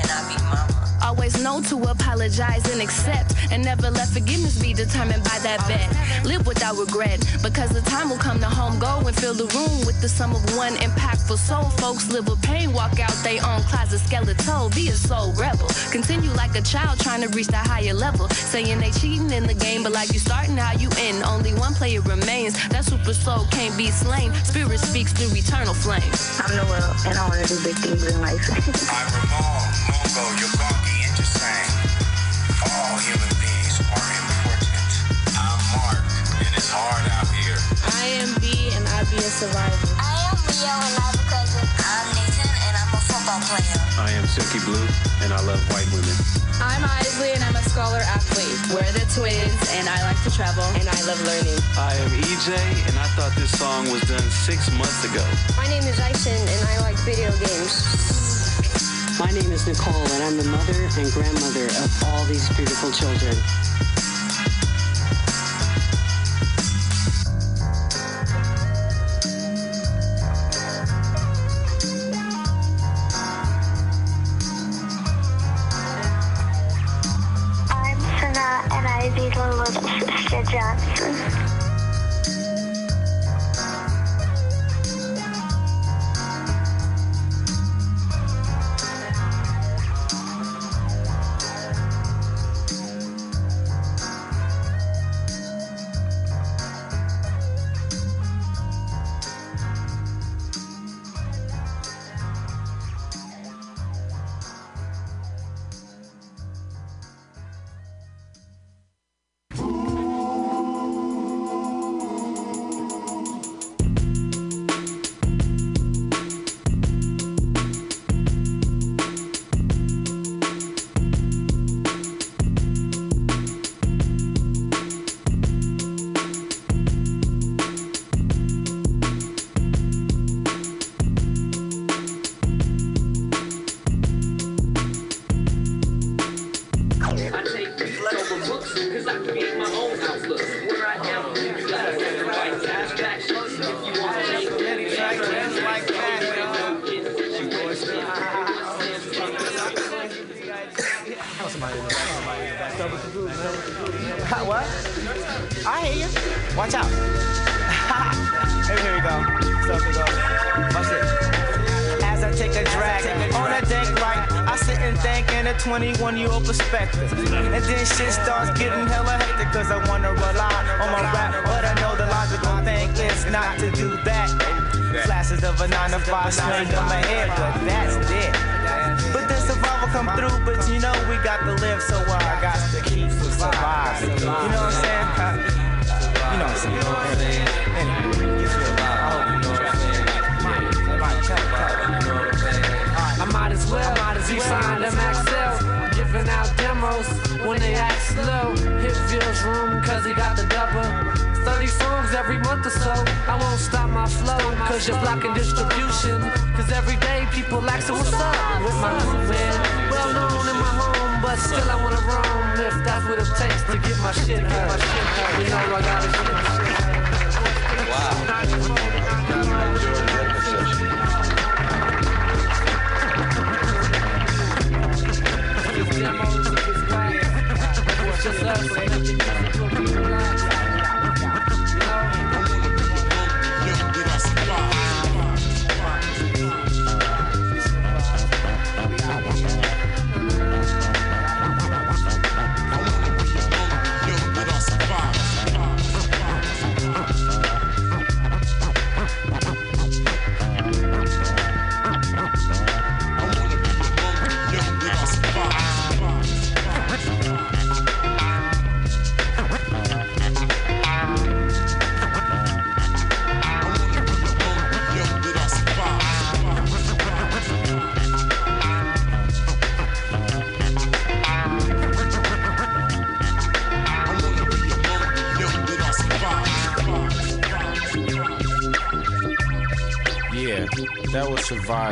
and I be mama.
Always know to apologize and accept, and never let forgiveness be determined by that bet. Live without regret, because the time will come to home go and fill the room with the sum of one impactful soul. Folks live with pain, walk out they own closet skeletal. Be a soul rebel. Continue like a child trying to reach that higher level. Saying they cheating in the game, but like you starting, how you end. Only one player remains. That super soul can't be slain. Spirit speaks through eternal flame.
I'm Noel and I want to do big things in life.
I'm Ramon, Mongo, Yogaki, and All human beings are important. I'm Mark, and it's hard out here.
I am B and I be a survivor.
I am Leo and I have a cousin.
I'm Nathan and I'm a football player.
I am Silky Blue, and I love white women.
I'm Isley and I'm a scholar athlete.
We're the twins, and I like to travel, and I love learning.
I am EJ, and I thought this song was done six months ago.
My name is Ison and I like video games.
My name is Nicole, and I'm the mother and grandmother of all these beautiful children.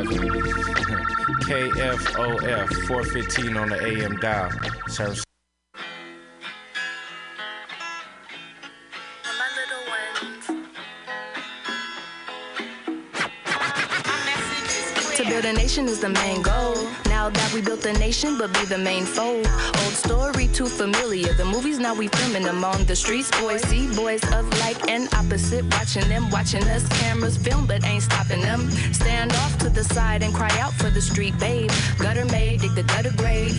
Surviving.
KFOF 415 on the AM dial. Service.
To build a nation is the main goal. Now that we built a nation, but be the main foe. Too familiar. The movies now we filming them on the streets. Boys see boys of like and opposite, watching them, watching us. Cameras film, but ain't stopping them. Stand off to the side and cry out for the street babe. Gutter made, dig the gutter grave.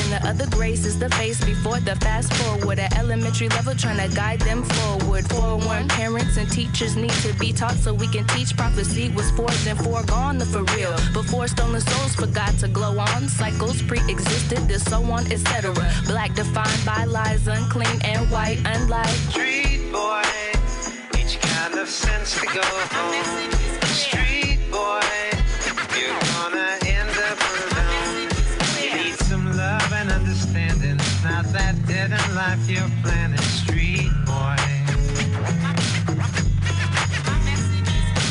Then the other grace is the face before the fast forward at elementary level, trying to guide them forward. Forewarned parents and teachers need to be taught so we can teach prophecy was forged and foregone the for real. Before stolen souls forgot to glow on, cycles pre-existed, this so on, etc. Black defined by lies, unclean and white, unlike
Street boy, each kind of sense to go home. Life. Street boy.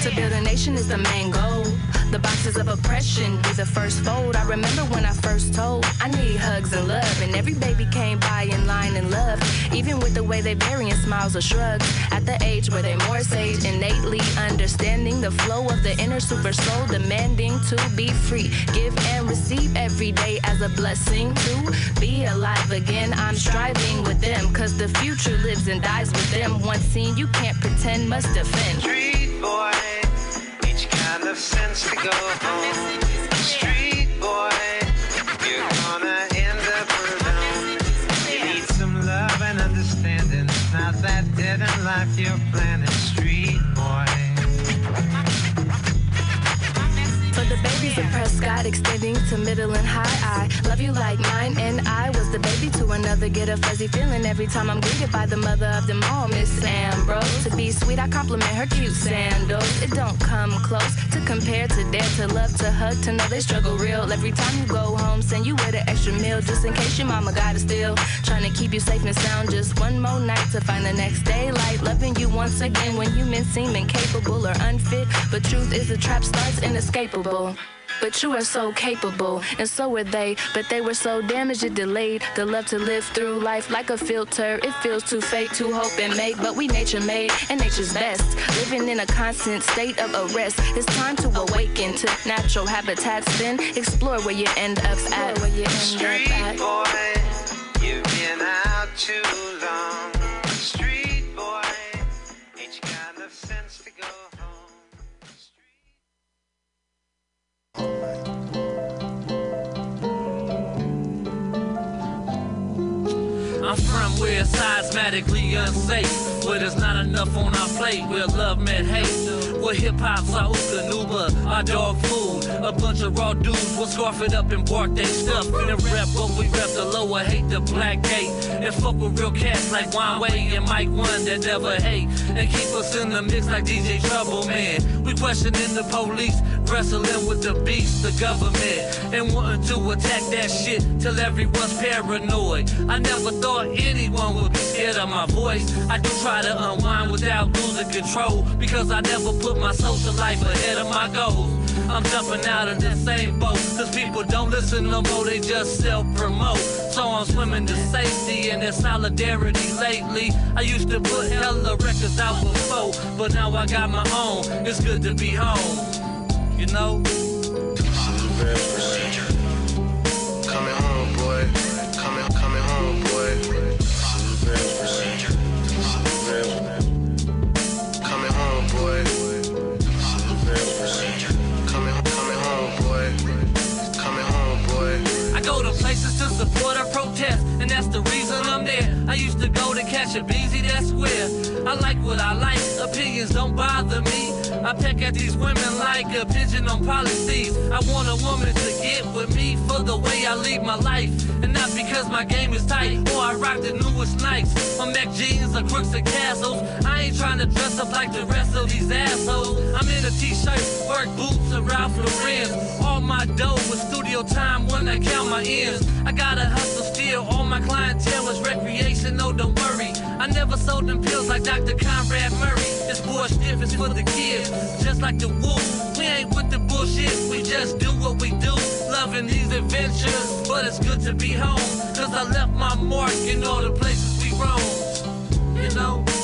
To build a nation is the main goal. The boxes of oppression be the first fold. I remember when I first told I need hugs and love, and every baby came by in line and love. Even with the way they bury in smiles or shrugs. At the age where they more sage, innately understanding the flow of the inner super soul, demanding to be free. Give and receive every day as a blessing to be alive again. I'm striving with them, cause the future lives and dies with them. Once seen, you can't pretend, must defend.
Street boy, sense to go home. Street boy, you're gonna end up alone. You need some love and understanding. Not that dead in life you're planning.
Of Prescott, extending to middle and high, I love you like mine and I was the baby to another. Get a fuzzy feeling every time I'm greeted by the mother of them all, Miss Ambrose. To be sweet, I compliment her cute sandals. It don't come close to compare to dare to love to hug to know they struggle real. Every time you go home, send you with an extra meal just in case your mama got it still. Trying to keep you safe and sound. Just one more night to find the next daylight. Loving you once again when you men seem incapable or unfit. But truth is the trap starts inescapable. But you are so capable, and so were they. But they were so damaged it delayed the love to live through life like a filter. It feels too fake to hope and make, but we nature made and nature's best. Living in a constant state of arrest. It's time to awaken to natural habitats. Then explore where you end up at. Where you end
Street
up at.
boy, you've been out too long. Home.
It's seismatically unsafe. Where there's not enough on our plate. Where love met hate. Where hip hop's our Uka Nuba, our dog food. A bunch of raw dudes will scarf it up and bark they stuff. And rep what we rep the Lower Haight the black gate. And fuck with real cats like Wine Way and Mike One that never hate. And keep us in the mix like DJ Trouble Man. We questioning the police, wrestling with the beast, the government. And wanting to attack that shit till everyone's paranoid. I never thought anyone would be scared of my voice. I do try to unwind without losing control because I never put my social life ahead of my goals. I'm jumping out of the same boat. Cause people don't listen no more, they just self promote. So I'm swimming to safety and their solidarity lately. I used to put hella records out before, but now I got my own. It's good to be home. You know? Places to support or protest, and that's the reason I'm there. I used to go to catch a beezy, that's square. I like what I like, opinions don't bother me. I peck at these women like a pigeon on policies. I want a woman to get with me for the way I lead my life. And not because my game is tight or I rock the newest Nikes. My Mac jeans or crooks and castles. I ain't trying to dress up like the rest of these assholes. I'm in a t-shirt, work boots, and Ralph Lauren. All my dough with studio time when I count my ends. I gotta hustle still. All my clientele is recreational, don't worry. I never sold them pills like Dr. Conrad Murray. This bullshit is for the kids, just like the wolf. We ain't with the bullshit, we just do what we do. Loving these adventures, but it's good to be home. Cause I left my mark in all the places we roam. You know?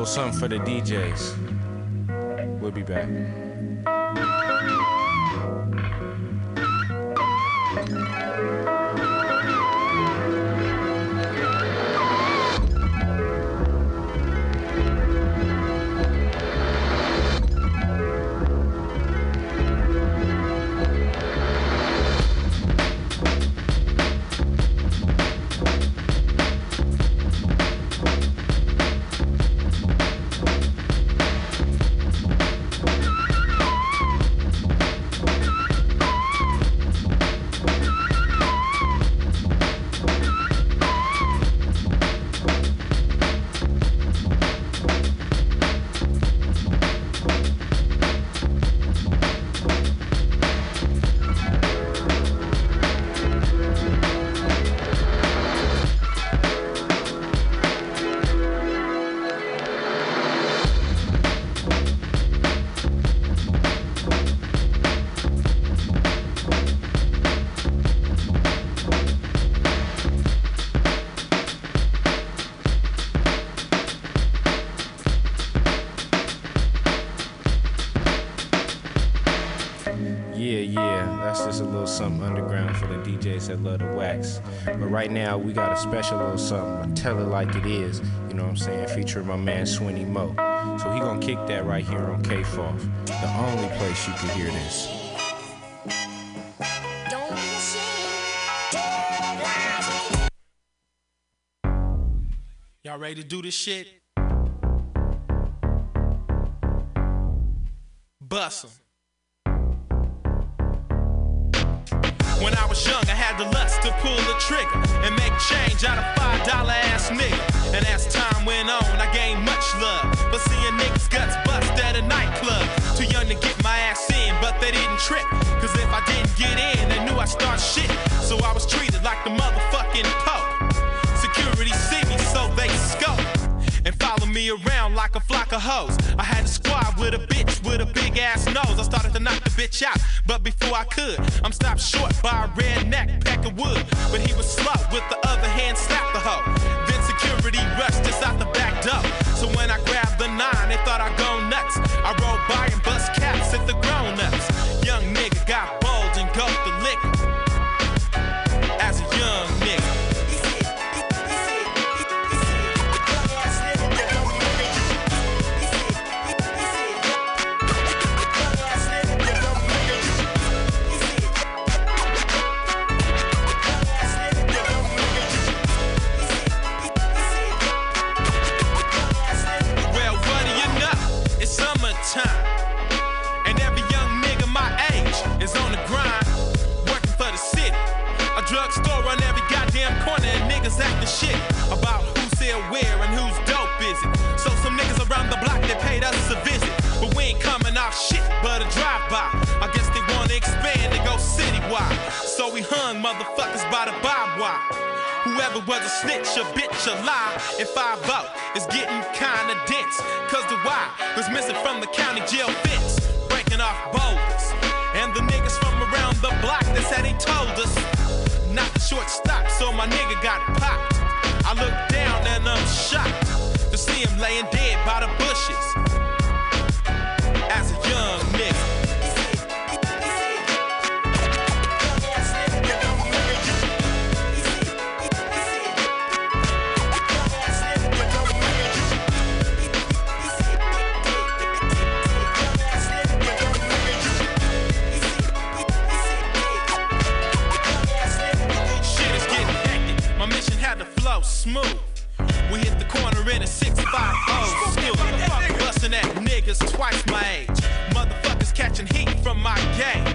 Little something for the DJs. We'll be back. Right now, we got a special little something. I tell it like it is, you know what I'm saying? Featuring my man Swinny Mo. So he gonna kick that right here on K-Foff, the only place you can hear this.
Y'all ready to do this shit? Bust I was young, I had the lust to pull the trigger and make change out of five dollar ass nigga. And as time went on, I gained much love. But seeing niggas guts bust at a nightclub, too young to get my ass in, but they didn't trip. Cause if I didn't get in, they knew I'd start shit. So I was treated like the motherfucking Pope. Security see me, so they scope and follow me around like a flock of hoes. I had a squad with a bitch with a big ass nose. I started to knock bitch out, but before I could, I'm stopped short by a redneck pack of wood. But he was slow, with the other hand, slapped the hoe. Then security rushed us out the back door. So when I grabbed the nine, they thought I'd go nuts. I rolled by and bust caps at the ground. never was a snitch, a bitch, a lie. If I vote, it's getting kinda dense. Cause the why was missing from the county jail fence. Breaking off boulders. And the niggas from around the block, that said they told us. Not the short stop, so my nigga got popped. I look down and I'm shocked to see him laying dead by the niggas twice my age. Motherfuckers catching heat from my gang.